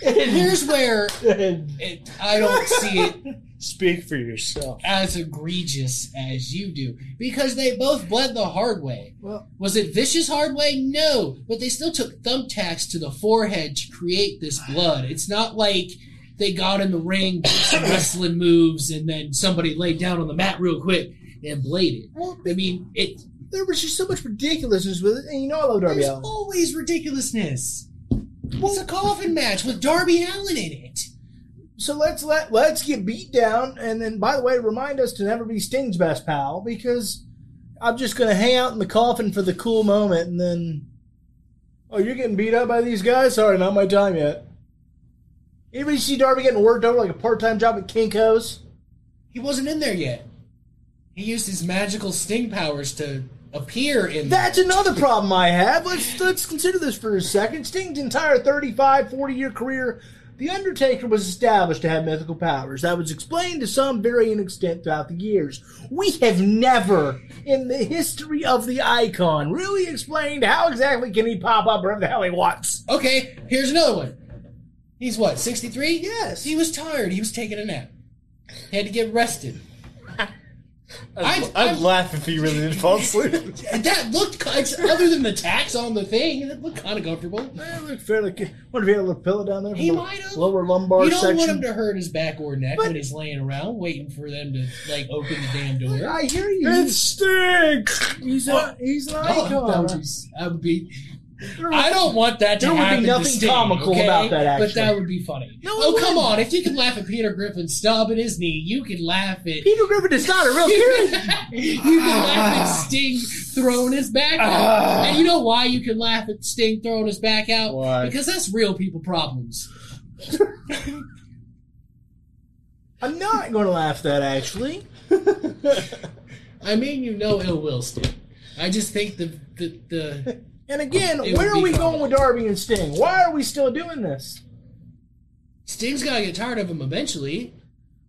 here's where it, I don't see it speak for yourself. as egregious as you do because they both bled the hard way. Well- was it vicious hard way? No, but they still took thumbtacks to the forehead to create this blood. It's not like they got in the ring, some wrestling moves, and then somebody laid down on the mat real quick and bladed. I mean, it. There was just so much ridiculousness with it, and you know I love Darby There's Allin. always ridiculousness. It's a coffin match with Darby Allin in it. So let's let let's get beat down, and then by the way, remind us to never be Sting's best pal because I'm just gonna hang out in the coffin for the cool moment, and then oh, you're getting beat up by these guys. Sorry, not my time yet. Anybody see Darby getting worked over like a part time job at Kinko's? He wasn't in there yet. He used his magical sting powers to appear in That's another problem I have. Let's let's consider this for a second. Sting's entire 35, 40 year career, The Undertaker was established to have mythical powers. That was explained to some varying extent throughout the years. We have never, in the history of the icon, really explained how exactly can he pop up wherever the hell he wants. Okay, here's another one. He's what, 63? Yes. He was tired. He was taking a nap. He had to get rested. I'd, I'd- I'd I'm- laugh if he really did fall asleep. That looked, other than the tacks on the thing, it looked kind of comfortable. Eh, it looked fairly. What if he had a little pillow down there? He the might have. Lower lumbar You don't section. want him to hurt his back or neck But- when he's laying around waiting for them to, like, open the damn door. I hear you. it stinks. He's oh. a, he's an Oh, that icon. would be, that would be I don't want that to There would be happen. to nothing Sting, comical okay? about that, but that would be funny. No, oh come on! If you can laugh at Peter Griffin stomping his knee, you can laugh at Peter Griffin is not a real character. you can laugh at Sting throwing his back out. Ah. And you know why you can laugh at Sting throwing his back out? Why? Because that's real people problems. I'm not going to laugh at that actually. I mean, you know ill will, Sting. I just think the the, the And again, It where are we fun. going with Darby and Sting? Why are we still doing this? Sting's gotta get tired of him eventually.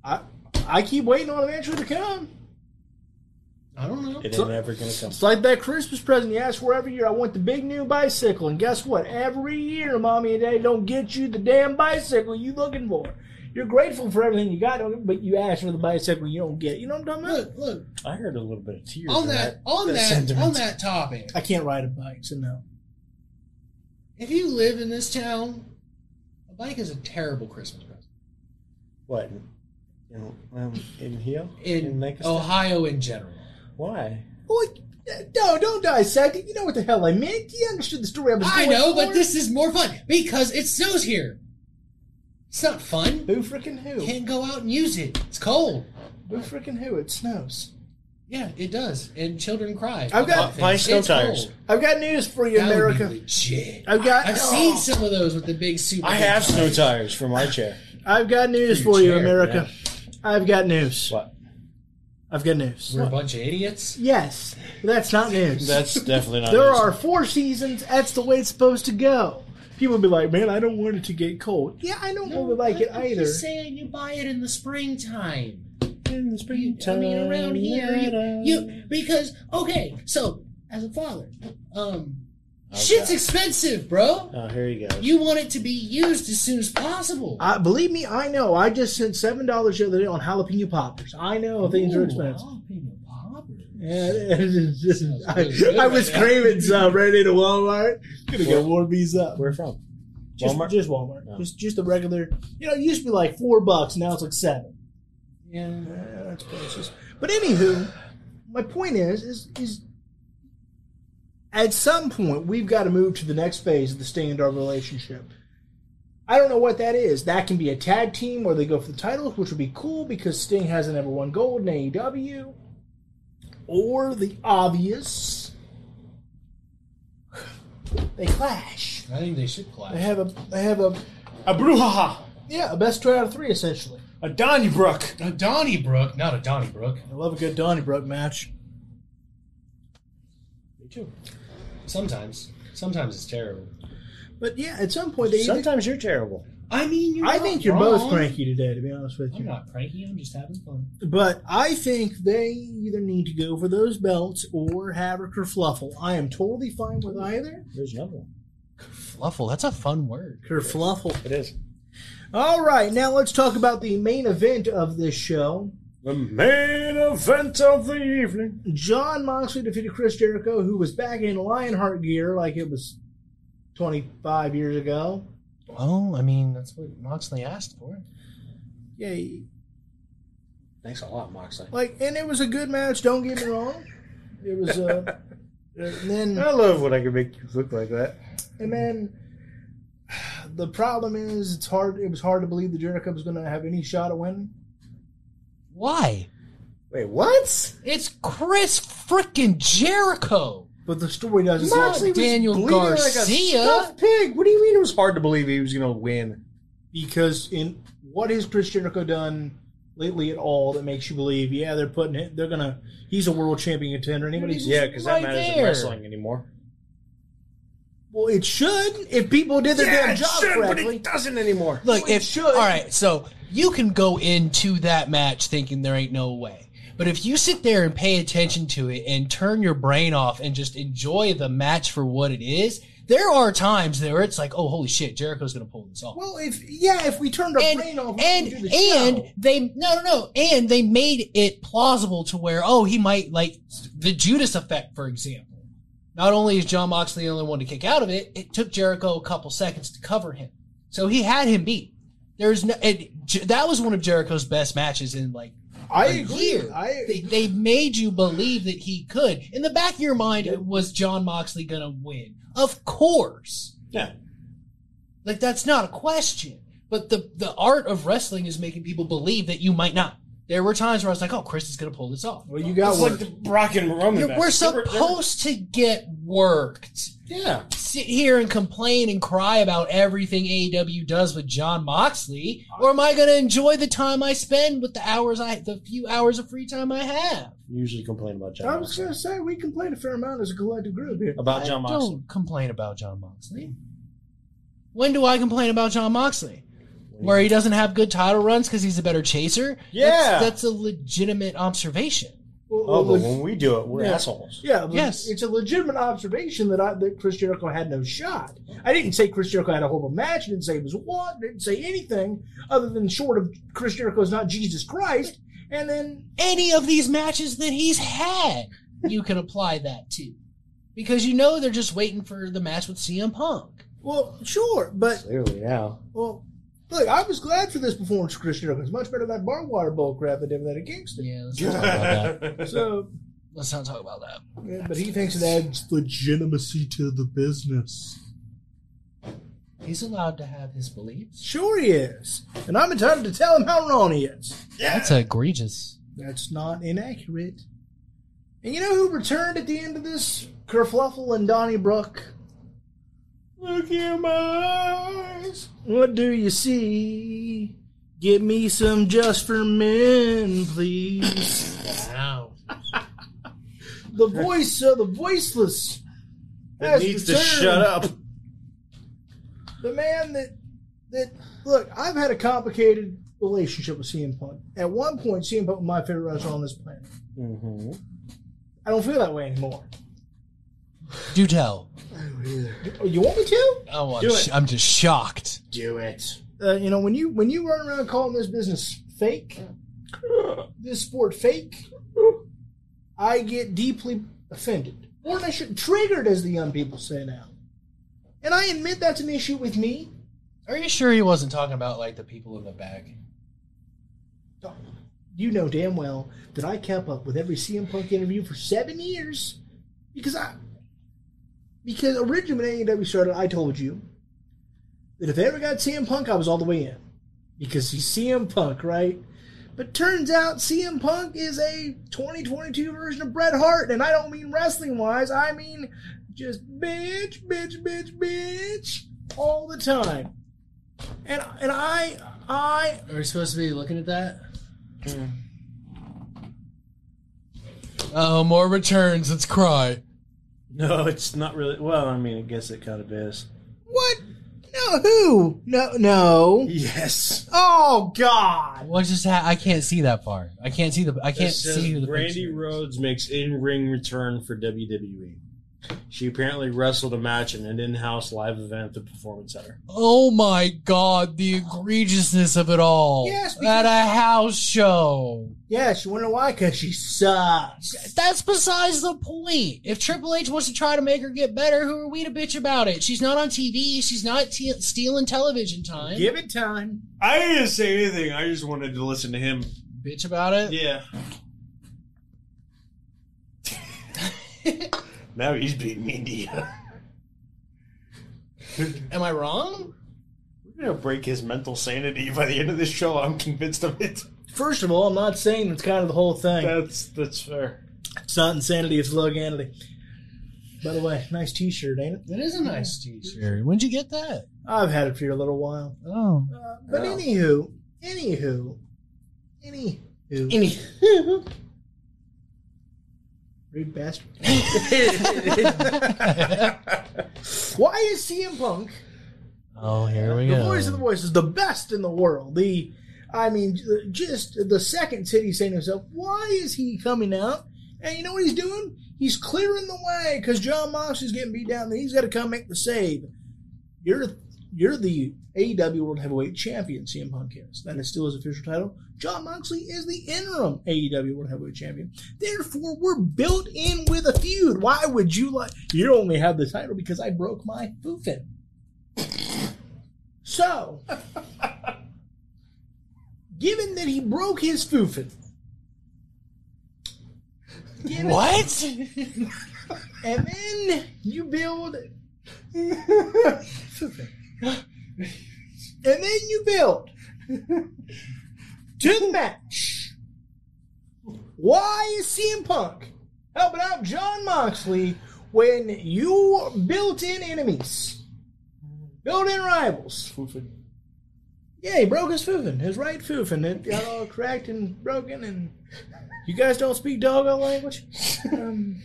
I I keep waiting on it eventually to come. I don't know. It ain't ever gonna come. It's like that Christmas present you ask for every year. I want the big new bicycle, and guess what? Every year, mommy and daddy don't get you the damn bicycle you looking for. You're grateful for everything you got, but you ask for the bicycle and you don't get. it. You know what I'm talking about? Look, look. I heard a little bit of tears. On in that, on that that, sentiment. on that topic. I can't ride a bike, so no. If you live in this town, a bike is a terrible Christmas present. What? In, um, in here? In Lancaster? Ohio in general. Why? Boy, no, don't dissect it. You know what the hell I meant. You understood the story I was I going know, for. but this is more fun because it snows here. It's not fun. Who freaking who? Can't go out and use it. It's cold. Who freaking who? It snows. Yeah, it does, and children cry. I've got- about Buy things. snow tires. cold. I've got news for you, That would America. be legit. I've got. I've seen oh. some of those with the big super. I big have snow tires. tires for my chair. I've got news For for you, chair, America. I've got news. What? I've got news. We're a bunch of idiots. Yes, that's not news. That's definitely not. there news. are four seasons. That's the way it's supposed to go. People be like, "Man, I don't want it to get cold." Yeah, I don't really like it either. just saying you buy it in the springtime. in the springtime. I mean, around here, you, you because okay. So as a father, um, shit's expensive, bro. Oh, here you go. You want it to be used as soon as possible. I, believe me, I know. I just spent seven dollars the other day on jalapeno poppers. I know things are expensive. jalapeno poppers. Yeah, it's just- Sounds I, good I was right now. craving some right into Walmart. Gonna go warm these up. Where from? Just Walmart? just Walmart. Oh. Just just a regular. You know, it used to be like four bucks. Now it's like seven. Yeah. Yeah, that's precious. But anywho, my point is, is, is at some point we've got to move to the next phase of the Sting and our relationship. I don't know what that is. That can be a tag team where they go for the titles, which would be cool because Sting hasn't ever won gold in AEW. Or the obvious, they clash. I think they should clash. They clash. have a they have a A brouhaha. yeah a best two out of three essentially. A Donnybrook. A Donnybrook, not a Donnybrook. I love a good Donnybrook match. Me too. Sometimes. Sometimes it's terrible. But yeah, at some point they. Sometimes you're terrible. I mean, you're I not think you're wrong. both cranky today, to be honest with you. I'm not cranky. I'm just having fun. But I think they either need to go for those belts or have or kerfluffle. I am totally fine with either. There's another one. Fluffle. That's a fun word. Kerfluffle. It is. All right, now let's talk about the main event of this show. The main event of the evening. Jon Moxley defeated Chris Jericho, who was back in Lionheart gear like it was 25 years ago. Well, I mean, that's what Moxley asked for. Yeah, Thanks a lot, Moxley. like, and it was a good match. Don't get me wrong. It was, uh, and then I love when I can make you look like that. And then the problem is, it's hard. It was hard to believe that Jericho was going to have any shot at winning. Why? Wait, what? It's Chris freaking Jericho. But the story doesn't. Moxley tell was Daniel bleeding like a Garcia. stuffed pig. What do you mean it was hard to believe he was going to win? because in what has Chris Jericho done lately at all that makes you believe? Yeah, they're putting it. They're gonna. He's a world champion contender. Anybody's Yeah, because right that matters in wrestling anymore. well, it should if people did their damn job correctly. But it doesn't anymore. Look, Well, it if should. all right, so you can go into that match thinking there ain't no way. But if you sit there and pay attention to it and turn your brain off and just enjoy the match for what it is, there are times there it's like, oh holy shit, Jericho's gonna pull this off. Well, if yeah, if we turned our and brain off and the and they no no no and they made it plausible to where oh he might like the Judas effect for example. Not only is Jon Moxley the only one to kick out of it, it took Jericho a couple seconds to cover him, so he had him beat. There's no it, that was one of Jericho's best matches in like I a agree. year. I They, they made you believe that he could. In the back of your mind, was Jon Moxley gonna win? Of course. Yeah. Like that's not a question. But the the art of wrestling is making people believe that you might not. There were times where I was like, "Oh, Chris is going to pull this off." well, you got It's one. like the Brock and Roman You're- match. we're They were- they were- supposed to get worked. Yeah. Sit here and complain and cry about everything AEW does with Jon Moxley, or am I going to enjoy the time I spend with the hours I, the few hours of free time I have? Usually complain about John I was Moxley. going to say we complain a fair amount as a collective group here. About John I Moxley. Don't complain about Jon Moxley. When do I complain about Jon Moxley? Where he doesn't have good title runs because he's a better chaser? Yeah. That's, that's a legitimate observation. Well, Oh, but when we do it, we're Yeah. assholes. Yeah, Yes. it's a legitimate observation that I that Chris Jericho had no shot. I didn't say Chris Jericho had a horrible match. I didn't say he was what. I Didn't say anything other than short of Chris Jericho is not Jesus Christ. And then Any of these matches that he's had, you can apply that to. Because you know they're just waiting for the match with CM Punk. well, sure, but Clearly now. well, look, I was glad for this performance, of Chris Jericho. It's much better than that barbed wire bull crap they did with that at Kingston. Yeah, let's not talk about that. So, Let's not talk about that. yeah, but he thinks it adds legitimacy to the business. He's allowed to have his beliefs. Sure, he is, and I'm entitled to tell him how wrong he is. Yeah. That's egregious. That's not inaccurate. And you know who returned at the end of this? Kerfluffle and Donnybrook. Look in my eyes. What do you see? Get me some just for men, please. Wow. the voice of the voiceless. It has needs to returned. shut up. The man that that look, I've had a complicated relationship with CM Punk. At one point, CM Punk was my favorite wrestler on this planet. Mm-hmm. I don't feel that way anymore. Do tell. You want me to? Oh, I'm, Do sh- I'm just shocked. do it. Uh, you know, when you when you run around calling this business fake, this sport fake, I get deeply offended, or I should triggered, as the young people say now. And I admit that's an issue with me. Are you sure he wasn't talking about like the people in the back? You know damn well that I kept up with every CM Punk interview for seven years because I because originally when AEW started, I told you that if they ever got CM Punk, I was all the way in because he's CM Punk, right? But turns out CM Punk is a 2022 version of Bret Hart, and I don't mean wrestling wise. I mean just bitch, bitch, bitch, bitch all the time. And and I I Are we supposed to be looking at that? Mm. Oh, more returns. Let's cry. No, it's not really. Well, I mean, I guess it kind of is. what? No, who? No, no. Yes. Oh God! What just ha- I can't see that far. I can't see the. I can't It says see who the Brandi picture is. Rhodes makes in-ring return for WWE. She apparently wrestled a match in an in-house live event at the Performance Center. Oh my god, the egregiousness of it all. Yes, at a house show. Yeah, she wonder why? Because she sucks. That's besides the point. If Triple H wants to try to make her get better, who are we to bitch about it? She's not on TV. She's not t- stealing television time. Give it time. I didn't say anything. I just wanted to listen to him. Bitch about it. Yeah. now he's being mean to you. Am I wrong? We're gonna break his mental sanity by the end of this show. I'm convinced of it. First of all, I'm not saying it's kind of the whole thing. That's that's fair. It's not insanity, it's loganity. By the way, nice T-shirt, ain't it? That is a nice t-shirt. When'd you get that? I've had it for a little while. Oh. Uh, but anywho, anywho, anywho, Any- rude bastard. Why is CM Punk oh, here we the go. The voice of the voice is the best in the world? The, I mean, just the second City saying to himself, why is he coming out? And you know what he's doing? He's clearing the way because Jon Moxley's getting beat down. And he's got to come make the save. You're you're the AEW World Heavyweight Champion, CM Punk is. That is still his official title. Jon Moxley is the interim AEW World Heavyweight Champion. Therefore, we're built in with a feud. Why would you like? You only have the title because I broke my foofin. So, given that he broke his foofin, given- What? and then you build and then you build to the match. Why is CM Punk helping out Jon Moxley when you built in enemies, built in rivals? Yeah, he broke his foofin, his right foofin. It got all cracked and broken, and you guys don't speak doggo language? Um,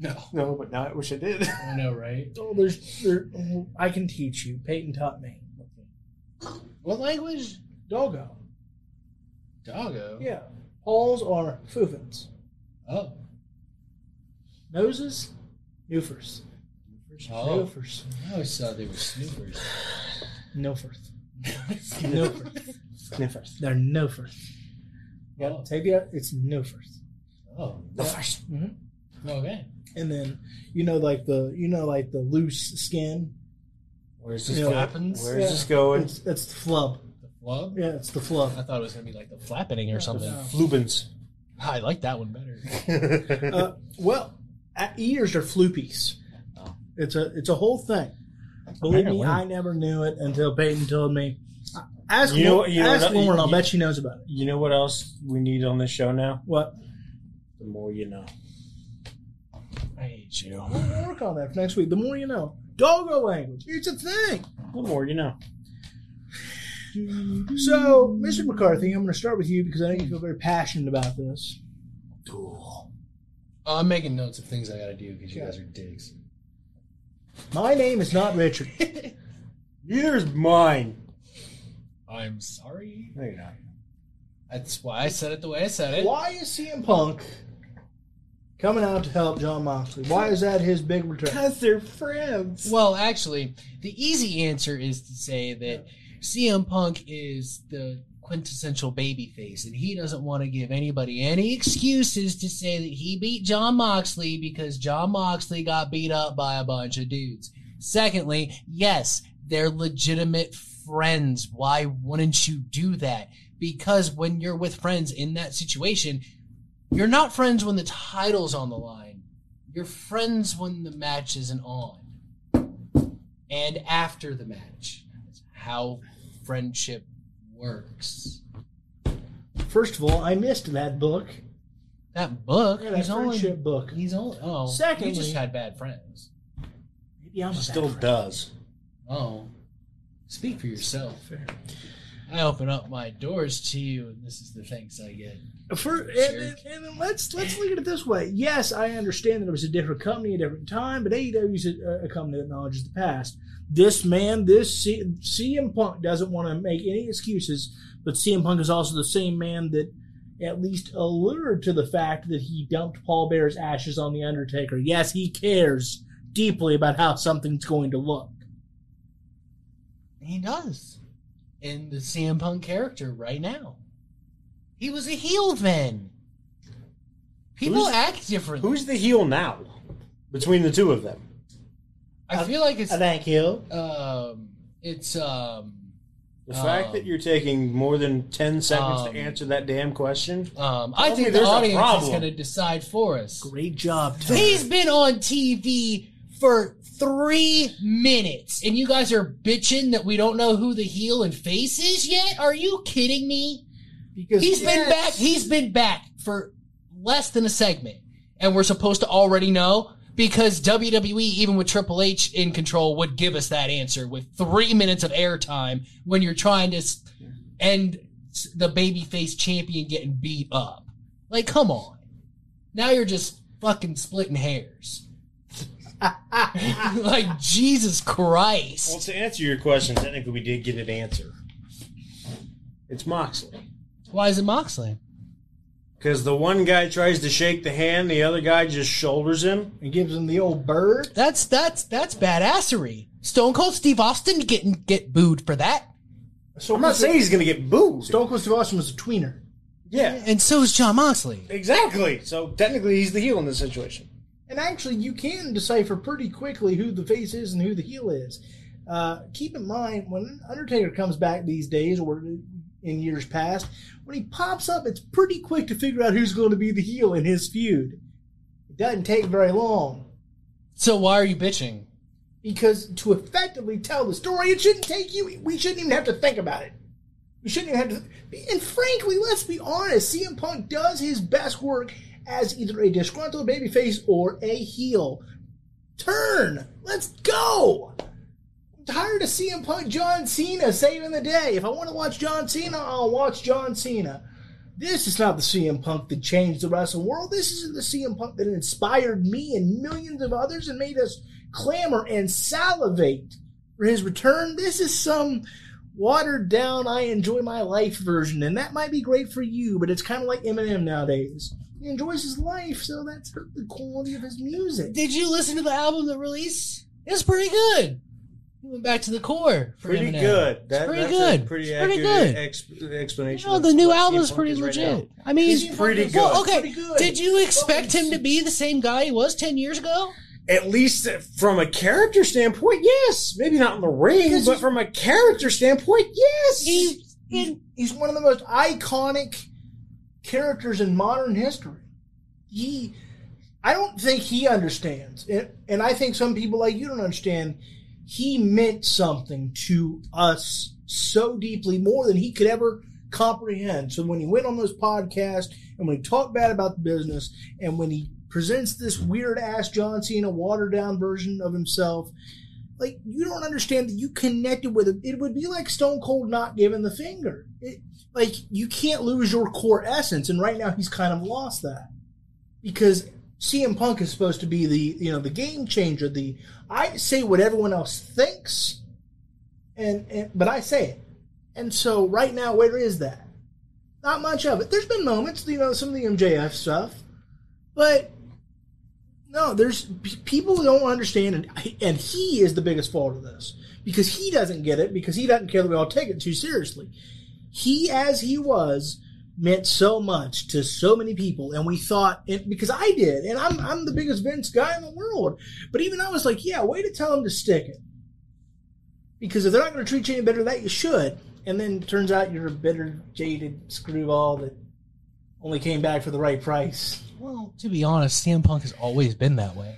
No. No, but now I wish I did. I know, right? Oh, there's, there, I can teach you. Peyton taught me. What language? Doggo. Doggo. Yeah. Halls are foofins. Oh. Noses, noofers. Oh. Noofers. I always thought they were snoopers. Nofers. Nofers. Sniffers. They're nofers. Yeah, Oh. take it out. It's nofers. Oh. hmm Okay. And then you know, like the you know, like the loose skin. Where's this Yeah. flappins? Where's Yeah. this going? It's, it's the flub. The flub? Yeah, it's the flub. I thought it was gonna be like the flappening or something. No. Lubins. I like that one better. Uh, well, uh, ears are floopies. Oh. It's a it's a whole thing. Believe me, I never knew it until Peyton told me. Ask You know- Lauren, you know ask what- Lauren. I'll you- bet she knows about it. You know what else we need on this show now? What? The more you know. I hate you. We'll work on that for next week. The more you know. Doggo language. It's a thing. The more you know. So, Mr. McCarthy, I'm going to start with you because I know you feel very passionate about this. Oh, I'm making notes of things I gotta do because you guys are dicks. My name is not Richard. Neither is mine. I'm sorry. No, you're not. That's why I said it the way I said it. Why is CM Punk coming out to help Jon Moxley? Why is that his big return? Because they're friends. Well, actually, the easy answer is to say that CM Punk is the quintessential babyface, and he doesn't want to give anybody any excuses to say that he beat Jon Moxley because Jon Moxley got beat up by a bunch of dudes. Secondly, yes, they're legitimate friends. Why wouldn't you do that? Because when you're with friends in that situation, you're not friends when the title's on the line. You're friends when the match isn't on and after the match. That's how friendship works. First of all, I missed that book. That book, Yeah, that he's only friendship book. he's only oh Secondly- he just had bad friends. Maybe I'm a Still bad friend. does. Oh, Speak for yourself. I open up my doors to you, and this is the thanks I get. For and, and, and let's let's look at it this way. Yes, I understand that it was a different company, a different time, but AEW is a, a company that acknowledges the past. This man, this C, CM Punk doesn't want to make any excuses, but CM Punk is also the same man that at least allured to the fact that he dumped Paul Bearer's ashes on the Undertaker. Yes, he cares deeply about how something's going to look. He does. In the CM Punk character right now. He was a heel then. People Who's- act differently. Who's the heel now? Between the two of them. I feel like it's Thank you. um it's um The Um, fact that you're taking more than 10 seconds um, to answer that damn question. um I Tell me think the there's a audience is problem. going to decide for us. Great job, Tom. He's been on TV for three minutes, and you guys are bitching that we don't know who the heel and face is yet. Are you kidding me? Because He's been back. He's been back for less than a segment, and we're supposed to already know because WWE, even with Triple H in control, would give us that answer with three minutes of airtime when you're trying to end the babyface champion getting beat up. Like, come on. Now you're just fucking splitting hairs. like Jesus Christ. Well, to answer your question, technically we did get an answer. It's Moxley. Why is it Moxley? Because the one guy tries to shake the hand, the other guy just shoulders him. and gives him the old bird. That's that's that's badassery. Stone Cold Steve Austin getting get booed for that, So I'm not saying he's going to get booed. Stone Cold Steve Austin was a tweener. Yeah, and so is Jon Moxley. exactly. So technically he's the heel in this situation. And actually, you can decipher pretty quickly who the face is and who the heel is. Uh, keep in mind, when Undertaker comes back these days, or in years past, when he pops up, it's pretty quick to figure out who's going to be the heel in his feud. It doesn't take very long. So why are you bitching? Because to effectively tell the story, it shouldn't take you, we shouldn't even have to think about it. We shouldn't even have to. And frankly, let's be honest, CM Punk does his best work as either a disgruntled babyface or a heel. Turn! Let's go! Tired of CM Punk John Cena saving the day. If I want to watch John Cena, I'll watch John Cena. This is not the CM Punk that changed the wrestling world. This isn't the CM Punk that inspired me and millions of others and made us clamor and salivate for his return. This is some watered down, I enjoy my life version, and that might be great for you, but it's kind of like Eminem nowadays. He enjoys his life, so that's the quality of his music. Did you listen to the album that released? It's pretty good. He went back to the core. For Pretty Eminem. good. It's That, pretty that's good. A pretty It's pretty accurate good. Ex- explanation. No, of the new album is pretty legit. now. I mean, He's pretty good. Well, okay. Pretty good. Did you expect Well, him to be the same guy he was ten years ago? At least from a character standpoint, yes. Maybe not in the ring, Because but from a character standpoint, yes. He, he's, he's one of the most iconic characters in modern history. He, I don't think he understands, and, and I think some people like you don't understand. He meant something to us so deeply, more than he could ever comprehend. So when he went on those podcasts and when he talked bad about the business and when he presents this weird ass John Cena watered down version of himself, like you don't understand that you connected with him. It would be like Stone Cold not giving the finger. It, like you can't lose your core essence, and right now he's kind of lost that because CM Punk is supposed to be the you know the game changer. The I say what everyone else thinks, and, and but I say it, and so right now where is that? Not much of it. There's been moments, you know, some of the MJF stuff, but no, there's people don't understand, and, and he is the biggest fault of this because he doesn't get it because he doesn't care that we all take it too seriously. He, as he was, meant so much to so many people, and we thought it because I did, and I'm I'm the biggest Vince guy in the world, but even I was like, yeah, way to tell him to stick it because if they're not going to treat you any better than that, you should. And then it turns out you're a bitter, jaded screwball that only came back for the right price. Well, to be honest, CM Punk has always been that way.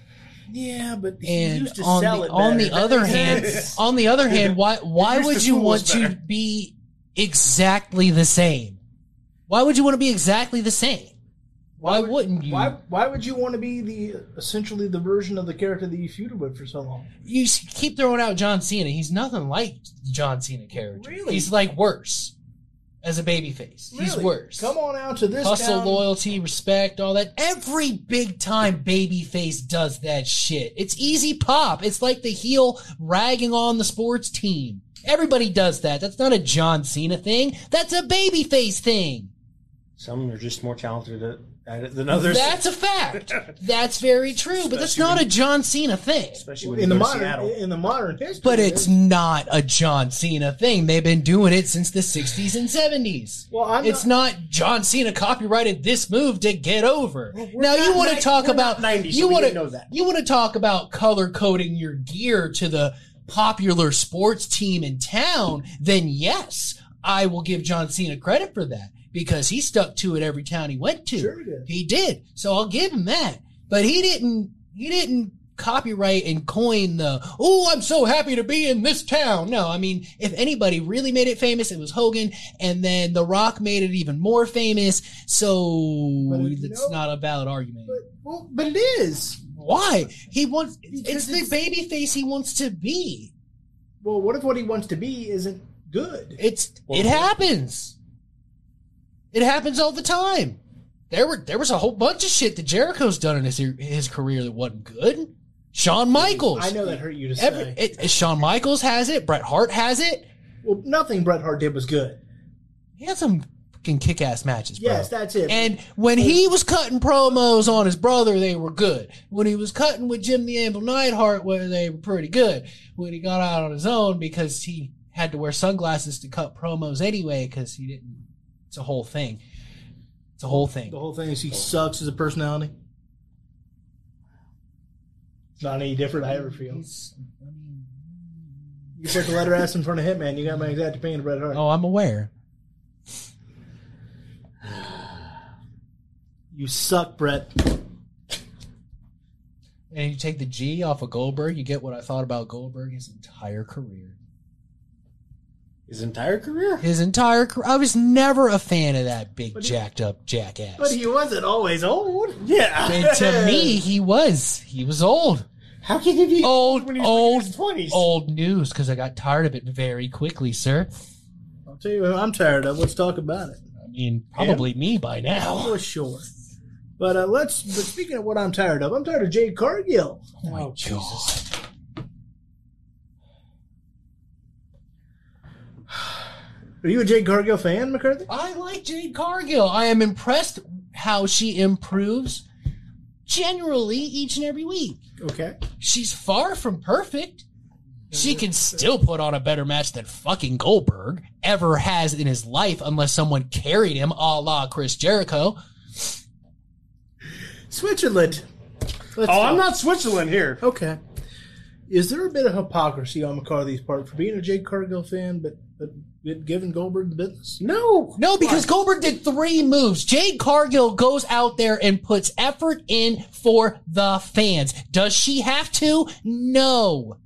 Yeah, but he And used to on sell the it on the other hand, on the other hand, why why would you want to be exactly the same? Why would you want to be exactly the same? Why wouldn't you? Why why would you want to be the essentially the version of the character that you feuded with for so long? You keep throwing out John Cena. He's nothing like the John Cena character. Really? He's like worse as a babyface. He's worse. Come on out to this Hustle, loyalty, respect, all that. Every big time babyface does that shit. It's easy pop. It's like the heel ragging on the sports team. Everybody does that. That's not a John Cena thing. That's a babyface thing. Some are just more talented at, at it than others. That's a fact. That's very true. But that's Especially not a John Cena thing. especially when in the modern Seattle. in the modern history. But it's is. not a John Cena thing. They've been doing it since the 60s and 70s. Well, I'm it's not, John Cena copyrighted this move to get over. we're now you want to talk we're about not 90s, you we want didn't know that. you want to talk about color coding your gear to the popular sports team in town, then yes, I will give John Cena credit for that because he stuck to it every town he went to. Sure he did. He did. So I'll give him that. But he didn't he didn't copyright and coin the oh I'm so happy to be in this town. No, I mean if anybody really made it famous it was Hogan and then The Rock made it even more famous. So But it's know- not a valid argument. But, well, but it is. Why? He wants it's Because the it's- baby face he wants to be. Well, what if what he wants to be isn't good? It's Well, it well- happens. It happens all the time. There were there was a whole bunch of shit that Jericho's done in his his career that wasn't good. Shawn Michaels. I know that hurt you to say. It, it- Shawn Michaels has it. Bret Hart has it. well, nothing Bret Hart did was good. He had some fucking kick-ass matches, bro. Yes, that's it. And when he was cutting promos on his brother, they were good. When he was cutting with Jim the Anvil Neidhart, well, they were pretty good. When he got out on his own, because he had to wear sunglasses to cut promos anyway, because he didn't. It's a whole thing. It's a whole thing. the whole thing is he sucks as a personality. It's not any different. I ever feel. He's- I mean, You put the letter S in front of Hitman, you got my exact opinion of Bret Hart. oh, I'm aware. You suck, Bret. And you take the G off of Goldberg, you get what I thought about Goldberg his entire career. His entire career. His entire career. I was never a fan of that big, he- jacked up jackass. But he wasn't always old. Yeah. And to me, he was. He was old. how can he be Old, when he's old, in his twenties? old news because I got tired of it very quickly, sir. I'll tell you what I'm tired of. Let's talk about it. I mean, probably me by now. For sure. But uh, let's. But speaking of what I'm tired of, I'm tired of Jade Cargill. Oh my Jesus. Are you a Jade Cargill fan, McCarthy? I like Jade Cargill. I am impressed how she improves generally each and every week. Okay. She's far from perfect. She can still put on a better match than fucking Goldberg ever has in his life, unless someone carried him a la Chris Jericho. Switzerland. Let's Oh, I'm not Switzerland here. Okay. Is there a bit of hypocrisy on McCarthy's part for being a Jade Cargill fan, but but giving Goldberg the business? No. No, because Goldberg did three moves. Jade Cargill goes out there and puts effort in for the fans. Does she have to? No.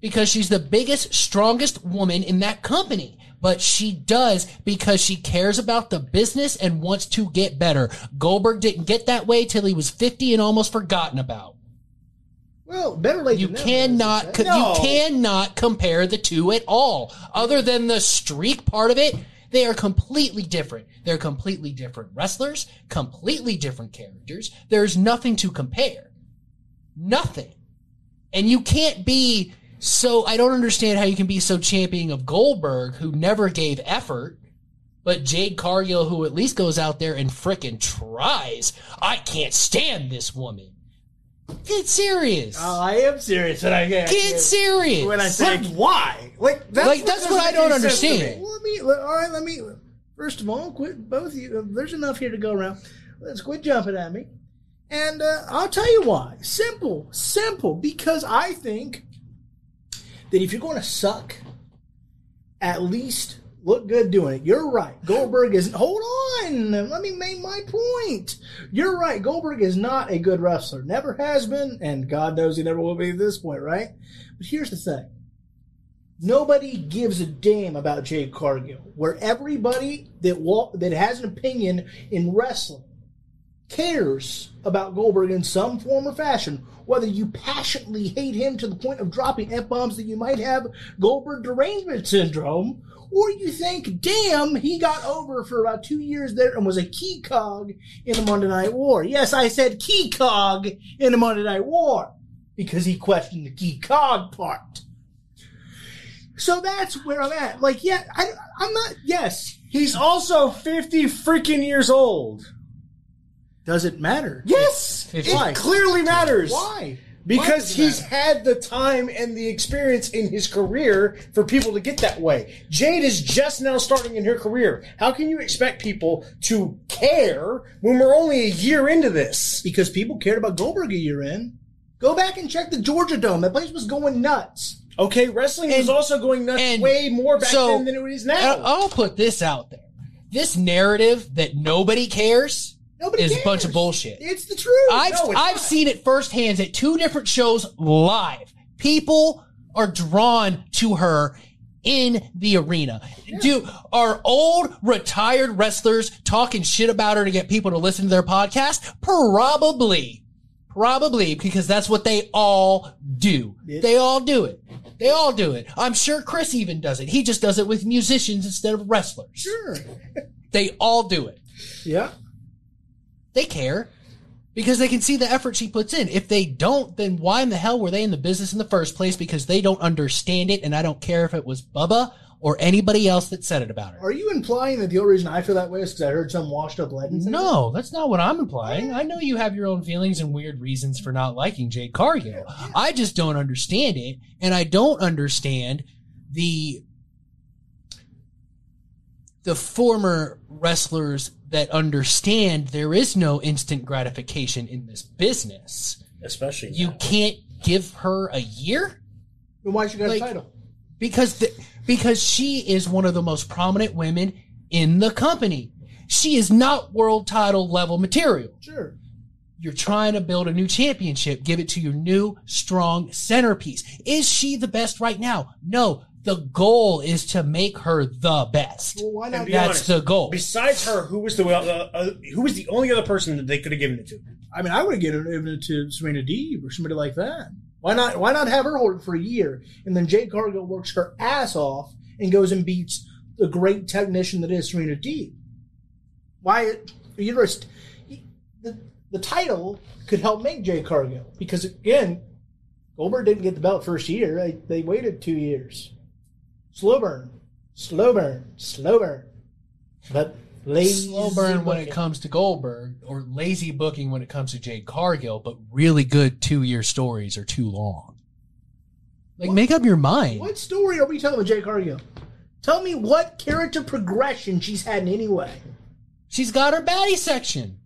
Because she's the biggest, strongest woman in that company. But she does because she cares about the business and wants to get better. Goldberg didn't get that way till he was 50 and almost forgotten about. Well, better late You than never, cannot, as they say. co- you cannot compare the two at all. Other than the streak part of it, they are completely different. They're completely different wrestlers, completely different characters. There's nothing to compare. Nothing. And you can't be so, I don't understand how you can be so championing of Goldberg, who never gave effort, but Jade Cargill, who at least goes out there and frickin' tries. I can't stand this woman. Get serious. Oh, I am serious when I get Get serious. when I say But why? Like that's Like, that's what I don't make any sense to understand. me. Well, let me. let- All right, let me. First of all, quit both of you. uh, There's enough here to go around. Let's quit jumping at me. And uh, I'll tell you why. Simple, simple. Because I think that if you're going to suck, at least look good doing it. You're right. Goldberg is. Hold on. Let me make my point. You're right. Goldberg is not a good wrestler. Never has been, and God knows he never will be at this point, right? But here's the thing. Nobody gives a damn about Jade Cargill. Where everybody that wa- that has an opinion in wrestling cares about Goldberg in some form or fashion, whether you passionately hate him to the point of dropping F bombs that you might have Goldberg derangement syndrome, or you think, damn, he got over for about two years there and was a key cog in the Monday Night War. Yes, I said key cog in the Monday Night War because he questioned the key cog part. So that's where I'm at. Like, yeah, I, I'm not, yes. He's also 50 freaking years old. Does it matter? Yes! It Why? clearly matters. Why? Because he's had the time and the experience in his career for people to get that way. Jade is just now starting in her career. How can you expect people to care when we're only a year into this? because people cared about Goldberg a year in. Go back and check the Georgia Dome. That place was going nuts. Okay, wrestling was And- also going nuts and way more back so, then than it is now. I- I'll put this out there. This narrative that nobody cares Nobody is cares. a bunch of bullshit. It's the truth. I've No, I've not. seen it firsthand at two different shows live. People are drawn to her in the arena. Do are old retired wrestlers talking shit about her to get people to listen to their podcast? Probably. Probably because that's what they all do. Yeah. They all do it. They all do it. I'm sure Chris even does it. He just does it with musicians instead of wrestlers. sure. They all do it Yeah. They care because they can see the effort she puts in. If they don't, then why in the hell were they in the business in the first place? Because they don't understand it, and I don't care if it was Bubba or anybody else that said it about her. Are you implying that the only reason I feel that way is because I heard some washed up legend? say No, that's not what I'm implying. I know you have your own feelings and weird reasons for not liking Jade Cargill. I just don't understand it, and I don't understand the the former wrestlers that understand there is no instant gratification in this business. Especially You now. can't give her a year? Then why she got Like- a title? because the, because she is one of the most prominent women in the company. She is not world title level material. Sure. You're trying to build a new championship. Give it to your new strong centerpiece. Is she the best right now? No. The goal is to make her the best. Well, why not? be That's honest, the goal. Besides her, who was the uh, uh, who was the only other person that they could have given it to? I mean, I would have given it to Serena Deeb or somebody like that. Why not? Why not have her hold it for a year and then Jade Cargill works her ass off and goes and beats the great technician that is Serena Deeb? Why? You're a, st- the the title could help make Jade Cargill because again, Goldberg didn't get the belt first year. They they waited two years. Slow burn, slow burn, slow burn. But lazy Slow burn when it comes to Goldberg, or lazy booking when it comes to Jade Cargill, but really good two year stories are too long. Like, What- make up your mind. What story are we telling with Jade Cargill? Tell me what character progression she's had in any way. She's got her baddie section.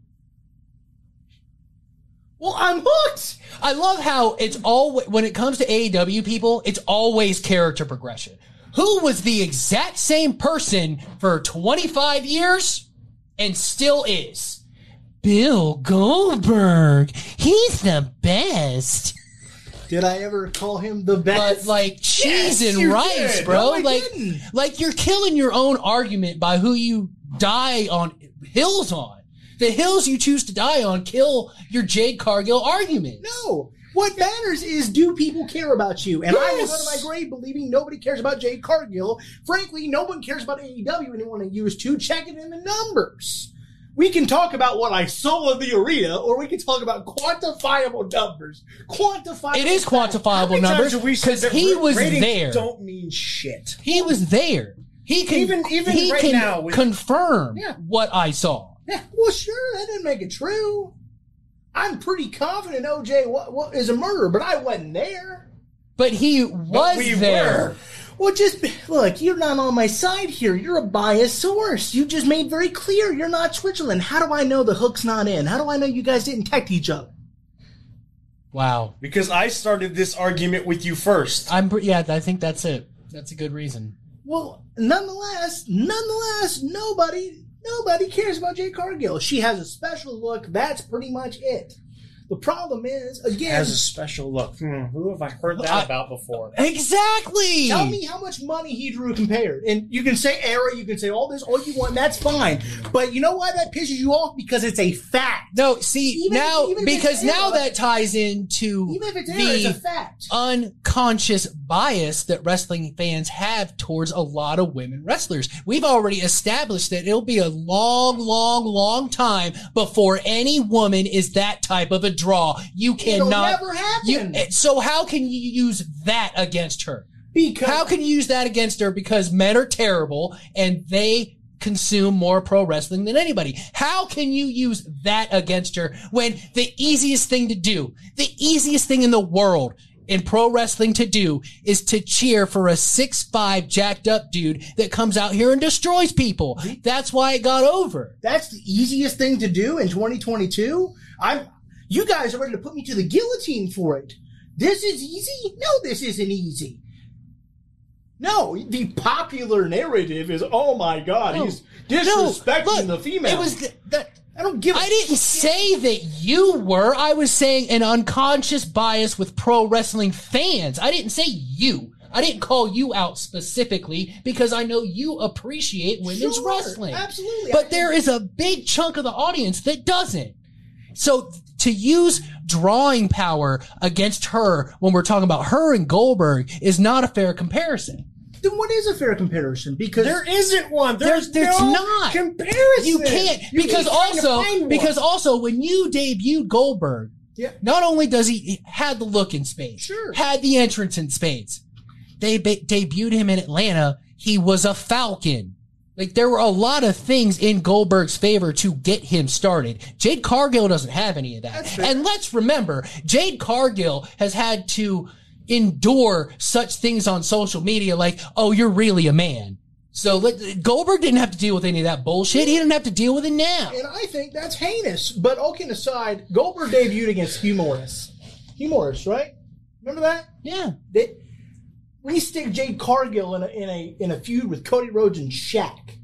Well, I'm hooked. I love how it's all when it comes to AEW people, it's always character progression. Who was the exact same person for 25 years and still is? Bill Goldberg. He's the best. Did I ever call him the best? But like cheese and rice, did. bro. No, like, didn't. like you're killing your own argument by who you die on hills on. The hills you choose to die on kill your Jade Cargill argument. no. What matters is do people care about you? And I will go to my grave believing nobody cares about Jade Cargill. Frankly, no one cares about AEW anyone to use to check it in the numbers. We can talk about what I saw in the arena, or we can talk about quantifiable numbers. Quantifiable. It is quantifiable numbers times have we said because he was there. Don't mean shit. He was there. He can Even- even he right can now with- confirm Yeah. what I saw. Yeah, well, sure, that didn't make it true. I'm pretty confident OJ wa- wa- is a murderer, but I wasn't there. But he was we there. were. Well, just look, you're not on my side here. You're a biased source. You just made very clear you're not Switzerland. How do I know the hook's not in? How do I know you guys didn't text each other? Wow. Because I started this argument with you first. I'm yeah, I think that's it. That's a good reason. Well, nonetheless, nonetheless, nobody, nobody cares about Jade Cargill. She has a special look. That's pretty much it. The problem is, again, Has a special look. Hmm, who have I heard that I- about before? Exactly. Tell me how much money he drew compared. And you can say era, you can say all this, all you want, that's fine. But you know why that pisses you off? Because it's a fact. No, see Even now if because now era- that ties into Even if it's era, it's a the fact. unconscious bias that wrestling fans have towards a lot of women wrestlers. We've already established that it'll be a long, long, long time before any woman is that type of a draw. You It'll cannot. never happen. You, eh, so how can you use that against her? because How can you use that against her? Because men are terrible and they consume more pro wrestling than anybody. How can you use that against her when the easiest thing to do, the easiest thing in the world in pro wrestling to do is to cheer for a six five jacked up dude that comes out here and destroys people. That's why it got over. that's the easiest thing to do in 2022. I'm you guys are ready to put me to the guillotine for it. This is easy? No, this isn't easy. No, the popular narrative is, oh my god, No. he's disrespecting look, the female. It was th- that I don't give. a I didn't say that you were. I was saying an unconscious bias with pro wrestling fans. I didn't say you. I didn't call you out specifically because I know you appreciate women's Sure, wrestling. absolutely. But I- there is a big chunk of the audience that doesn't. So to use drawing power against her when we're talking about her and Goldberg is not a fair comparison. Then what is a fair comparison? Because There isn't one. There's, There's- there's no not. comparison. You can't You because also because also when you debuted Goldberg, Yeah. not only does he, he had the look in spades, Sure. had the entrance in spades, they ba- debuted him in Atlanta. He was a Falcon. Like there were a lot of things in Goldberg's favor to get him started. Jade Cargill doesn't have any of that. And let's remember, Jade Cargill has had to endure such things on social media like, "Oh, you're really a man." So let, Goldberg didn't have to deal with any of that bullshit. He didn't have to deal with it now. and I think that's heinous. But all kidding aside, Goldberg debuted against Hugh Morris. Hugh Morris, right? Remember that? Yeah. They, we stick Jade Cargill in a, in a in a feud with Cody Rhodes and Shaq.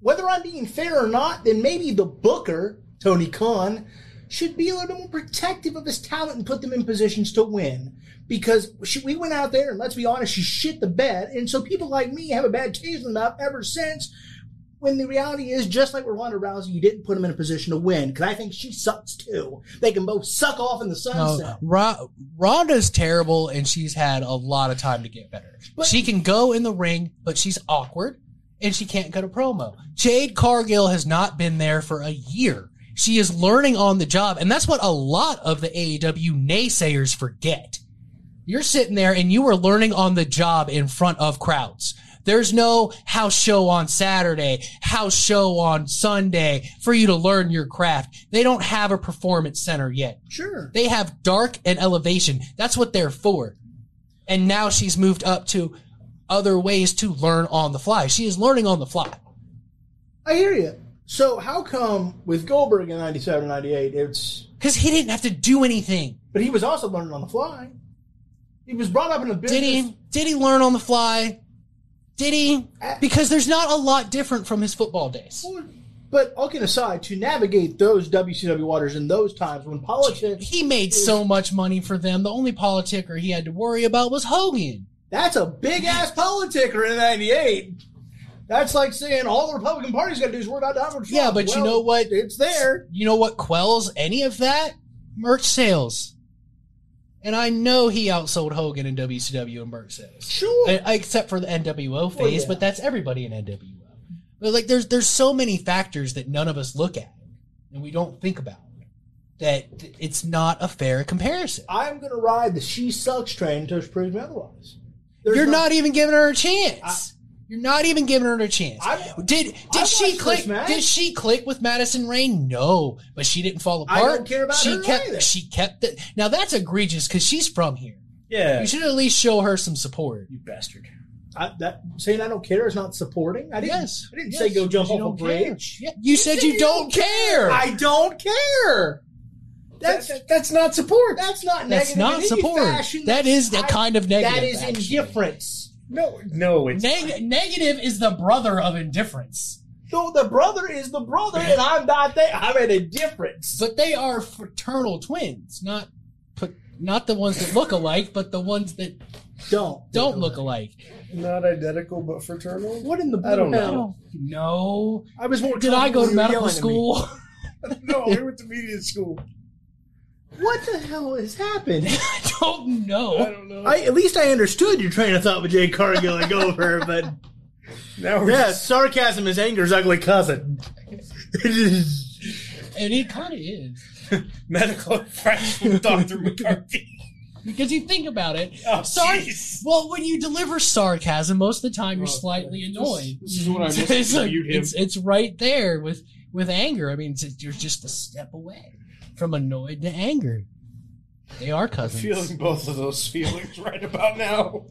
Whether I'm being fair or not, then maybe the Booker Tony Khan should be a little more protective of his talent and put them in positions to win. Because she, we went out there and let's be honest, she shit the bed, and so people like me have a bad taste in the mouth ever since. When the reality is, just like with Ronda Rousey, you didn't put them in a position to win. Because I think she sucks too. They can both suck off in the oh, sunset. No, Ro- Ronda's terrible, and she's had a lot of time to get better. But- she can go in the ring, but she's awkward, and she can't cut a promo. Jade Cargill has not been there for a year. She is learning on the job, and that's what a lot of the AEW naysayers forget. You're sitting there and you are learning on the job in front of crowds. There's no house show on Saturday, house show on Sunday for you to learn your craft. They don't have a performance center yet. Sure. They have dark and elevation. That's what they're for. And now she's moved up to other ways to learn on the fly. She is learning on the fly. I hear you. So how come with Goldberg in 97 98, it's Because he didn't have to do anything. but he was also learning on the fly. He was brought up in a business. Did he? Did he learn on the fly? Did he? Because there's not a lot different from his football days. But all kidding aside, to navigate those WCW waters in those times when politics, He made so much money for them. The only politicker he had to worry about was Hogan. that's a big ass politicker in '98. That's like saying all the Republican Party's got to do is worry about Donald Trump. Yeah, but you know what? It's there. You know what quells any of that? Merch sales. And I know he outsold Hogan in WCW and merch sales. Sure. Uh, Except for the NWO phase, yeah. but that's everybody in NWO. But like there's there's so many factors that none of us look at and we don't think about that it's not a fair comparison. I'm going to ride the she sucks train until she proves me otherwise. There's You're not even giving her a chance. You're not even giving her a chance. I- did did I she click? Did she click with Madison Rayne? No, but she didn't fall apart. I apart. don't care about she her kept. either. She kept it. Now that's egregious because she's from here. Yeah. You should at least show her some support. You bastard. I, that saying I don't care is not supporting. I didn't. Yes, I didn't yes, say go jump off a bridge. Yeah, you said you don't care. I don't care. That's That- that's not support. that's not That's negative not support. fashion. That is the kind of negative, That is actually. indifference. No, no, it's Neg- negative is the brother of indifference. No, the brother is the brother, and I'm not there. I'm at a difference. But they are fraternal twins, not put, not the ones that look alike, but the ones that Don't don't look alike. Not identical, but fraternal. What in the I don't blue know. I hell? don't know. I was more. Did I go to medical yelling at me. school? no, we went to media school. What the hell has happened? I don't know. I don't know. I, at least I understood your train of thought with Jade Cargill and Gopher, but now we're yes, sarcasm is anger's ugly cousin. And it kind of is. medical advice from Doctor McCarthy. Because you think about it, Oh, sar- well, when you deliver sarcasm, most of the time you're slightly annoyed. This is what I must it's, like- it's it's right there with with anger. I mean, it's, you're just a step away from annoyed to anger. They are cousins. Feeling both of those feelings right about now.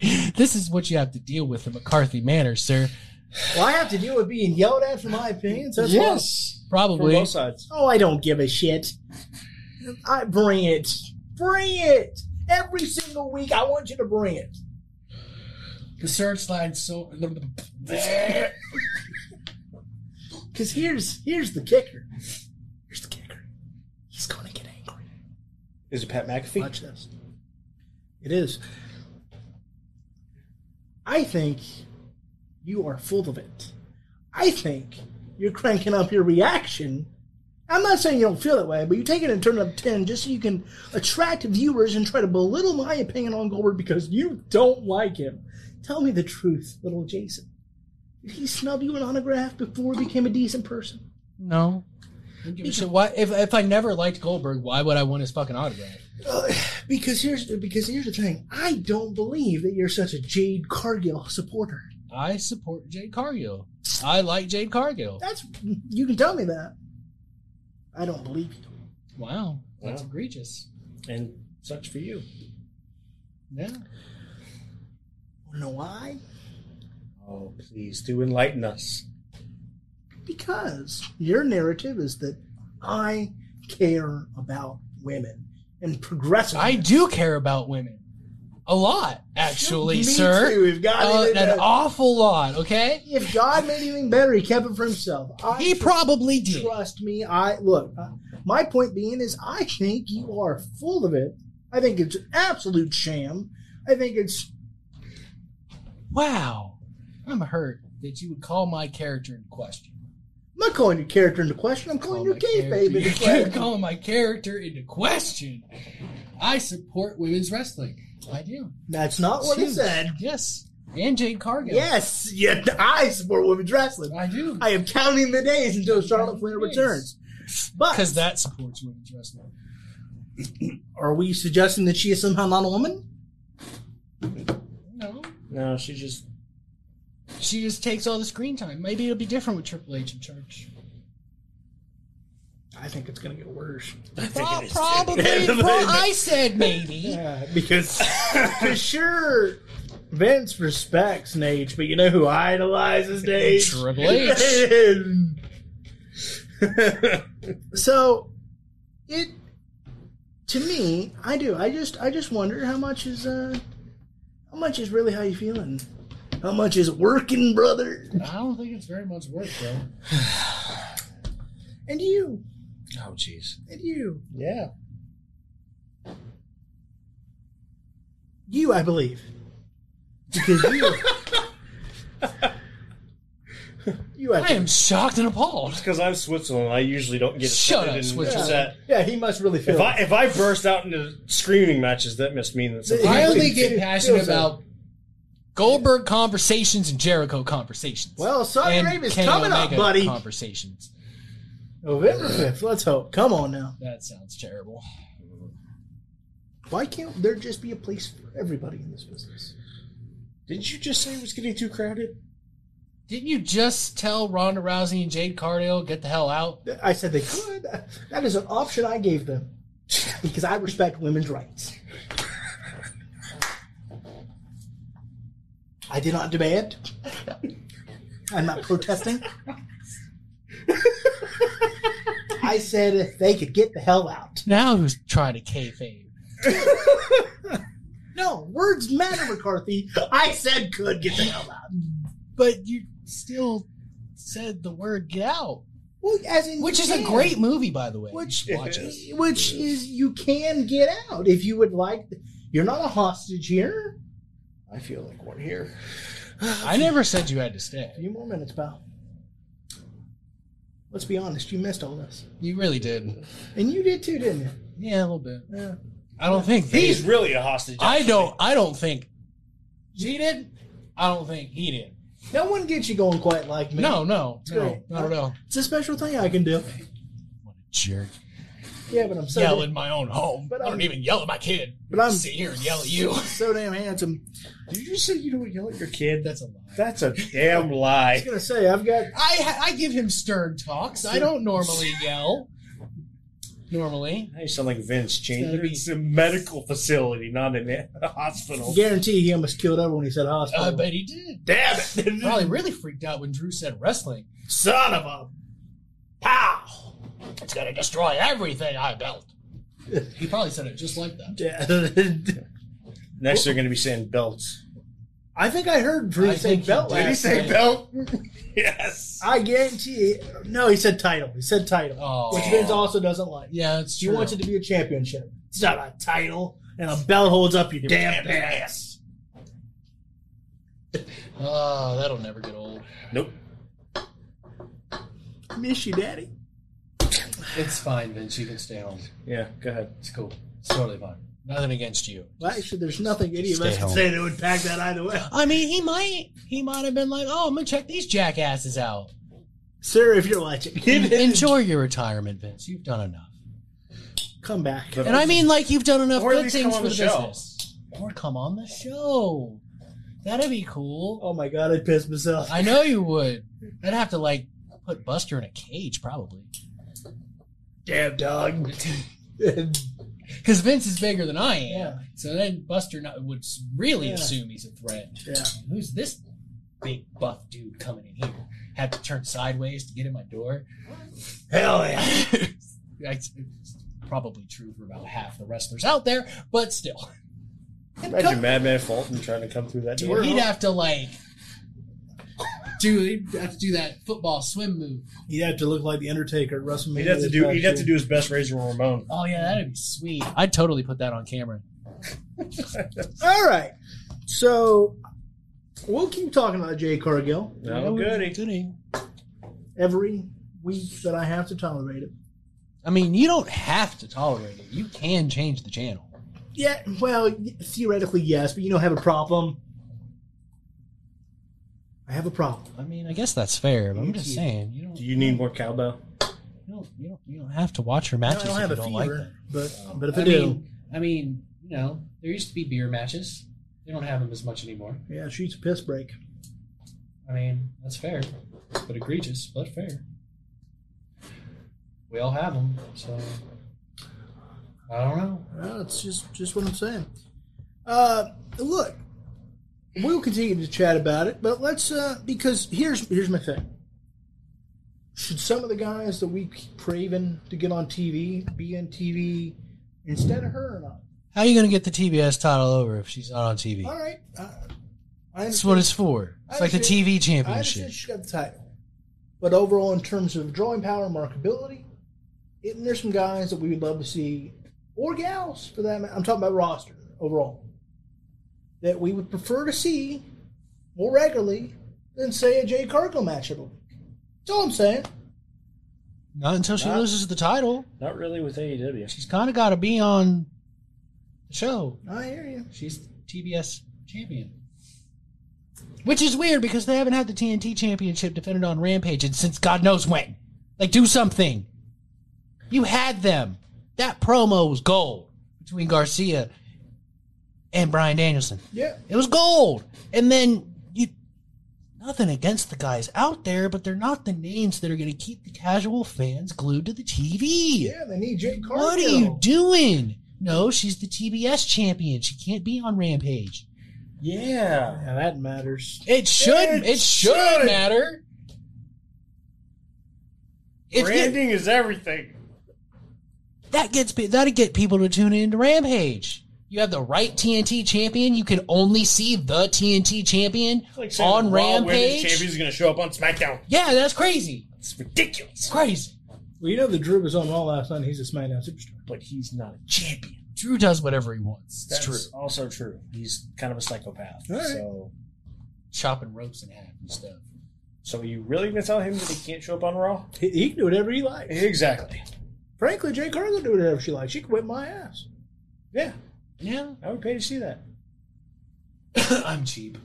This is what you have to deal with in McCarthy Manor, sir. well, I have to deal with being yelled at for my opinions. That's yes, from Probably. both sides. Oh, I don't give a shit. I bring it. Bring it. Every single week, I want you to bring it. The searchlight so. Because here's here's the kicker. Here's the kicker. He's gonna get angry. Is it Pat McAfee? Watch this. It is. I think you are full of it. I think you're cranking up your reaction. I'm not saying you don't feel that way, but you take it and turn it up 10 just so you can attract viewers and try to belittle my opinion on Goldberg because you don't like him. Tell me the truth, little Jason. Did he snub you an autograph before he became a decent person? no. So why, if if I never liked Goldberg, why would I want his fucking autograph? Uh, because here's because here's the thing. I don't believe that you're such a Jade Cargill supporter. I support Jade Cargill. I like Jade Cargill. That's you can tell me that. I don't believe you. Wow, that's Wow. egregious. And such for you. Yeah. Wanna know why? Oh, please do enlighten us. Because your narrative is that I care about women and progressive. I do care about women. A lot, actually, Me sir. too. If God, Uh, an awful lot, okay? if God made anything better, He kept it for Himself. I He probably did. trust me. I look. uh, My point being is, I think you are full of it. I think it's an absolute sham. I think it's Wow. I'm hurt that you would call my character in question. I'm not calling your character into question. I'm calling Call your my kayfabe character- into You're calling my character into question. I support women's wrestling. I do. That's not what It's he huge. said. Yes. And Jade Cargill. Yes, yeah, I support women's wrestling. I do. I am counting the days until Charlotte Flair Yes. returns. But Because that supports women's wrestling. are we suggesting that she is somehow not a woman? No. No, she just. She just takes all the screen time. Maybe it'll be different with Triple H in charge. I think it's going to get worse. Pro- probably. Pro- I said maybe. Yeah, because for sure, Vince respects Nate, but you know who idolizes Nate? Triple H. so, it to me, I do. I just, I just wonder how much is, uh, how much is really how you feeling? How much is working, brother? I don't think it's very much work, bro. And you, Oh, jeez. and you, Yeah. you, I believe, because you, you, I, I am shocked and appalled. Because I'm Switzerland, I usually don't get Shut offended up, and Switzerland. upset. Yeah, he must really feel. If it. I if I burst out into screaming matches, that must mean that something. I only get passionate about Goldberg conversations and Jericho conversations. Well, Saudi and Arabia's Kenny coming up, Omega buddy. Conversations. November fifth. Let's hope. Come on now. That sounds terrible. Why can't there just be a place for everybody in this business? Didn't you just say it was getting too crowded? Didn't you just tell Ronda Rousey and Jade Cargill get the hell out? I said they could. That is an option I gave them because I respect women's rights. I did not demand. I'm not protesting. I said if they could get the hell out. Now who's trying to kayfabe? No, words matter, McCarthy. I said could get the hell out. But you still said the word "get out," Well, as in which is a great movie, by the way. Which Watch which is you can get out if you would like. You're not a hostage here. I feel like we're here. I never said you had to stay. A few more minutes, pal. Let's be honest. You missed all this, You really did. and you did too, didn't you? Yeah, a little bit. Yeah. I don't think they- He's really a hostage. I don't. I don't think he did. I don't think he did. No one gets you going quite like me. No, no, no, great. not at all. It's a special thing I can do. What a jerk! Yeah, but I'm so yell in my own home. But I don't I'm- even yell at my kid. But I'm- sit here and yell at you. so damn handsome. Did you say you don't yell at your kid? That's a lie. That's a damn lie. I was gonna say I've got I I give him stern talks. I don't normally yell. Normally, I sound like Vince gotta be- It's a medical facility, not a hospital. guarantee he almost killed everyone when he said hospital. I bet he did. Damn it! Probably really freaked out when Drew said wrestling. Son of a Pow! It's gonna destroy everything I built. He probably said it just like that. Next, they're going to be saying belts. I think I heard Drew I say think he belt did. last Did he say night. belt? yes. I guarantee. No, he said title. He said title, Oh. which Vince also doesn't like. Yeah, it's He true. wants it to be a championship. It's not a title, and a belt holds up your damn ass. Oh, that'll never get old. Nope. Miss you, Daddy. It's fine, Vince. You can stay home. Yeah, go ahead. It's cool. It's totally fine. Nothing against you. Well, actually, there's nothing any of Stay us can home. say that would pack that either way. I mean, he might. He might have been like, "Oh, I'm gonna check these jackasses out." Sir, if you're watching, Enjoy your retirement, Vince. You've done enough. come back. And I mean, like, you've done enough Or at good least things come for on the, the show. business. Or come on the show. That'd be cool. Oh my god, I pissed myself. I know you would. I'd have to like put Buster in a cage, probably. Damn dog. Because Vince is bigger than I am. Yeah. So then Buster not, would really Yeah. assume he's a threat. yeah. Who's this big buff dude coming in here? Had to turn sideways to get in my door. Hell yeah. That's it's probably true for about half the wrestlers out there, but still. Imagine Madman Fulton trying to come through that door. Dude, he'd have to like do he'd have to do that football swim move. He'd have to look like the Undertaker at WrestleMania. He'd have to do. He'd have to do his best Razor Ramon. Oh yeah, that'd be sweet. I'd totally put that on camera. All right. So we'll keep talking about Jade Cargill No goody. Goody. every week that I have to tolerate it. I mean, you don't have to tolerate it. You can change the channel. Yeah, well, theoretically, yes, but you don't have a problem. I have a problem. I mean, I guess that's fair, but I'm just keep- saying, you don't, Do you need more cowbell? you don't, you don't, you don't have to watch her No, I matches don't if have you a don't like fever, them. but but if I, I do, mean, I mean, you know, there used to be beer matches. They don't have them as much anymore. yeah, she's a piss break. I mean, that's fair, but egregious, but fair. We all have them, so I don't know. Well, it's just just what I'm saying. Uh, look, we'll continue to chat about it, but let's uh, because here's here's my thing. Should some of the guys that we keep craving to get on TV be on TV instead of her or not? How are you going to get the TBS title over if she's not on TV? All right, uh, I That's what it's for. It's like the TV I championship. she got the title, but overall, in terms of drawing power, and marketability, it, there's some guys that we would love to see, or gals for that. matter. I'm talking about roster overall that we would prefer to see more regularly than say a Jade Cargill match every week. That's all I'm saying. Not until she Not- loses the title. Not really with AEW. She's kind of got to be on the show. I hear you. She's TBS champion. Which is weird because they haven't had the TNT championship defended on Rampage and since God knows when. Like, do something. You had them. That promo was gold between Garcia and Bryan Danielson. Yeah, It was gold. And then you nothing against the guys out there, but they're not the names that are going to keep the casual fans glued to the TV. yeah. They need Jade Cargill. What are you doing? No, she's the TBS champion. She can't be on Rampage. Yeah. Yeah, that matters. It should. It, It should, should. matter. If you- Branding is everything. That gets that'd get people to tune into Rampage. You have the right TNT champion. You can only see the TNT champion Like saying on the Raw Women's Rampage. Champion is going to show up on SmackDown. Yeah, that's crazy. It's ridiculous. Crazy. Well, you know the Drew was on Raw last night. He's a SmackDown superstar. But he's not a champion. Drew does whatever he wants. It's That's true. also true. He's kind of a psychopath. All right. So, Chopping ropes in half and stuff. so are you really going to tell him that he can't show up on Raw? He, he can do whatever he likes. Exactly. Frankly, Jade Cargill can do whatever she likes. She can whip my ass. Yeah, Yeah, I would pay to see that. I'm cheap.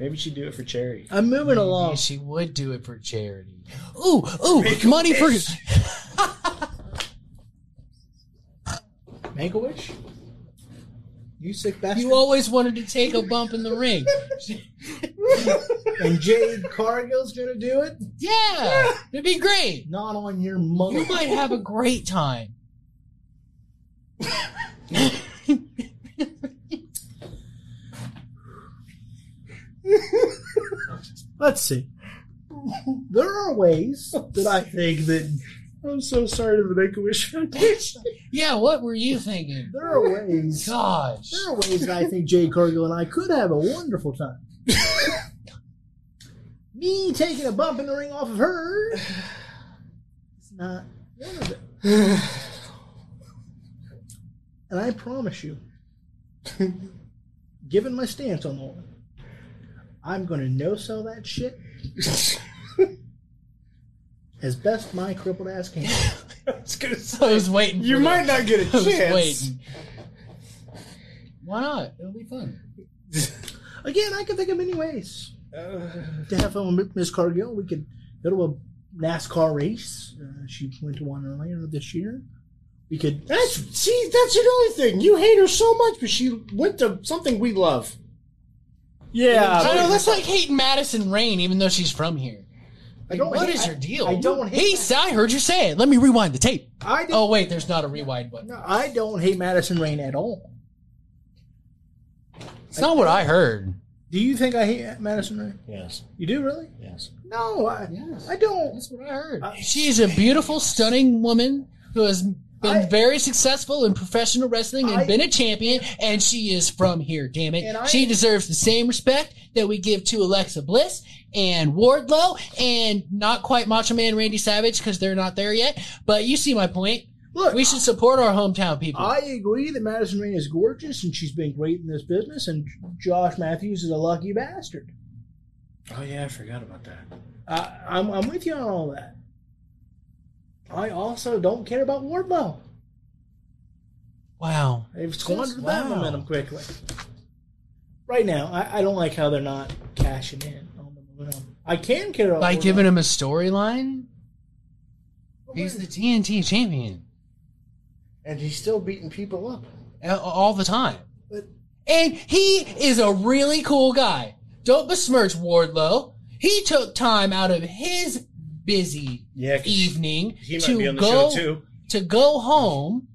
Maybe she'd do it for charity. I'm moving along. She would do it for charity. Ooh, ooh, money for Make a wish. You sick bastard. you. Always wanted to take a bump in the ring. and Jade Cargill's gonna do it. Yeah, it'd be great. Not on your mother. You might have a great time. Let's see. There are ways that I think that I'm so sorry to the Make a Wish Foundation. Yeah, what were you thinking? there are ways. Gosh. There are ways that I think Jade Cargill and I could have a wonderful time. Me taking a bump in the ring off of her is not one of them. and I promise you, given my stance on all I'm going to no sell that shit as best my crippled ass can. I was gonna say, I was waiting. For you that. might not get a I was chance. waiting. Why not? It'll be fun. Again, I can think of many ways to have fun with Miss Cargill. We could go to a NASCAR race. Uh, she went to one earlier this year. We could. That's see, that's another thing. You hate her so much, but she went to something we love. Yeah, I know that's like hating Madison Rayne, even though she's from here. I don't What hate- is your deal? I don't hate. Hey, I heard you say it. Let me rewind the tape. I didn't, Oh wait, there's not a rewind button. no, I don't hate Madison Rayne at all. It's not what I heard. Do you think I hate Madison Rayne? Yes, You do really? yes. No, I, Yes. I don't. That's what I heard. Uh, She's a beautiful, stunning woman who has been I- very successful in professional wrestling and I- been a champion, and she is from here, damn it. I- she deserves the same respect that we give to Alexa Bliss and Wardlow and not quite Macho Man Randy Savage because they're not there yet. But you see my point. Look, We should support our hometown people. I agree that Madison Rayne is gorgeous and she's been great in this business, and Josh Matthews is a lucky bastard. Oh yeah, I forgot about that. I, I'm, I'm with you on all that. I also don't care about Wardlow. wow. They've squandered that Wow. momentum quickly. Right now, I, I don't like how they're not cashing in on the momentum. I can care about By Wardlow. giving him a storyline, he's the TNT champion. And he's still beating people up. all the time. But- And he is a really cool guy. Don't besmirch Wardlow. He took time out of his busy Yeah, evening to be on the go to go home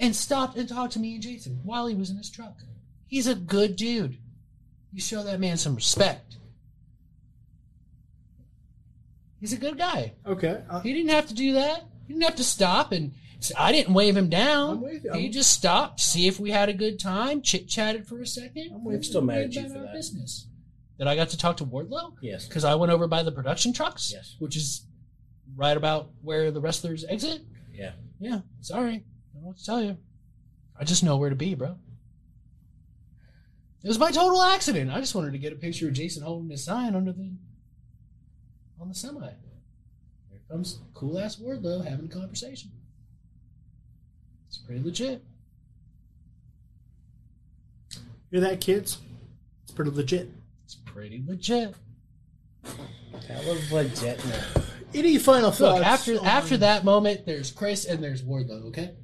and stop and talk to me and Jason while he was in his truck. He's a good dude. You show that man some respect. He's a good guy. Okay. uh, He didn't have to do that. He didn't have to stop and I didn't wave him down. I'm with you. He just stopped, see if we had a good time, chit chatted for a second. I'm with and you. Still mad at you for that. Business. That I got to talk to Wardlow Yes. because I went over by the production trucks, Yes. which is right about where the wrestlers exit. Yeah. Yeah, sorry, I don't know what to tell you. I just know where to be, bro. It was my total accident. I just wanted to get a picture of Jason holding his sign under the on the semi. Here comes cool ass Wardlow having a conversation. It's pretty legit. Hear that, kids? It's pretty legit. It's pretty legit. That was legit. now. Any final thoughts? Look, after on- after that moment, there's Chris and there's Wardlow. Okay,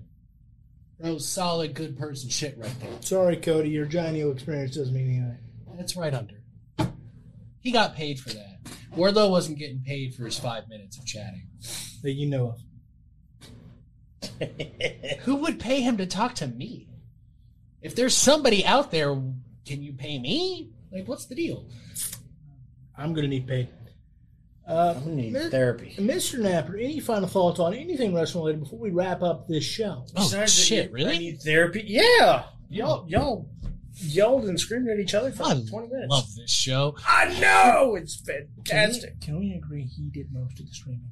that was solid, good person shit right there. Sorry, Cody, your Johnny O experience doesn't mean anything. That's right under. He got paid for that. Wardlow wasn't getting paid for his five minutes of chatting. That you know of. Who would pay him to talk to me? If there's somebody out there, can you pay me? Like, what's the deal? I'm gonna need paid. Uh, I'm gonna need Mi- therapy. Mr. Napper, any final thoughts on anything wrestling related before we wrap up this show? Oh, Besides that, shit, you- really? I need therapy. Yeah, y'all, y'all yelled and screamed at each other for I like 20 minutes. love this show. I know it's Can fantastic. we, can we agree he did most of the streaming?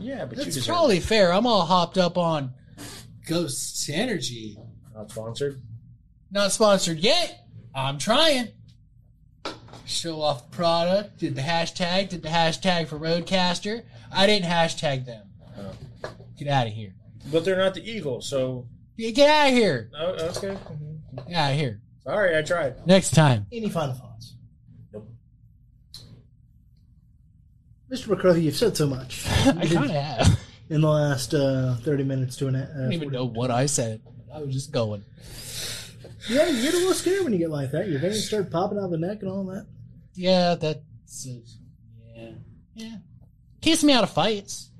Yeah, but you It's deserve probably fair. I'm all hopped up on Ghost Energy. it. Not sponsored. Not sponsored yet. I'm trying. Show off the product. Did the hashtag. Did the hashtag for RodeCaster. I didn't hashtag them. Oh. Get out of here. But they're not the Eagles, so Yeah, Get out of here. oh, okay. Get out of here. Sorry, I tried. Next time. Any final thoughts? Nope. Mr. McCarthy, you've said so much I kind of have. in the last uh, 30 minutes to an uh, I don't even know what I said. I was just going. Yeah, you get a little scared when you get like that. Your veins start popping out of the neck and all that. Yeah, that's. Uh, yeah. Yeah. Keeps me out of fights.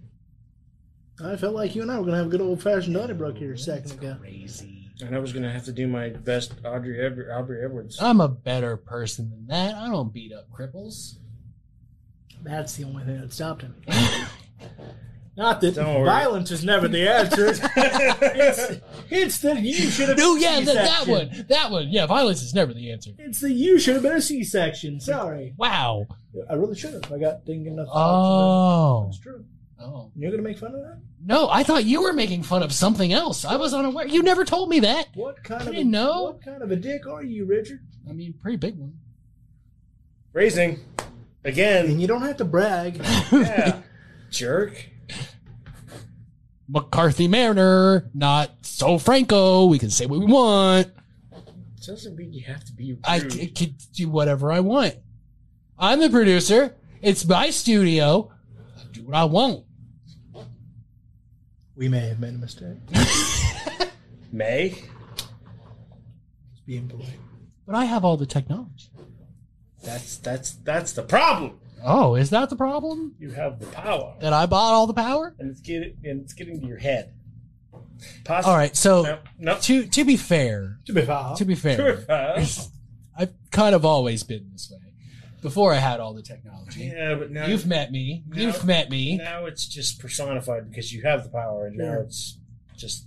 I felt like you and I were going to have a good old fashioned Donnybrook here a second ago. Crazy. And I was gonna have to do my best Audrey Edward, Aubrey Edwards. I'm a better person than that. I don't beat up cripples. That's the only thing that stopped him. Not that Don't worry. violence is never the answer. it's, it's that you should have. No, yeah, that, that C-section. one. That one. Yeah, violence is never the answer. It's the you should have been a C-section. Sorry, Wow. I really should have. I got didn't get enough. Oh. it's true. Oh. You're gonna make fun of that? No, I thought you were making fun of something else. I was unaware. You never told me that. What kind I of didn't a, know. What kind of a dick are you, Richard? I mean, pretty big one. Raising again. And you don't have to brag. Yeah, jerk. McCarthy Mariner, not so Franco. We can say what we want. Doesn't mean you have to be rude. I c- can do whatever I want. I'm the producer. It's my studio. I do what I want. we may have made a mistake. May. Just being polite. But I have all the technology. That's that's that's the problem. Oh, is that the problem? You have the power, That I bought all the power? and it's getting and it's getting to your head. Possi- All right. So No, no. to to be fair, To be fair, to be fair, I've kind of always been this way. Before I had all the technology. Yeah, but now You've met me. No. You've met me. now it's just personified because you have the power, and now Sure. it's just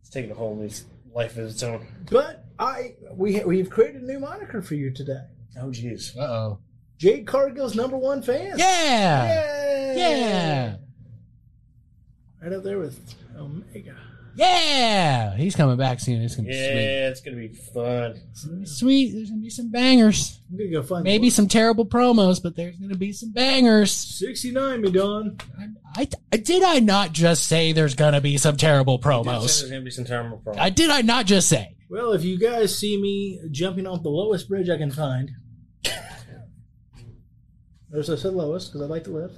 it's taking a whole new life of its own. but I we we've created a new moniker for you today. Oh, jeez. Uh oh. Jade Cargill's number one fan. Yeah. Yay! Yeah. Right up there with Omega. Yeah. He's coming back soon. It's gonna be Yeah, it's gonna be fun. sweet. It's gonna be sweet. There's gonna be some bangers. I'm gonna go find Maybe some terrible promos, but there's gonna be some bangers. sixty nine. Me Don. I, I did I not just say there's gonna be some terrible promos. There's gonna be some terrible promos. I did I not just say? Well, if you guys see me jumping off the lowest bridge I can find, there's I said lowest because I like to live.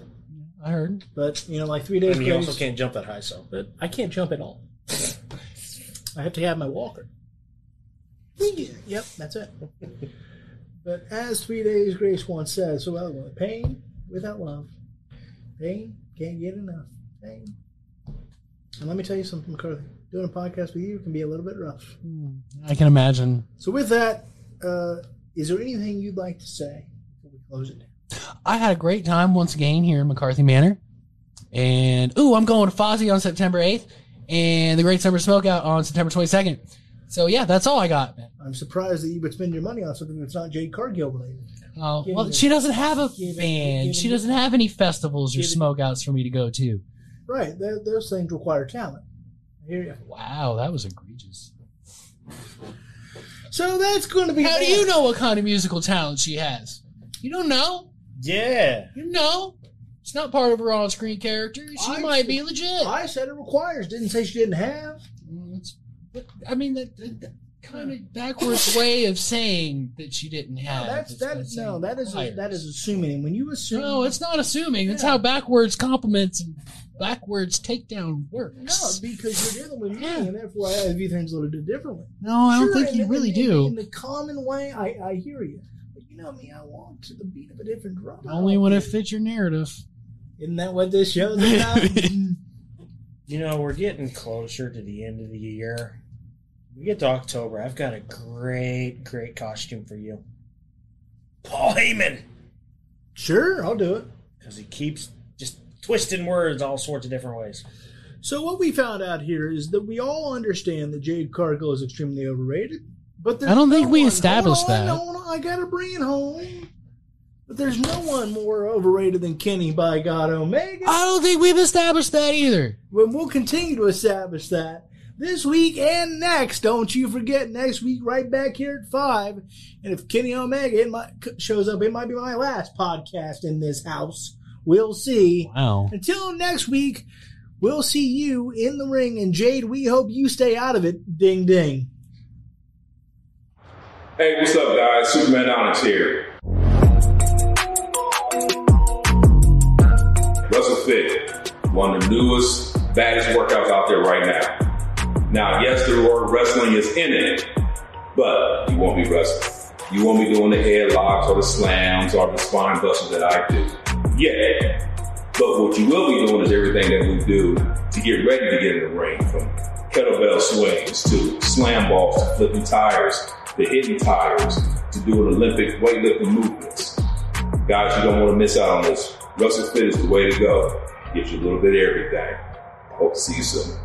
I heard. But you know, like three days And you also can't jump that high, so but I can't jump at all. I have to have my walker. Yep, that's it. but as Three Days Grace once said so eloquently, pain without love, pain can't get enough. Pain. And let me tell you something, McCarthy. Doing a podcast with you can be a little bit rough. I can imagine. So with that, uh, is there anything you'd like to say before we close it down? I had a great time once again here in McCarthy Manor. And ooh, I'm going to Fozzy on September 8th and the Great Summer Smokeout on September 22nd. So yeah, that's all I got, man. I'm surprised that you would spend your money on something that's not Jade Cargill related. Oh, well, she doesn't have a band. She doesn't have any festivals or smokeouts for me to go to. Right, th- those things require talent. I hear you. Wow, that was egregious. So that's going to be. How do you know what kind of musical talent she has? You don't know. Yeah. You know. It's not part of her on-screen character. She I might said- be legit. I said it requires. Didn't say she didn't have. Mm, it's- but, I mean, that, that, that kind of backwards way of saying that she didn't have. That's is that. No, that is that is assuming. And when you assume, No, it's not assuming. That's Yeah. how backwards compliments and backwards takedown works. no because you're dealing with me, Yeah. and therefore I view things a little bit differently. No, I don't think in you really in- do. In the common way, I, I hear you. But you know me, I walk to the beat of a different drum. Only when it fits your narrative. Isn't that what this show's about? You know, we're getting closer to the end of the year. We get to October. I've got a great, great costume for you. Paul Heyman. Sure, I'll do it. because he keeps just twisting words all sorts of different ways. So what we found out here is that we all understand that Jade Cargill is extremely overrated, but I don't think we one- established on, that. on, I gotta bring it home. But there's no one more overrated than Kenny by God Omega. I don't think we've established that either. Well, we'll continue to establish that this week and next. Don't you forget next week, right back here at five. And if Kenny Omega it might, shows up, it might be my last podcast in this house. We'll see. Wow. Until next week, we'll see you in the ring. And Jade, we hope you stay out of it. Ding ding. Hey, what's up, guys? Superman Onyx here. Russell Fit, one of the newest, baddest workouts out there right now. Now, yes, the word wrestling is in it, but you won't be wrestling. You won't be doing the headlocks or the slams or the spine busters that I do. Yeah. But what you will be doing is everything that we do to get ready to get in the ring from kettlebell swings to slam balls to flipping tires to hitting tires to doing Olympic weightlifting movements. Guys, you don't want to miss out on this. WrestleFit is the way to go. Gives you a little bit of everything. Hope to see you soon.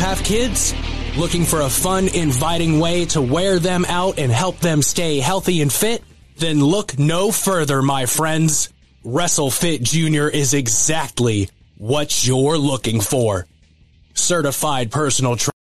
Have kids? Looking for a fun, inviting way to wear them out and help them stay healthy and fit? Then look no further, my friends. WrestleFit Jr. is exactly what you're looking for. Certified personal trainer